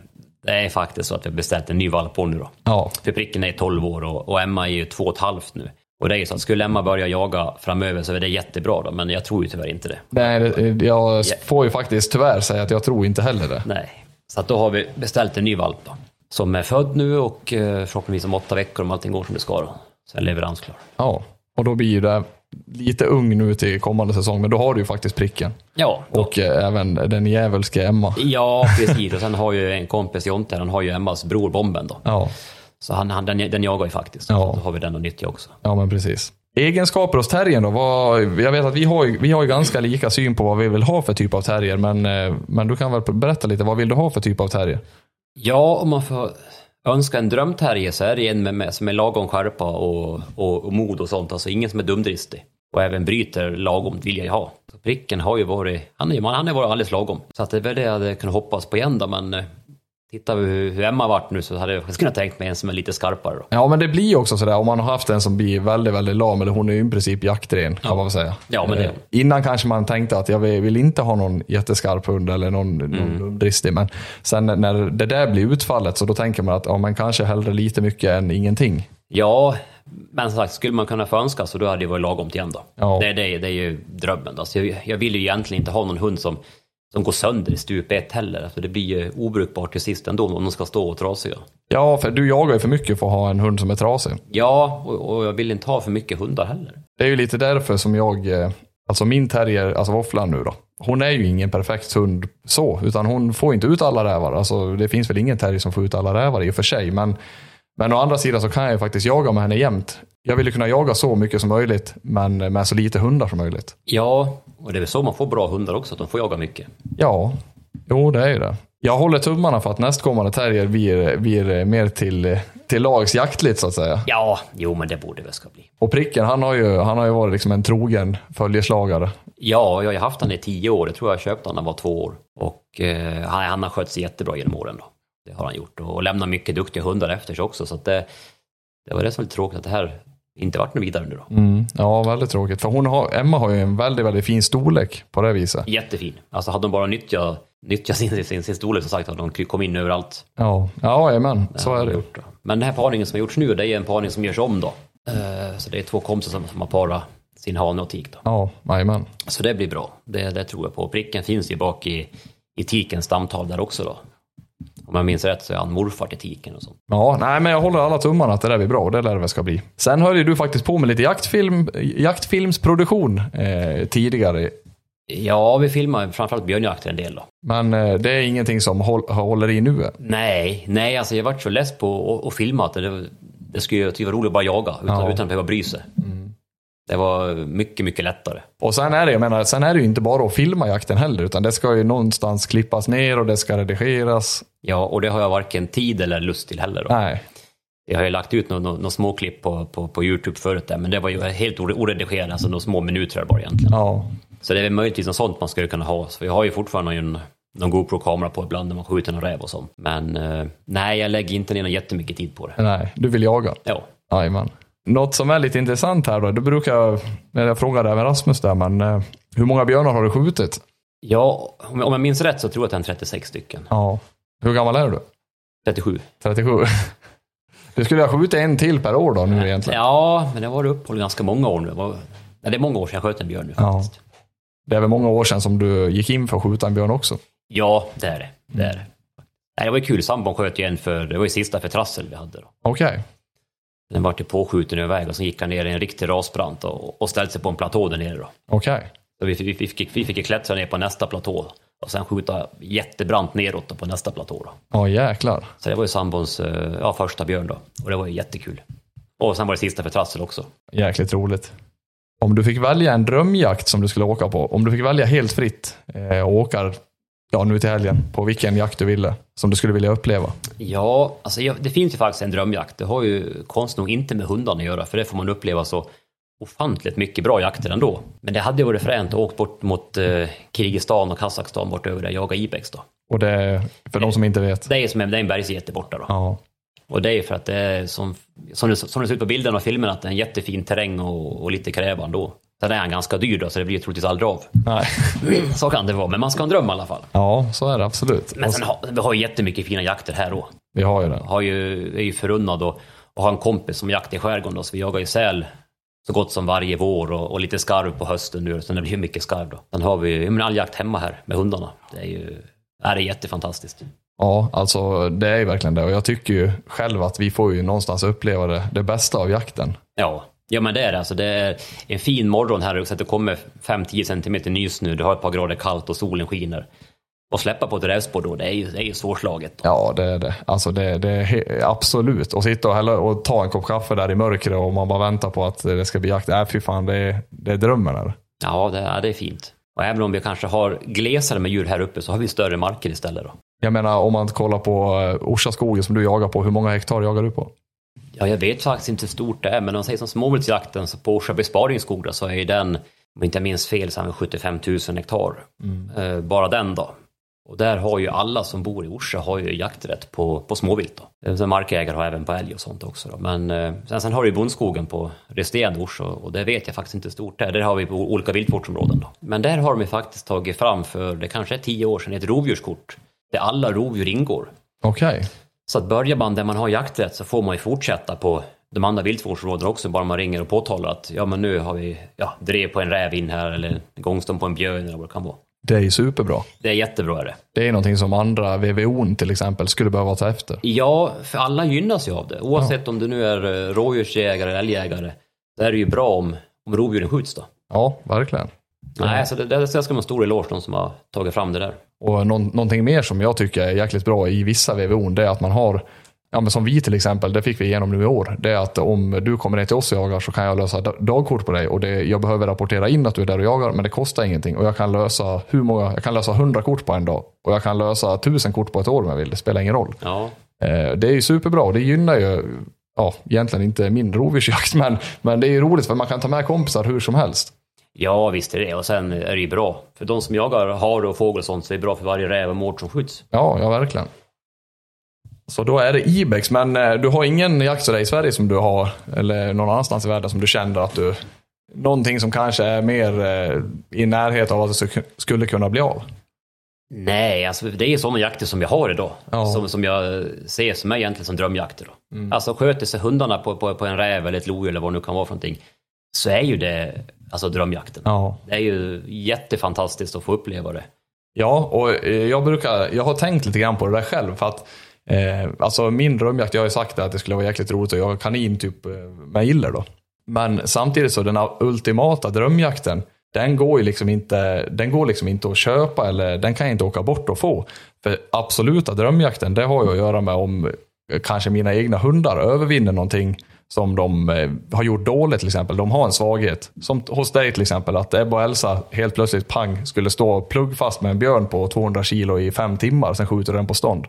Speaker 3: Det är faktiskt så att vi har beställt en ny valp på nu då.
Speaker 1: Ja.
Speaker 3: För pricken är 12 år och, och Emma är ju två och ett halvt nu. Och det är ju så att skulle Emma börja jaga framöver så är det jättebra då, men jag tror ju tyvärr inte det.
Speaker 1: Nej, jag får ju faktiskt tyvärr säga att jag tror inte heller det.
Speaker 3: Nej. Så att då har vi beställt en ny valp då. Som är född nu och eh, förhoppningsvis om åtta veckor om allting går som det ska då. Så är leveransklar.
Speaker 1: Ja, och då blir ju det lite ung nu till kommande säsong, men då har du ju faktiskt pricken.
Speaker 3: Ja,
Speaker 1: Och eh, även den djävulske Emma.
Speaker 3: ja precis. Och sen har ju en kompis Jonte, han har ju Emmas bror Bomben då.
Speaker 1: Ja,
Speaker 3: Så han, han, den, den jagar ju faktiskt.
Speaker 1: Ja.
Speaker 3: Så då har vi den att nyttja också.
Speaker 1: ja men precis. Egenskaper hos terriern då? Vad, jag vet att vi har, ju, vi har ju ganska lika syn på vad vi vill ha för typ av terrier, men, eh, men du kan väl berätta lite, vad vill du ha för typ av terrier?
Speaker 3: Ja, om man får önska en drömterrier så är det en med, med, som är lagom skärpa och, och, och mod och sånt. Alltså ingen som är dumdristig. Och även bryter lagom vill jag ju ha. Så pricken har ju varit, han, är, han har varit alldeles lagom. Så att det är väl det jag hade kunnat hoppas på igen då, men eh, tittar vi hur, Emma har varit nu så hade jag faktiskt kunnat tänkt mig en som är lite skarpare då.
Speaker 1: Ja, men det blir ju också sådär om man har haft en som blir väldigt, väldigt lam, eller hon är ju i princip jaktren kan man väl säga.
Speaker 3: Ja, men det-
Speaker 1: Eh, Innan kanske man tänkte att jag vill inte ha någon jätteskarp hund eller någon,
Speaker 3: Mm.
Speaker 1: någon dristig, men sen när det där blir utfallet så då tänker man att ja, man kanske hellre lite mycket än ingenting.
Speaker 3: Ja, men som sagt, skulle man kunna få önska så då hade det varit lagom igen då.
Speaker 1: Ja.
Speaker 3: Det, det, det är ju drömmen. Alltså jag, jag vill ju egentligen inte ha någon hund som, som går sönder i stup ett heller. För det blir ju obrukbart till sist ändå om de ska stå och trasiga.
Speaker 1: Ja, för du jagar ju för mycket för att ha en hund som är trasig.
Speaker 3: Ja, och, och jag vill inte ha för mycket hundar heller.
Speaker 1: Det är ju lite därför som jag, eh, alltså min terrier, alltså Våfflan nu då, hon är ju ingen perfekt hund så, utan hon får inte ut alla rävar. Alltså det finns väl ingen terrier som får ut alla rävar i och för sig, men, men å andra sidan så kan jag ju faktiskt jaga med henne jämt. Jag vill ju kunna jaga så mycket som möjligt, men med så lite hundar som möjligt.
Speaker 3: Ja, och det är väl så man får bra hundar också, att de får jaga mycket.
Speaker 1: Ja, jo det är ju det. Jag håller tummarna för att nästkommande terrier blir, blir mer till, till lags jaktligt så att säga.
Speaker 3: Ja, jo men det borde väl ska bli.
Speaker 1: Och pricken, han har ju, han har ju varit liksom en trogen följeslagare.
Speaker 3: Ja, jag har haft han i tio år. Jag tror jag köpte han när han var två år. Och eh, han, har skött sig jättebra genom åren då. Det har han gjort. Och lämnat mycket duktiga hundar efter sig också. Så det, det var det som var lite tråkigt att det här inte vart något vidare nu då.
Speaker 1: Mm, ja, väldigt tråkigt. För hon har, Emma har ju en väldigt, väldigt fin storlek på det viset.
Speaker 3: Jättefin. Alltså hade de bara nyttjat, nyttjat sin, sin, sin storlek som sagt, hade de kom in överallt.
Speaker 1: Ja, ja jajamän, så är
Speaker 3: de
Speaker 1: det
Speaker 3: gjort. Men den här parningen som har gjorts nu, det är en parning som görs om då. Eh, Så det är två kompisar som, som har parat sin hane och tik då.
Speaker 1: Ja, jajamän.
Speaker 3: Så det blir bra. Det, det tror jag på. Pricken finns ju bak i, i tikens stamtal där också då. Om jag minns rätt så är han morfar till tiken och sånt.
Speaker 1: Ja, nej men jag håller alla tummarna att det där blir bra och det lär det väl ska bli. Sen höll ju du faktiskt på med lite jaktfilm, jaktfilmsproduktion eh, tidigare.
Speaker 3: Ja, vi filmar framförallt björnjakter en del då.
Speaker 1: Men eh, det är ingenting som håll, håller i nu.
Speaker 3: Nej, nej, alltså jag vart så less på att- filma att det, det skulle ju typ vara roligt att bara jaga utan,
Speaker 1: Ja.
Speaker 3: utan att behöva bry sig. Det var mycket, mycket lättare.
Speaker 1: Och sen är det, jag menar, sen är det ju inte bara att filma jakten heller, utan det ska ju någonstans klippas ner och det ska redigeras.
Speaker 3: Ja, och det har jag varken tid eller lust till heller. Då.
Speaker 1: Nej,
Speaker 3: Jag har ju lagt ut några nå, nå små klipp på, på, på Youtube förut där, men det var ju helt ore- oredigerat, alltså några små minuter bara egentligen.
Speaker 1: ja.
Speaker 3: Så det är väl möjligtvis något sånt man skulle kunna ha. Så vi har ju fortfarande någon, någon GoPro-kamera på ibland när man skjuter någon räv och sånt. Men eh, nej, jag lägger inte ner jättemycket tid på det.
Speaker 1: Nej, du vill jaga.
Speaker 3: Ja.
Speaker 1: Jajamän. Något som är lite intressant här då, det brukar jag, när jag frågade även Rasmus där, men eh, hur många björnar har du skjutit?
Speaker 3: Ja, om jag, minns rätt så tror jag att det är en 36 stycken.
Speaker 1: Ja. Hur gammal är du?
Speaker 3: 37.
Speaker 1: 37? Du skulle ha skjutit en till per år då nu egentligen?
Speaker 3: Ja, men det var uppehåll ganska många år nu. Det, var, det är många år sedan jag sköt en björn nu
Speaker 1: Ja.
Speaker 3: faktiskt.
Speaker 1: Det är väl många år sedan som du gick in för att skjuta en björn också?
Speaker 3: Ja, det är det. Det är det. Nej, det var ju kul. Sambon sköt ju en för, det var ju sista för trassel vi hade då.
Speaker 1: Okej.
Speaker 3: Den vart ju påskjuten över väg och så gick han ner i en riktig rasbrant och, och ställde sig på en platå där nere.
Speaker 1: Okej.
Speaker 3: Så vi, vi, vi, fick, vi fick klättra ner på nästa platå och sen skjuta jättebrant neråt på nästa platå då.
Speaker 1: Ja, jäklar.
Speaker 3: Så det var ju sambons eh, ja, första björn då. Och det var ju jättekul. Och sen var det sista för trassel också.
Speaker 1: Jäkligt roligt. Om du fick välja en drömjakt som du skulle åka på, om du fick välja helt fritt eh, och åka ja, nu till helgen på vilken jakt du ville, som du skulle vilja uppleva?
Speaker 3: Ja, alltså det finns ju faktiskt en drömjakt. Det har ju konstigt nog inte med hundarna att göra, för det får man uppleva så ofantligt mycket bra jakter ändå. Men det hade ju varit fränt att åka bort mot eh, Kirgizistan och Kazakstan bort över där jaga ibex då.
Speaker 1: Och det, för de som inte vet.
Speaker 3: Det är som en, det är en bergsgete borta då.
Speaker 1: Ja,
Speaker 3: Och det är för att det är som, som, det, som det ser ut på bilden och filmen att det är en jättefin terräng och, och lite krävande då. Sen är han ganska dyr då, så det blir troligtvis aldrig av.
Speaker 1: Nej.
Speaker 3: Så kan det vara, men man ska ha en dröm i alla fall.
Speaker 1: Ja, så är det absolut.
Speaker 3: Men sen har, vi har ju jättemycket fina jakter här då.
Speaker 1: Vi har ju det.
Speaker 3: har ju, är ju förunnad att att ha en kompis som jaktar i skärgården då, så vi jagar ju säl så gott som varje vår och, och lite skarv på hösten nu, så det blir mycket skarv då. Sen har vi ju all jakt hemma här med hundarna. Det är ju är det jättefantastiskt.
Speaker 1: Ja, alltså det är ju verkligen det. Och jag tycker ju själv att vi får ju någonstans uppleva det, det bästa av jakten.
Speaker 3: Ja, ja men det är det. Alltså, det är en fin morgon här, så att det kommer 5-10 centimeter nys nu, det har ett par grader kallt och solen skiner. Och släppa på ett rävspår då, det är ju, det är ju svårslaget.
Speaker 1: Ja, det är det. Alltså det, det är absolut. Och sitta och, hälla, och ta en kopp kaffe där i mörkret och man bara väntar på att det ska bli jakt. Nej, fy fan, det är, det är drömmen. Är det.
Speaker 3: Ja, det, ja, det är fint. Och även om vi kanske har glesare med djur här uppe så har vi större marker istället då.
Speaker 1: Jag menar, om man kollar på uh, Orsa skogen som du jagar på, hur många hektar jagar du på?
Speaker 3: Ja, jag vet faktiskt inte hur stort det är, men om man säger som småviltsjakten så på Orsa besparingsskog då, så är ju den, om inte jag minns fel, så är den 75 000 hektar. Eh, bara den då. Och där har ju alla som bor i Orsa har ju jakträtt på, på småvilt. Då. Eh, Sen markägare har även på älg och sånt också. Då. Men eh, sen, sen har du ju bondskogen på resterande Orsa och det vet jag faktiskt inte hur stort det är. Där har vi på olika viltvårdsområden. Då. Men där har de ju faktiskt tagit fram för, det kanske är tio år sedan, ett rovdjurskort. Där alla rovdjur ingår.
Speaker 1: Okej.
Speaker 3: Så att börjar man där man har jakträtt så får man ju fortsätta på de andra viltvårdsområdena också, bara man ringer och påtalar att ja men nu har vi ja, drev på en räv in här eller gångstång på en björn eller vad det kan vara.
Speaker 1: Det är ju superbra.
Speaker 3: Det är jättebra är det.
Speaker 1: Det är någonting som andra VVO'n till exempel skulle behöva ta efter.
Speaker 3: Ja, för alla gynnas ju av det. Oavsett om du nu är eh, rådjursjägare eller älgjägare. Så är det ju bra om, om rovdjuren skjuts då.
Speaker 1: Ja, verkligen.
Speaker 3: Nej, så det, det ska man stor eloge de som har tagit fram det där.
Speaker 1: Och någon, någonting mer som jag tycker är jäkligt bra i vissa VVO'n, det är att man har Ja, men som vi till exempel, det fick vi igenom nu i år. Det är att om du kommer ner till oss och jagar så kan jag lösa da- dagkort på dig. Och det, jag behöver rapportera in att du är där och jagar, men det kostar ingenting. Och jag kan lösa hur många, jag kan lösa 100 kort på en dag. Och jag kan lösa 1000 kort på ett år om jag vill. Det spelar ingen roll.
Speaker 3: Ja,
Speaker 1: Eh, det är ju superbra och det gynnar ju, ja, egentligen inte min rovdjursjakt, men, men det är ju roligt för man kan ta med kompisar hur som helst.
Speaker 3: Ja visst är det Och sen är det ju bra. För de som jagar hare och fågel och sånt så är det bra för varje räv och mård som skjuts.
Speaker 1: Ja, ja verkligen. Så då är det Ibex, men eh, du har ingen jakt i Sverige som du har, eller någon annanstans i världen som du känner att du, någonting som kanske är mer eh, i närhet av att det sk- skulle kunna bli av?
Speaker 3: Nej, alltså det är sådana jakter som jag har idag.
Speaker 1: Ja.
Speaker 3: Som, som jag ser som är egentligen som drömjakter. Då. Alltså sköter sig hundarna på, på, på en räv eller ett lodjur eller vad det nu kan vara för någonting. Så är ju det alltså drömjakten.
Speaker 1: Ja.
Speaker 3: Det är ju jättefantastiskt att få uppleva det.
Speaker 1: Ja, och eh, jag brukar, jag har tänkt lite grann på det där själv. För att, eh, alltså min drömjakt, jag har ju sagt att det skulle vara jäkligt roligt att jaga kanin typ eh, med iller då. Men samtidigt så den ultimata drömjakten, den går ju liksom inte, den går liksom inte att köpa eller den kan jag inte åka bort och få. För absoluta drömjakten, det har ju att göra med om eh, kanske mina egna hundar övervinner någonting som de eh, har gjort dåligt till exempel. De har en svaghet. Som hos dig till exempel, att Ebba och Elsa helt plötsligt pang skulle stå pluggfast med en björn på 200 kilo i fem timmar, sen skjuter den på stånd.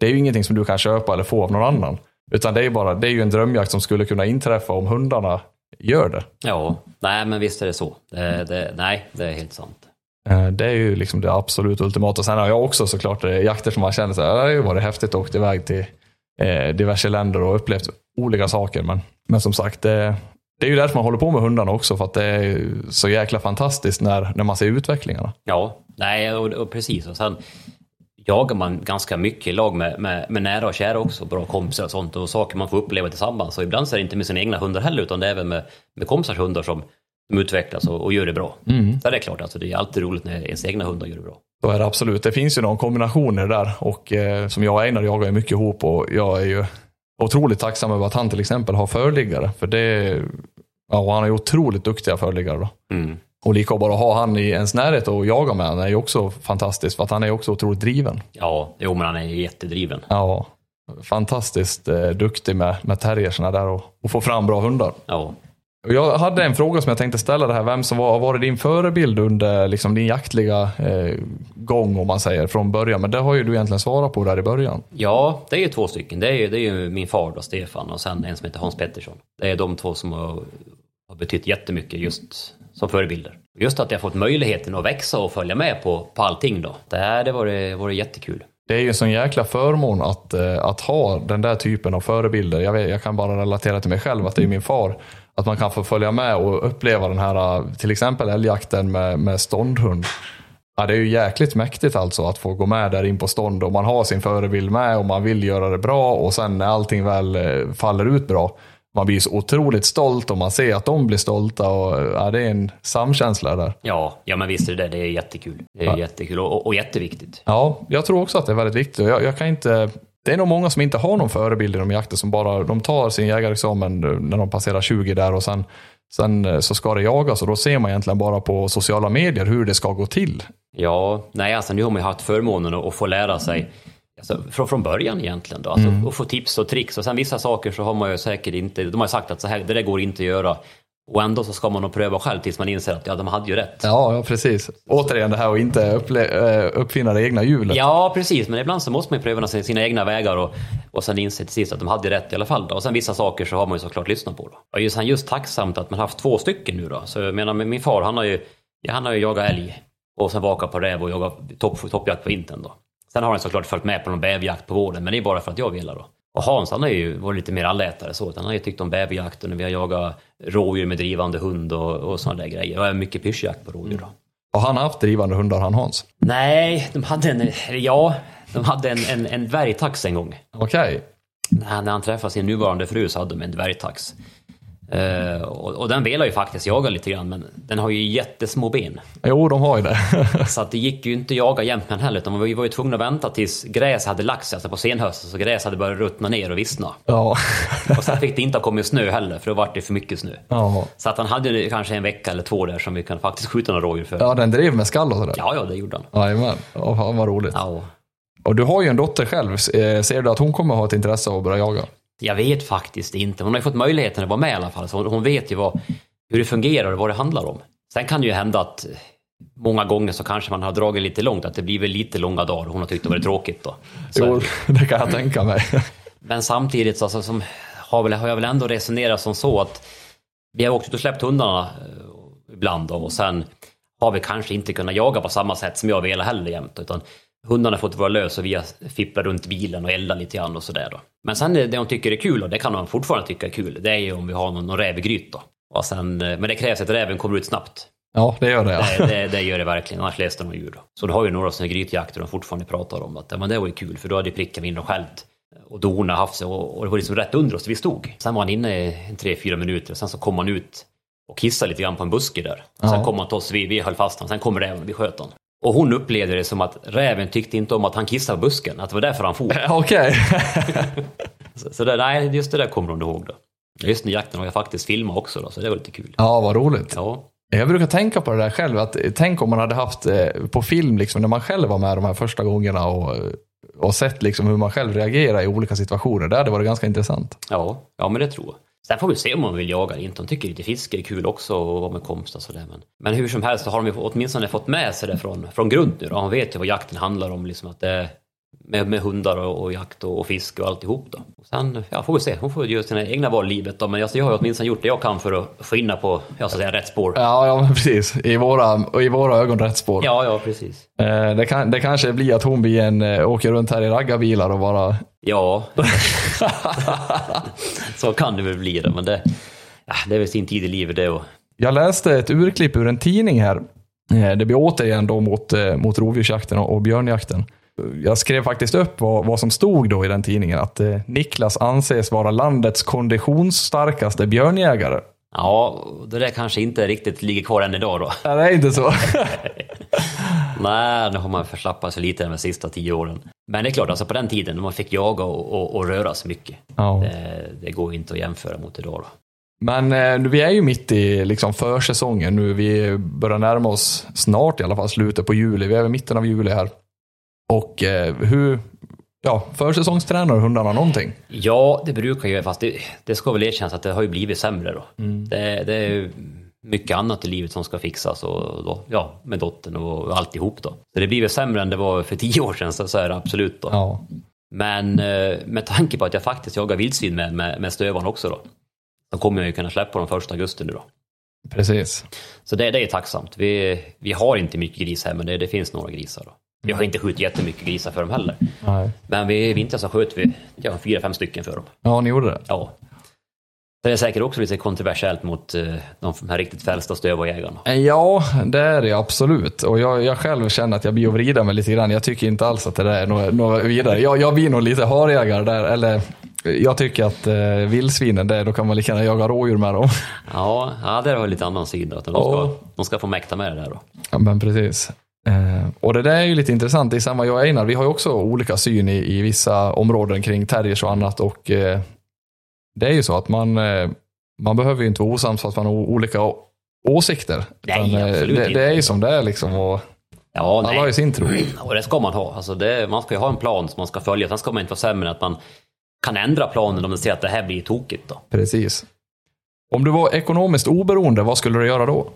Speaker 1: Det är ju ingenting som du kan köpa eller få av någon annan. Utan det är, bara, det är ju en drömjakt som skulle kunna inträffa om hundarna gör det.
Speaker 3: Ja, nej men visst är det så. Det, det, nej, det är helt sant.
Speaker 1: Eh, Det är ju liksom det absolut ultimata. Sen har jag också såklart eh, jakter som man känner så här, det ju varit häftigt att åka iväg till eh, diverse länder och upplevt olika saker. Men, men som sagt, det, det är ju därför man håller på med hundarna också. För att det är så jäkla fantastiskt när, när man ser utvecklingarna.
Speaker 3: Ja, nej och, och precis. Och sen jagar man ganska mycket i lag med, med, med nära och kära också, bra kompisar och sånt och saker man får uppleva tillsammans. Och ibland så är det inte med sina egna hundar heller utan det är även med, med kompisars hundar som de utvecklas och, och gör det bra. Så det är klart, alltså, det är alltid roligt när ens egna hundar gör det bra.
Speaker 1: Så är det absolut. Det finns ju någon kombinationer där. Och eh, som jag och Einar jagar mycket ihop och jag är ju otroligt tacksam över att han till exempel har förliggare. För det, ja, han är otroligt duktiga förliggare då.
Speaker 3: Mm.
Speaker 1: Och lika bara ha han i ens närhet och jaga med han är ju också fantastiskt. För att han är också otroligt driven.
Speaker 3: Ja, jo men han är jättedriven.
Speaker 1: Ja, fantastiskt eh, duktig med, med terriersna där och, och få fram bra hundar.
Speaker 3: Ja.
Speaker 1: Och Jag hade en fråga som jag tänkte ställa det här. Vem som var, har varit din förebild under liksom, din jaktliga eh, gång om man säger från början. Men det har ju du egentligen svarat på där i början.
Speaker 3: Ja, det är ju två stycken. Det är ju, det är ju min far då, Stefan, och sen en som heter Hans Pettersson. Det är de två som har, har betytt jättemycket just som förebilder. Just att jag fått möjligheten att växa och följa med på, på allting då. Det, här, det var, det var jättekul
Speaker 1: det är ju en sån jäkla förmån att, eh, att ha den där typen av förebilder. Jag, vet, jag kan bara relatera till mig själv, att det är min far. Att man kan få följa med och uppleva den här, eh, till exempel älgjakten med, med ståndhund. Ja, det är ju jäkligt mäktigt alltså att få gå med där in på stånd och man har sin förebild med och man vill göra det bra och sen när allting väl eh, faller ut bra, man blir så otroligt stolt och man ser att de blir stolta och ja, det är en samkänsla där.
Speaker 3: Ja, ja men visst är det det. Det är jättekul. Det är ja. jättekul och, och, jätteviktigt.
Speaker 1: Ja, jag tror också att det är väldigt viktigt. Jag, jag kan inte... Det är nog många som inte har någon förebild inom jakten som bara de tar sin jägarexamen när de passerar 20 där och sen, sen så ska det jagas och då ser man egentligen bara på sociala medier hur det ska gå till.
Speaker 3: Ja, nej alltså nu har man ju haft förmånen att få lära sig Alltså, från, från början egentligen då, alltså, mm. och få tips och tricks. Och sen vissa saker så har man ju säkert inte, de har sagt att så här, det där går inte att göra. Och ändå så ska man nog pröva själv tills man inser att ja, de hade ju rätt.
Speaker 1: Ja, ja precis. Återigen det här att inte eh, uppfinna det egna hjulet.
Speaker 3: Ja, precis. Men ibland så måste man ju pröva sina egna vägar och, och sen inse till sist att de hade rätt i alla fall. Då. Och sen vissa saker så har man ju såklart lyssnat på. Då. Och just, just tacksamt att man haft två stycken nu då. Så jag menar, min far han har ju, han har ju jagat älg och sen vakat på räv och jagat topp, toppjakt på vintern då. Sen har han såklart följt med på någon bävjakt på våren, men det är bara för att jag vill då. Och Hans han har ju varit lite mer allätare så. Han har ju tyckt om bäverjakt och när vi har jagat rådjur med drivande hund och, och sådana där grejer. Och mycket pyrschjakt på rådjur då.
Speaker 1: Har han haft drivande hundar han Hans?
Speaker 3: Nej, de hade en, ja, de hade en, en, en dvärgtax en gång.
Speaker 1: Okej. Okay.
Speaker 3: När han träffade sin nuvarande fru så hade de en dvärgtax. Uh, och, och, den vill ju faktiskt jaga lite grann, men den har ju jättesmå ben.
Speaker 1: Jo, de har ju det.
Speaker 3: så att det gick ju inte att jaga jämt med den heller, utan vi var ju tvungna att vänta tills gräs hade lagt sig, alltså på senhösten, så gräs hade börjat ruttna ner och vissna.
Speaker 1: Ja.
Speaker 3: och sen fick det inte ha kommit snö heller, för då var det för mycket snö.
Speaker 1: Ja.
Speaker 3: Så att han hade kanske en vecka eller två där som vi kan faktiskt skjuta några rådjur för.
Speaker 1: Ja, den drev med skall och sådär?
Speaker 3: Ja, ja, det gjorde han.
Speaker 1: Jajamän, oh, vad roligt.
Speaker 3: Ja.
Speaker 1: Och du har ju en dotter själv, eh, ser du att hon kommer ha ett intresse av att börja jaga?
Speaker 3: Jag vet faktiskt inte. Hon har ju fått möjligheten att vara med i alla fall, så hon vet ju vad, hur det fungerar och vad det handlar om. Sen kan det ju hända att många gånger så kanske man har dragit lite långt, att det blir väl lite långa dagar och hon har tyckt det varit tråkigt då.
Speaker 1: Så jo, det kan jag tänka mig.
Speaker 3: Men samtidigt så alltså, som, har, väl, har jag väl ändå resonerat som så att vi har åkt ut och släppt hundarna eh, ibland då, och sen har vi kanske inte kunnat jaga på samma sätt som jag vill heller jämt, utan hundarna fått vara lösa och vi har fipplat runt bilen och eldat lite grann och sådär då. Men sen det, hon tycker är kul, och det kan hon fortfarande tycka är kul, det är ju om vi har någon, någon räv i gryt då. Och sen, eh, men det krävs att räven kommer ut snabbt.
Speaker 1: Ja, det gör det. Ja.
Speaker 3: Det, det, det gör det verkligen, annars läste de djur. Då. Så du har ju några sådana grytjakter de fortfarande pratar om att ja, men det var ju kul för då hade prickan in och skällt och dorna haft sig och, och det var liksom rätt under oss vi stod. Sen var han inne i tre, fyra minuter och sen så kom han ut och kissade lite grann på en buske där. Ja. Sen kom han till oss, vi, vi höll fast honom, sen kommer räven och vi sköt honom. Och hon upplevde det som att räven tyckte inte om att han kissade busken, att det var därför han for.
Speaker 1: Okej.
Speaker 3: så, så det, nej, just det där kommer hon ihåg då. Just den jakten har jag faktiskt filmat också då, så det var lite kul.
Speaker 1: Ja, vad roligt.
Speaker 3: Ja.
Speaker 1: Jag brukar tänka på det där själv, att tänk om man hade haft eh, på film, liksom, när man själv var med de här första gångerna och, och sett liksom hur man själv reagerar i olika situationer. Det hade varit ganska intressant.
Speaker 3: Ja, ja men det tror jag. Sen får vi se om man vill jaga eller inte. De tycker lite fiske är kul också och vara med kompisar sådär. Men, men hur som helst så har de ju åtminstone fått med sig det från, från grund nu. då. Hon vet ju vad jakten handlar om. Liksom att det med, med hundar och, och jakt och, och, fiske och alltihop då. Och sen ja, får vi se. Hon får göra sina egna val i livet då. Men alltså, jag har ju åtminstone gjort det jag kan för att få in på ja, så att säga, rätt spår.
Speaker 1: Ja, ja precis. I våra, I våra ögon rätt spår.
Speaker 3: Ja, ja precis.
Speaker 1: Eh, det, kan, det kanske blir att hon blir en, eh, åker runt här i raggarbilar och bara...
Speaker 3: Ja. så kan det väl bli det. Men det, det är väl sin tid i livet det. Och...
Speaker 1: Jag läste ett urklipp ur en tidning här. Eh, det blir återigen då mot, eh, mot rovdjursjakten och björnjakten. Jag skrev faktiskt upp vad, vad som stod då i den tidningen. Att eh, Niklas anses vara landets konditionsstarkaste björnjägare.
Speaker 3: Ja, det där kanske inte riktigt ligger kvar än idag då.
Speaker 1: Ja, det är inte så.
Speaker 3: Nej, nu har man förslappat sig lite de sista tio åren. Men det är klart, alltså på den tiden när man fick jaga och, och, och röra sig mycket.
Speaker 1: Ja.
Speaker 3: Det, det, går inte att jämföra mot idag. Då.
Speaker 1: Men eh, vi är ju mitt i liksom, försäsongen nu. Vi börjar närma oss snart i alla fall slutet på juli. Vi är i mitten av juli här. Och eh, hur, ja, försäsongstränar hundarna någonting?
Speaker 3: Ja, det brukar ju, fast det, det ska väl erkännas att det har ju blivit sämre då.
Speaker 1: Mm.
Speaker 3: Det, det är mycket annat i livet som ska fixas och då, ja, med dottern och alltihop då. Så det blir väl sämre än det var för tio år sedan, så, så är det absolut då.
Speaker 1: Ja.
Speaker 3: Men eh, med tanke på att jag faktiskt jagar vildsvin med, med, med stövaren också då, så kommer jag ju kunna släppa dem första augusti nu då.
Speaker 1: Precis.
Speaker 3: Så det, det är tacksamt. Vi, vi har inte mycket gris här, men det, det finns några grisar då. Vi har inte skjutit jättemycket grisar för dem heller.
Speaker 1: Nej.
Speaker 3: Men vi, i vintras så sköt vi ja, fyra, fem stycken för dem.
Speaker 1: Ja, ni gjorde det?
Speaker 3: Ja. Det är säkert också lite kontroversiellt mot eh, de här riktigt frälsta stövarjägarna.
Speaker 1: Ja, det är det absolut. Och jag, jag själv känner att jag blir att vrida mig lite grann. Jag tycker inte alls att det där är något, något vidare. Jag, jag blir nog lite harjägare där. Eller jag tycker att eh, vildsvinen, det, då kan man lika gärna jaga rådjur med dem.
Speaker 3: Ja, ja där har lite annan sida. Att de, ska, de ska få mäkta med det där då.
Speaker 1: Ja, men precis. Eh, och det där är ju lite intressant. Det är samma jag och Einar, vi har ju också olika syn i, i vissa områden kring terriers och annat. Och eh, det är ju så att man, eh, man behöver ju inte vara osams för att man har olika åsikter.
Speaker 3: Nej,
Speaker 1: Utan,
Speaker 3: absolut
Speaker 1: det,
Speaker 3: inte.
Speaker 1: det är ju som det är liksom. Och
Speaker 3: Ja,
Speaker 1: alla har ju
Speaker 3: nej.
Speaker 1: sin tro.
Speaker 3: Och det ska man ha. Alltså det, man ska ju ha en plan som man ska följa. Sen ska man inte vara sämre än att man kan ändra planen om man ser att det här blir tokigt. Då.
Speaker 1: Precis. Om du var ekonomiskt oberoende, vad skulle du göra då?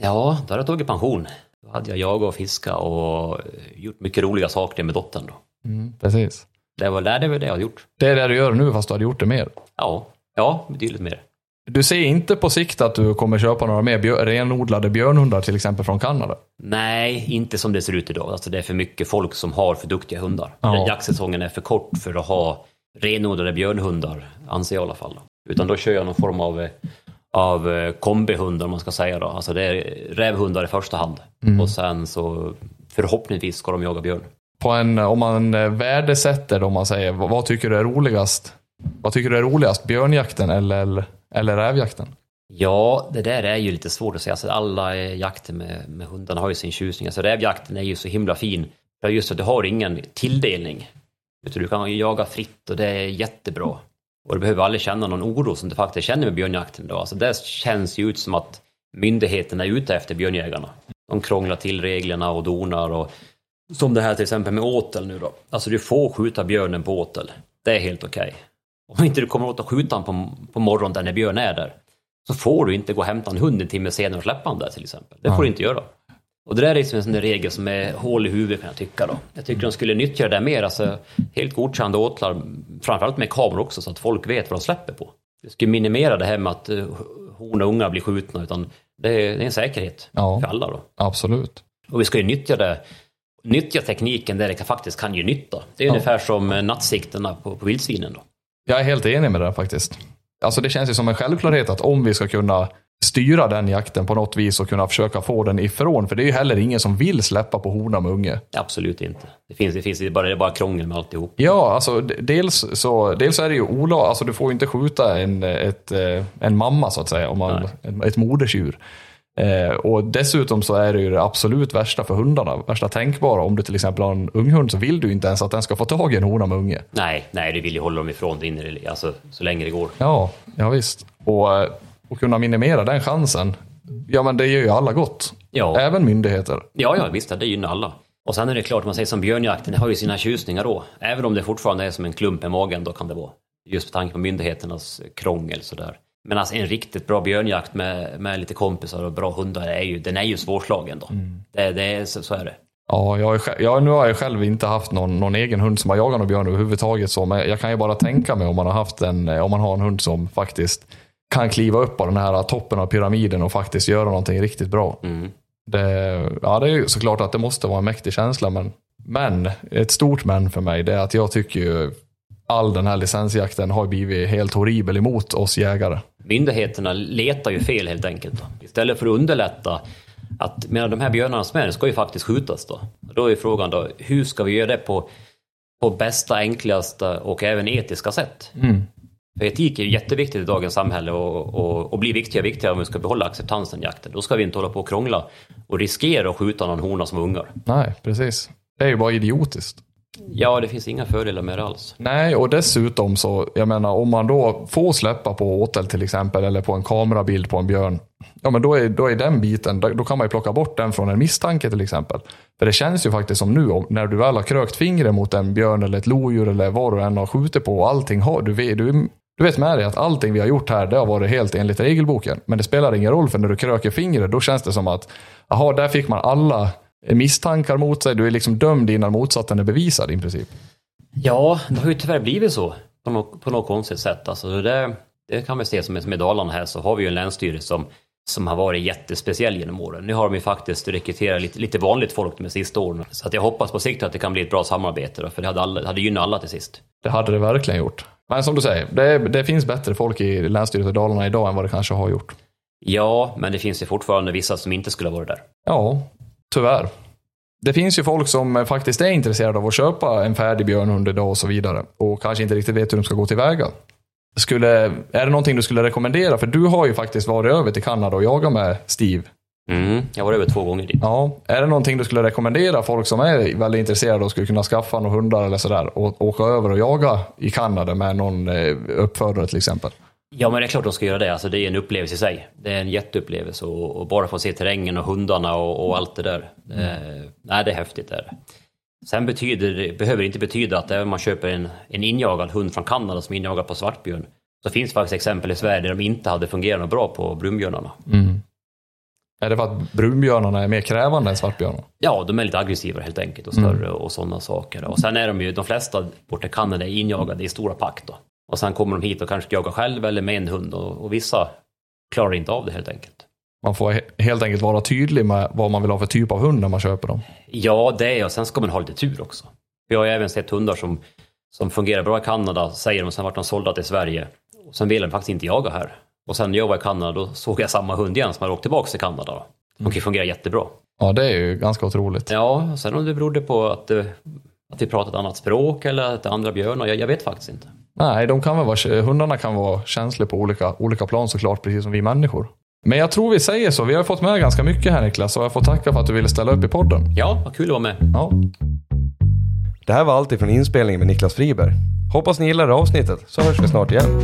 Speaker 3: Ja, då hade jag tagit pension. Då hade jag jagat och fiskat och gjort mycket roliga saker med dottern. Då.
Speaker 1: Precis.
Speaker 3: Det var det, det, var det jag hade gjort.
Speaker 1: Det är det du gör nu fast du hade gjort det mer.
Speaker 3: Ja, ja betydligt mer.
Speaker 1: Du ser inte på sikt att du kommer köpa några mer björ, renodlade björnhundar till exempel från Kanada?
Speaker 3: Nej, inte som det ser ut idag. Alltså det är för mycket folk som har för duktiga hundar.
Speaker 1: Ja.
Speaker 3: Jaktsäsongen är för kort för att ha renodlade björnhundar, anser jag i alla fall. Utan då kör jag någon form av, eh, av eh, kombihundar, om man ska säga. Då. Alltså det är rävhundar i första hand. Och sen så förhoppningsvis ska de jaga björn.
Speaker 1: På en, om man eh, värdesätter om man säger, vad, vad tycker du är roligast? Vad tycker du är roligast? Björnjakten eller, eller rävjakten?
Speaker 3: Ja, det där är ju lite svårt att säga. Alltså alla eh, jakter med, med hundarna har ju sin tjusning. Alltså rävjakten är ju så himla fin. För just att du har ingen tilldelning. Utan du kan jaga fritt och det är jättebra. Och du behöver aldrig känna någon oro som du faktiskt känner med björnjakten. Då. Alltså det känns ju ut som att myndigheterna är ute efter björnjägarna. De krånglar till reglerna och donar och som det här till exempel med åtel nu då. Alltså du får skjuta björnen på åtel. Det är helt okej. Om inte du kommer åt att skjuta honom på, på morgonen när björn är där så får du inte gå och hämta en hund en timme senare och släppa honom där till exempel. Det får du inte göra. Och det där är liksom en sån där regel som är hål i huvudet kan jag tycka då. Jag tycker de skulle nyttja det där mer, alltså helt godkända åtlar, framförallt med kameror också så att folk vet vad de släpper på. Det skulle minimera det här med att eh, hon och unga blir skjutna utan det är, en säkerhet
Speaker 1: Ja.
Speaker 3: för alla då.
Speaker 1: Absolut.
Speaker 3: Och vi ska ju nyttja det, nyttja tekniken där det faktiskt kan ge nytta. Det är
Speaker 1: Ja.
Speaker 3: ungefär som eh, nattsikterna på, på vildsvinen då.
Speaker 1: Jag är helt enig med det faktiskt. Alltså det känns ju som en självklarhet att om vi ska kunna styra den jakten på något vis och kunna försöka få den ifrån, för det är ju heller ingen som vill släppa på hona med unge.
Speaker 3: Absolut inte. Det finns, det finns det bara, det är bara krångel med alltihop.
Speaker 1: Ja, alltså dels så, dels är det ju olag, alltså du får ju inte skjuta en, ett, eh, en mamma så att säga, om man, ett modersdjur. Eh, och dessutom så är det ju det absolut värsta för hundarna, värsta tänkbara. Om du till exempel har en unghund så vill du inte ens att den ska få tag i en hona med unge.
Speaker 3: Nej, nej, du vill ju hålla dem ifrån inre, alltså så länge det går.
Speaker 1: Ja, ja visst. Och, eh, och kunna minimera den chansen, ja men det gör ju alla gott.
Speaker 3: Ja.
Speaker 1: Även myndigheter.
Speaker 3: Ja, ja, visst, det gynnar alla. Och sen är det klart, man säger som björnjakten, det har ju sina tjusningar då. Även om det fortfarande är som en klump i magen, då kan det vara. Just med tanke på myndigheternas krångel sådär. Men alltså en riktigt bra björnjakt med, med lite kompisar och bra hundar, är ju, den är ju svårslagen då. Det, det är, så, så är det.
Speaker 1: Ja, jag är, sj- ja, nu har jag själv inte haft någon, någon egen hund som har jagat någon björn överhuvudtaget. Så, men jag kan ju bara tänka mig om man har haft en, om man har en hund som faktiskt kan kliva upp på den här toppen av pyramiden och faktiskt göra någonting riktigt bra.
Speaker 3: Mm.
Speaker 1: Det, ja, det är ju såklart att det måste vara en mäktig känsla, men, men ett stort men för mig det är att jag tycker ju all den här licensjakten har blivit helt horribel emot oss jägare.
Speaker 3: Myndigheterna letar ju fel helt enkelt. Istället för att underlätta att menar, de här björnarna som är ska ju faktiskt skjutas då. Då är frågan då, hur ska vi göra det på, på bästa, enklaste och även etiska sätt? För etik är jätteviktigt i dagens samhälle och, och, och blir viktigare och viktigare om vi ska behålla acceptansen i jakten. Då ska vi inte hålla på och krångla och riskera att skjuta någon hona som ungar.
Speaker 1: Nej, precis. Det är ju bara idiotiskt.
Speaker 3: Ja, det finns inga fördelar med det alls.
Speaker 1: Nej, och dessutom så, jag menar om man då får släppa på åtel till exempel, eller på en kamerabild på en björn, ja men då är, då är den biten, då då kan man ju plocka bort den från en misstanke till exempel. För det känns ju faktiskt som nu, när du väl har krökt fingret mot en björn eller ett lodjur eller vad du än har skjutit på, och allting har, du vet, du, du vet med dig att allting vi har gjort här, det har varit helt enligt regelboken. Men det spelar ingen roll, för när du kröker fingret, då känns det som att, jaha, där fick man alla misstankar mot sig, du är liksom dömd innan motsatsen är bevisad i princip.
Speaker 3: Ja, det har ju tyvärr blivit så på något, på något konstigt sätt. Alltså det, det kan vi se som, som i Dalarna här så har vi ju en länsstyrelse som som har varit jättespeciell genom åren. Nu har de ju faktiskt rekryterat lite, lite vanligt folk de sista åren. Så att jag hoppas på sikt att det kan bli ett bra samarbete då, för det hade, alla, det hade gynnat alla till sist.
Speaker 1: Det hade det verkligen gjort. Men som du säger, det, det finns bättre folk i Länsstyrelsen i Dalarna idag än vad det kanske har gjort.
Speaker 3: Ja, men det finns ju fortfarande vissa som inte skulle ha varit där.
Speaker 1: Ja, tyvärr. Det finns ju folk som faktiskt är intresserade av att köpa en färdig björnhund idag och så vidare och kanske inte riktigt vet hur de ska gå tillväga. Skulle, är det någonting du skulle rekommendera? För du har ju faktiskt varit över till Kanada och jagat med Steve.
Speaker 3: Mm, jag var över två gånger dit.
Speaker 1: Ja, är det någonting du skulle rekommendera folk som är väldigt intresserade och skulle kunna skaffa några hundar eller sådär och åka över och jaga i Kanada med någon eh, uppfödare till exempel?
Speaker 3: Ja, men det är klart de ska göra det. Alltså, det är en upplevelse i sig. Det är en jätteupplevelse och, och bara få se terrängen och hundarna och, och allt det där. Mm. Eh, nej, det är häftigt. Är det. Sen betyder det, behöver det inte betyda att även om man köper en, en injagad hund från Kanada som är injagad på svartbjörn så finns det faktiskt exempel i Sverige där de inte hade fungerat bra på brunbjörnarna.
Speaker 1: Mm. Är det för att brunbjörnarna är mer krävande än svartbjörnarna?
Speaker 3: Ja, de är lite aggressivare helt enkelt och större mm. och sådana saker. Och sen är de ju, de flesta borta i Kanada är injagade i stora pack då. Och sen kommer de hit och kanske jagar själv eller med en hund och, och vissa klarar inte av det helt enkelt.
Speaker 1: Man får helt enkelt vara tydlig med vad man vill ha för typ av hund när man köper dem.
Speaker 3: Ja, det är och sen ska man ha lite tur också. Vi har ju även sett hundar som, som fungerar bra i Kanada, säger de, och sen vart de sålda till Sverige. Och sen vill de faktiskt inte jaga här. Och sen när jag var i Kanada då såg jag samma hund igen som hade åkt tillbaka till Kanada. De kan fungera jättebra.
Speaker 1: Ja, det är ju ganska otroligt.
Speaker 3: Ja, sen om det berodde på att, eh, att vi pratat ett annat språk eller att det är andra björnar, jag, jag vet faktiskt inte.
Speaker 1: Nej, de kan väl vara, hundarna kan vara känsliga på olika, olika plan såklart, precis som vi människor. Men jag tror vi säger så. Vi har fått med ganska mycket här Niklas och jag får tacka för att du ville ställa upp i podden.
Speaker 3: Ja, vad kul att vara med.
Speaker 1: Ja.
Speaker 2: Det här var allt ifrån inspelningen med Niklas Friberg. Hoppas ni gillade avsnittet så hörs vi snart igen.